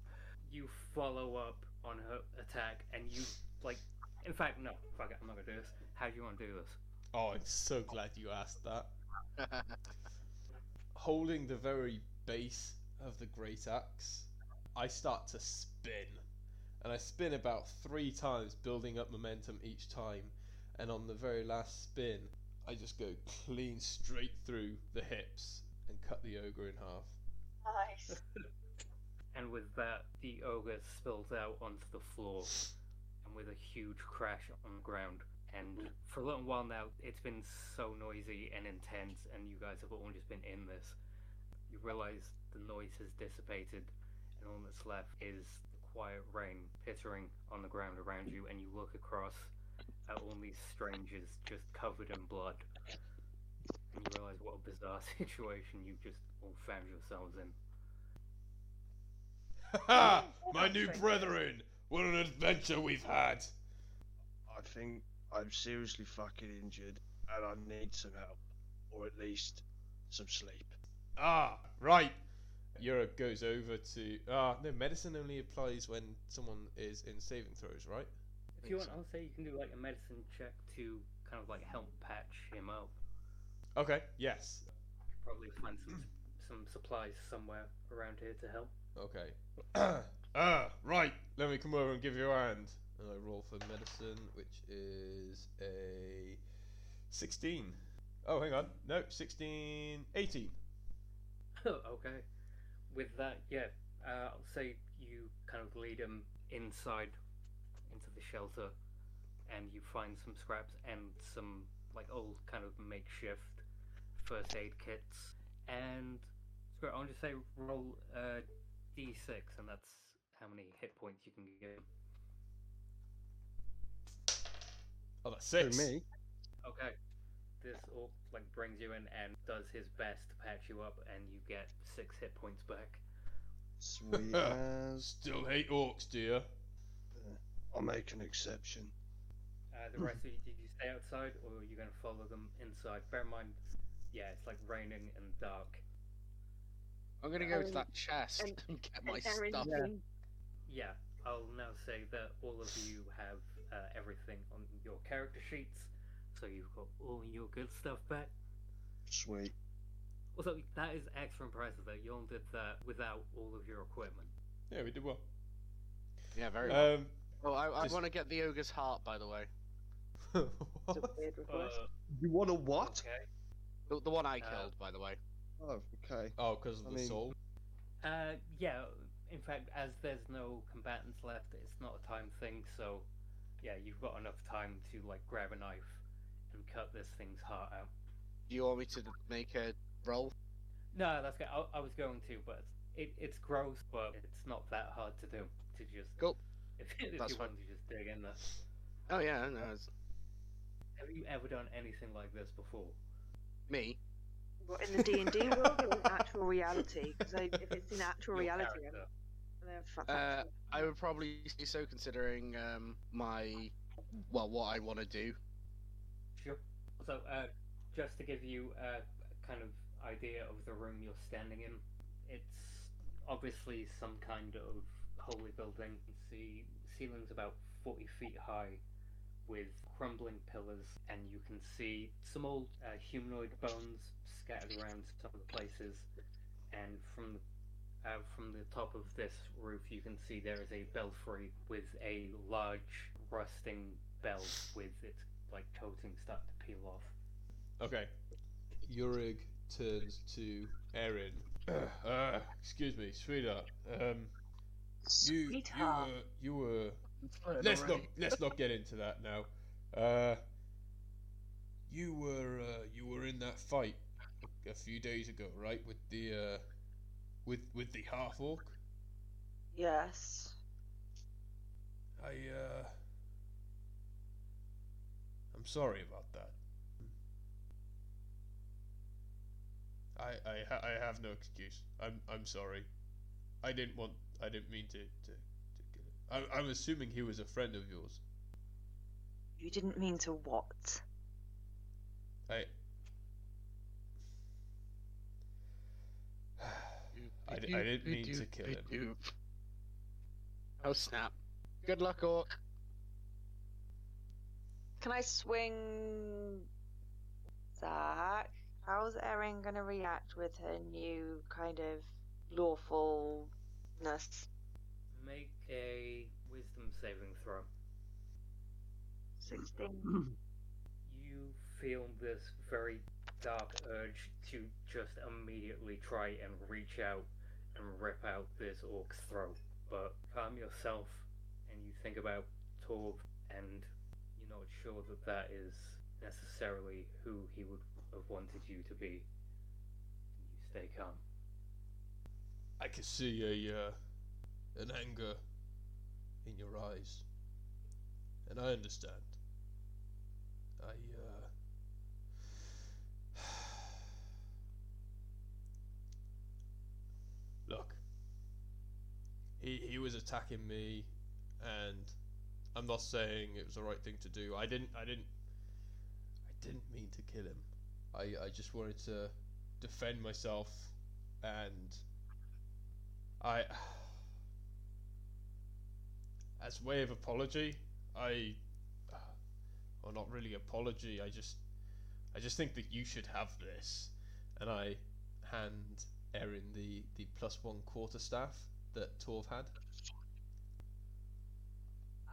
[SPEAKER 1] you follow up on her attack and you, like, in fact, no, fuck it, I'm not gonna do this. How do you want to do this?
[SPEAKER 5] Oh, I'm so glad you asked that. Holding the very base of the great axe, I start to spin. And I spin about three times, building up momentum each time. And on the very last spin, I just go clean straight through the hips and cut the ogre in half.
[SPEAKER 11] Nice.
[SPEAKER 1] And with that, the ogre spills out onto the floor, and with a huge crash on the ground. And for a little while now, it's been so noisy and intense, and you guys have all just been in this. You realize the noise has dissipated, and all that's left is the quiet rain pittering on the ground around you, and you look across at all these strangers just covered in blood. And you realize what a bizarre situation you've just all found yourselves in.
[SPEAKER 5] Ha! My new brethren! What an adventure we've had!
[SPEAKER 7] I think I'm seriously fucking injured and I need some help. Or at least some sleep.
[SPEAKER 5] Ah, right. Europe goes over to. Ah, no, medicine only applies when someone is in saving throws, right?
[SPEAKER 1] If you want, I'll say you can do like a medicine check to kind of like help patch him up.
[SPEAKER 5] Okay, yes.
[SPEAKER 1] Probably find some some supplies somewhere around here to help.
[SPEAKER 5] Okay. ah, right. Let me come over and give you a hand. And I roll for medicine, which is a 16. Oh, hang on. No, 16. 18.
[SPEAKER 1] okay. With that, yeah, uh, I'll say you kind of lead him inside into the shelter, and you find some scraps and some like old kind of makeshift first aid kits. And I'll just say roll uh, d6, and that's how many hit points you can get.
[SPEAKER 5] Oh, that's
[SPEAKER 7] For
[SPEAKER 5] six.
[SPEAKER 7] me,
[SPEAKER 1] Okay. This all like brings you in and does his best to patch you up, and you get six hit points back.
[SPEAKER 7] sweet as.
[SPEAKER 5] Still hate orcs, do you?
[SPEAKER 7] I'll make an exception.
[SPEAKER 1] Uh, the rest of you, did you stay outside, or are you going to follow them inside? Bear in mind, yeah, it's like raining and dark.
[SPEAKER 2] I'm gonna go to
[SPEAKER 11] Um,
[SPEAKER 2] that chest
[SPEAKER 11] and-
[SPEAKER 2] and, get my
[SPEAKER 11] And Aaron
[SPEAKER 2] stuff.
[SPEAKER 11] can-
[SPEAKER 1] Yeah, I'll now say that all of you have uh, everything on your character sheets, so you've got all your good stuff back.
[SPEAKER 7] Sweet.
[SPEAKER 1] Also, that is extra impressive that you all did that without all of your equipment.
[SPEAKER 5] Yeah, we did well.
[SPEAKER 2] Yeah, very well.
[SPEAKER 5] Um,
[SPEAKER 2] Oh, I, I
[SPEAKER 5] just-
[SPEAKER 2] want to get the ogre's heart, by the way.
[SPEAKER 5] What?
[SPEAKER 1] Uh,
[SPEAKER 7] You want a what?
[SPEAKER 1] okay.
[SPEAKER 2] The, the one I
[SPEAKER 1] Uh,
[SPEAKER 2] killed, by the way.
[SPEAKER 7] Oh, okay.
[SPEAKER 5] Oh, because of
[SPEAKER 7] I
[SPEAKER 5] the
[SPEAKER 7] mean-
[SPEAKER 5] soul.
[SPEAKER 1] Uh, yeah. In fact, as there's no combatants left, it's not a time thing. So, yeah, you've got enough time to like grab a knife and cut this thing's heart out.
[SPEAKER 2] Do you want me to make a roll?
[SPEAKER 1] No, that's good. I, I was going to, but it, it's gross, but it's not that hard to do. To just
[SPEAKER 2] Cool.
[SPEAKER 1] If, if
[SPEAKER 2] That's
[SPEAKER 1] you
[SPEAKER 2] fine.
[SPEAKER 1] want to just dig in there.
[SPEAKER 2] Oh yeah, no, it's
[SPEAKER 1] Have you ever done anything like this before?
[SPEAKER 2] me.
[SPEAKER 3] What in the D and D world or in actual reality? Because if it's in actual
[SPEAKER 1] Your
[SPEAKER 3] reality,
[SPEAKER 1] character.
[SPEAKER 3] Then fuck
[SPEAKER 2] Uh. I would probably say so, considering um, my well, what I want to do.
[SPEAKER 1] Sure. So, uh, just to give you a kind of idea of the room you're standing in, it's obviously some kind of holy building. You see ceilings about 40 feet high with crumbling pillars, and you can see some old uh, humanoid bones scattered around some of the places. And from the uh, from the top of this roof, you can see there is a belfry with a large rusting bell with its like coating starting to peel off.
[SPEAKER 5] Okay. Yurig turns to Eryn. Uh, excuse me, sweetheart. Um, you you were you were. Let's not let's not get into that now. Uh, you were uh, you were in that fight a few days ago, right? With the uh, with with the half orc.
[SPEAKER 3] Yes.
[SPEAKER 5] I uh, I'm sorry about that. I I, ha- I have no excuse. I'm I'm sorry. I didn't want. I didn't mean to to, to. I, I'm assuming he was a friend of yours.
[SPEAKER 12] You didn't mean to what?
[SPEAKER 5] I I d-
[SPEAKER 2] doop,
[SPEAKER 5] I didn't mean to kill him.
[SPEAKER 2] Oh snap! Good luck, Orc.
[SPEAKER 3] Can I swing Zach? How's Eryn gonna react with her new kind of lawfulness?
[SPEAKER 1] Make a wisdom saving throw.
[SPEAKER 3] 16.
[SPEAKER 1] You feel this very dark urge to just immediately try and reach out and rip out this orc's throat. But calm yourself and you think about Torve and you're not sure that that is necessarily who he would have wanted you to be. You stay calm.
[SPEAKER 5] I can see a uh, an anger in your eyes, and I understand. I uh. Look, he he was attacking me, and I'm not saying it was the right thing to do. I didn't I didn't I didn't mean to kill him. I I just wanted to defend myself, and I, as way of apology, I, well, not really apology. I just, I just think that you should have this, and I hand Eryn the the plus one quarter staff that Torve had.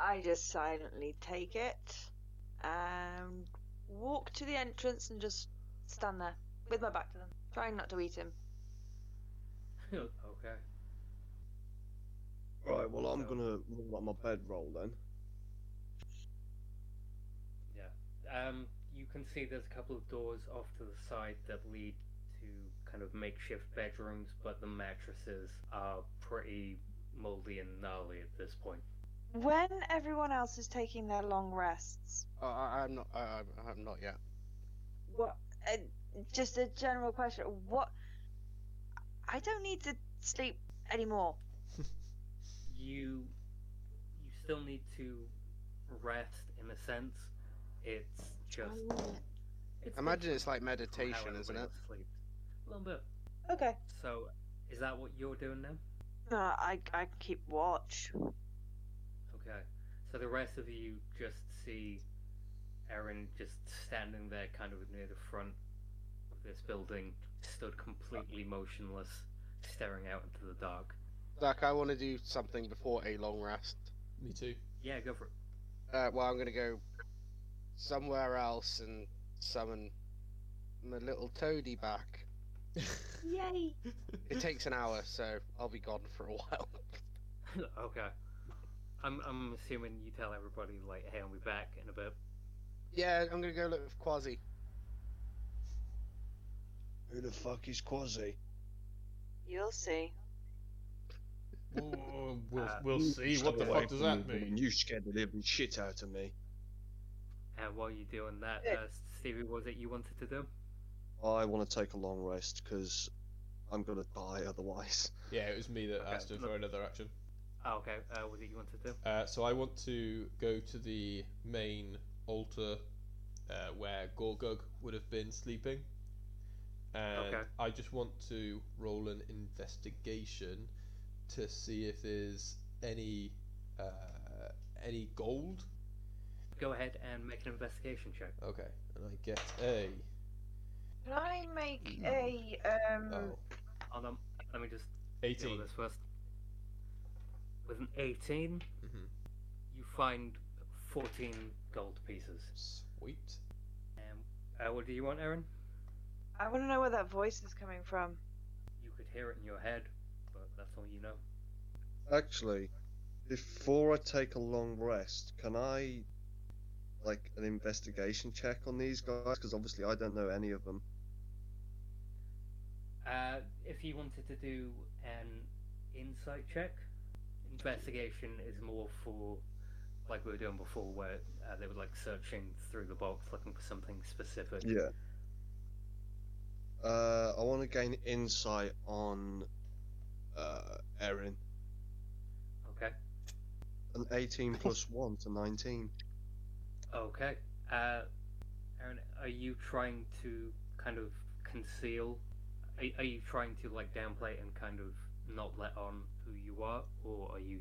[SPEAKER 3] I just silently take it and walk to the entrance and just stand there with my back to them, trying not to eat him.
[SPEAKER 1] okay.
[SPEAKER 4] Right, well, I'm
[SPEAKER 1] So-
[SPEAKER 4] gonna roll out my bedroll then.
[SPEAKER 1] Yeah. Um, you can see there's a couple of doors off to the side that lead to kind of makeshift bedrooms, but the mattresses are pretty moldy and gnarly at this point.
[SPEAKER 3] When everyone else is taking their long rests,
[SPEAKER 2] Uh, I, I'm not. I, I'm- I'm not yet.
[SPEAKER 3] what? Uh, just a general question. What? I don't need to sleep anymore.
[SPEAKER 1] You you still need to rest in a sense. It's just it's
[SPEAKER 2] Imagine it's like
[SPEAKER 1] different from how
[SPEAKER 2] meditation, isn't it?
[SPEAKER 1] everybody sleeps. A little bit.
[SPEAKER 3] Okay.
[SPEAKER 1] So, is that what you're doing now?
[SPEAKER 3] No, I I keep watch.
[SPEAKER 1] Okay. So the rest of you just see Eryn just standing there, kind of near the front of this building, stood completely motionless, staring out into the dark.
[SPEAKER 2] Zach, I want to do something before a long rest.
[SPEAKER 5] Me too.
[SPEAKER 1] Yeah, go for it.
[SPEAKER 2] Uh, well, I'm gonna go somewhere else and summon my little toady back.
[SPEAKER 3] Yay!
[SPEAKER 2] It takes an hour, so I'll be gone for a while.
[SPEAKER 1] okay. I'm I'm assuming you tell everybody like, hey, I'll be back in a bit.
[SPEAKER 2] Yeah, I'm gonna go look for Quasi.
[SPEAKER 4] Who the fuck is Quasi?
[SPEAKER 3] You'll see.
[SPEAKER 5] we'll we'll,
[SPEAKER 1] Uh,
[SPEAKER 5] we'll see. What the
[SPEAKER 4] Stay away
[SPEAKER 5] fuck does
[SPEAKER 4] from
[SPEAKER 5] that
[SPEAKER 4] me, woman.
[SPEAKER 5] mean?
[SPEAKER 4] You scared the living shit out of me.
[SPEAKER 1] And while you're doing that,
[SPEAKER 3] Yeah.
[SPEAKER 1] uh, Stevie, what was it you wanted to do?
[SPEAKER 4] I want to take a long rest because I'm gonna die otherwise.
[SPEAKER 5] Yeah, it was me that
[SPEAKER 1] Okay,
[SPEAKER 5] asked her
[SPEAKER 1] look-
[SPEAKER 5] for another action.
[SPEAKER 1] Oh, okay. Uh, what was it you wanted to do?
[SPEAKER 5] Uh, so I want to go to the main altar uh, where Gorgug would have been sleeping, and
[SPEAKER 1] Okay.
[SPEAKER 5] I just want to roll an investigation to see if there's any uh, any gold.
[SPEAKER 1] Go ahead and make an investigation check.
[SPEAKER 5] Okay, and I get a
[SPEAKER 3] Can I make a um?
[SPEAKER 5] oh,
[SPEAKER 1] Hold on. Let me just deal
[SPEAKER 5] 18.
[SPEAKER 1] with this first. With an 18,
[SPEAKER 5] hmm
[SPEAKER 1] you find 14 gold pieces.
[SPEAKER 5] Sweet.
[SPEAKER 1] Um, uh, what do you want, Eryn?
[SPEAKER 3] I want to know where that voice is coming from.
[SPEAKER 1] You could hear it in your head, but that's all you know.
[SPEAKER 4] Actually, before I take a long rest, can I like an investigation check on these guys? Because obviously I don't know any of them.
[SPEAKER 1] Uh, if you wanted to do an insight check, investigation is more for, like we were doing before, where uh, they were like searching through the box looking for something specific.
[SPEAKER 4] Yeah. Uh, I want to gain insight on uh, Eryn.
[SPEAKER 1] Okay.
[SPEAKER 4] An 18 plus 1 to 19.
[SPEAKER 1] Okay. Uh, Eryn, are you trying to kind of conceal? Are, are you trying to like downplay it and kind of not let on who you are, or are you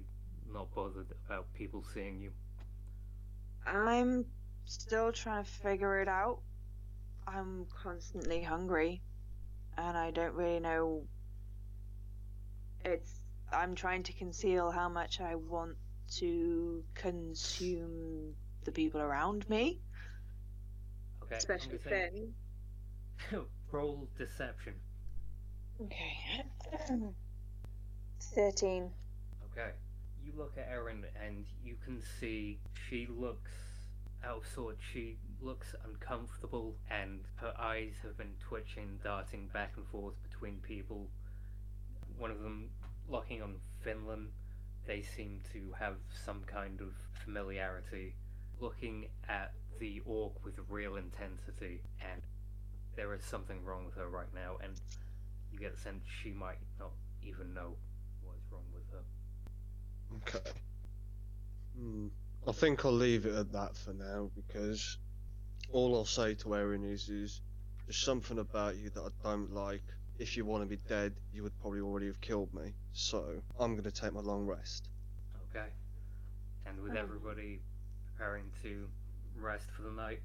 [SPEAKER 1] not bothered about people seeing you?
[SPEAKER 3] I'm still trying to figure it out. I'm constantly hungry, and I don't really know. It's. I'm trying to conceal how much I want to consume the people around me,
[SPEAKER 1] Okay.
[SPEAKER 3] Especially
[SPEAKER 1] gonna
[SPEAKER 3] Finn.
[SPEAKER 1] Roll deception.
[SPEAKER 3] Okay. Thirteen.
[SPEAKER 1] Okay. You look at Eryn and you can see she looks out of sorts. She looks uncomfortable and her eyes have been twitching, darting back and forth between people. One of them locking on Finlan. They seem to have some kind of familiarity. Looking at the orc with real intensity, and there is something wrong with her right now, and you get the sense she might not even know what is wrong with her.
[SPEAKER 4] Okay. Hmm. I think I'll leave it at that for now because all I'll say to Eryn is, is there's something about you that I don't like. If you want to be dead, you would probably already have killed me. So I'm going to take my long rest.
[SPEAKER 1] Okay. And with
[SPEAKER 3] Oh.
[SPEAKER 1] everybody preparing to rest for the night,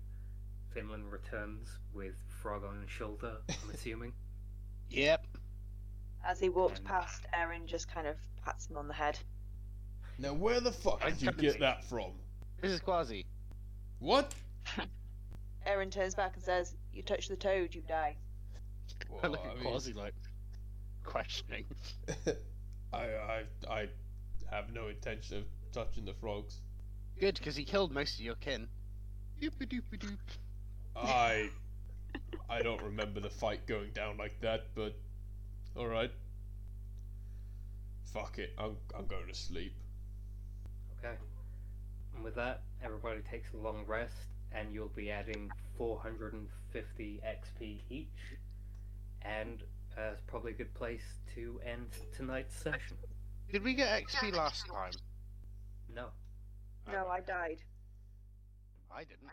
[SPEAKER 1] Finlan returns with Frog on his shoulder, I'm assuming.
[SPEAKER 2] Yep.
[SPEAKER 3] As he walks
[SPEAKER 1] And-
[SPEAKER 3] past, Eryn just kind of pats him on the head.
[SPEAKER 5] Now, where the fuck did you get that from?
[SPEAKER 2] This is Quasi.
[SPEAKER 5] What?
[SPEAKER 3] Eryn turns back and says, "You touch the toad, you die."
[SPEAKER 2] I
[SPEAKER 5] Well,
[SPEAKER 2] look
[SPEAKER 5] I
[SPEAKER 2] at
[SPEAKER 5] mean-
[SPEAKER 2] Quasi like questioning.
[SPEAKER 5] I, I, I have no intention of touching the frogs.
[SPEAKER 2] Good, because he killed most of your kin. Doopy doopy doop.
[SPEAKER 5] I, I don't remember the fight going down like that, but all right. Fuck it, I'm, I'm going to sleep.
[SPEAKER 1] Okay. And with that, everybody takes a long rest, and you'll be adding 450 XP each. And uh, it's probably a good place to end tonight's session.
[SPEAKER 2] Did we get XP last time?
[SPEAKER 1] No.
[SPEAKER 3] No, I died.
[SPEAKER 2] I didn't.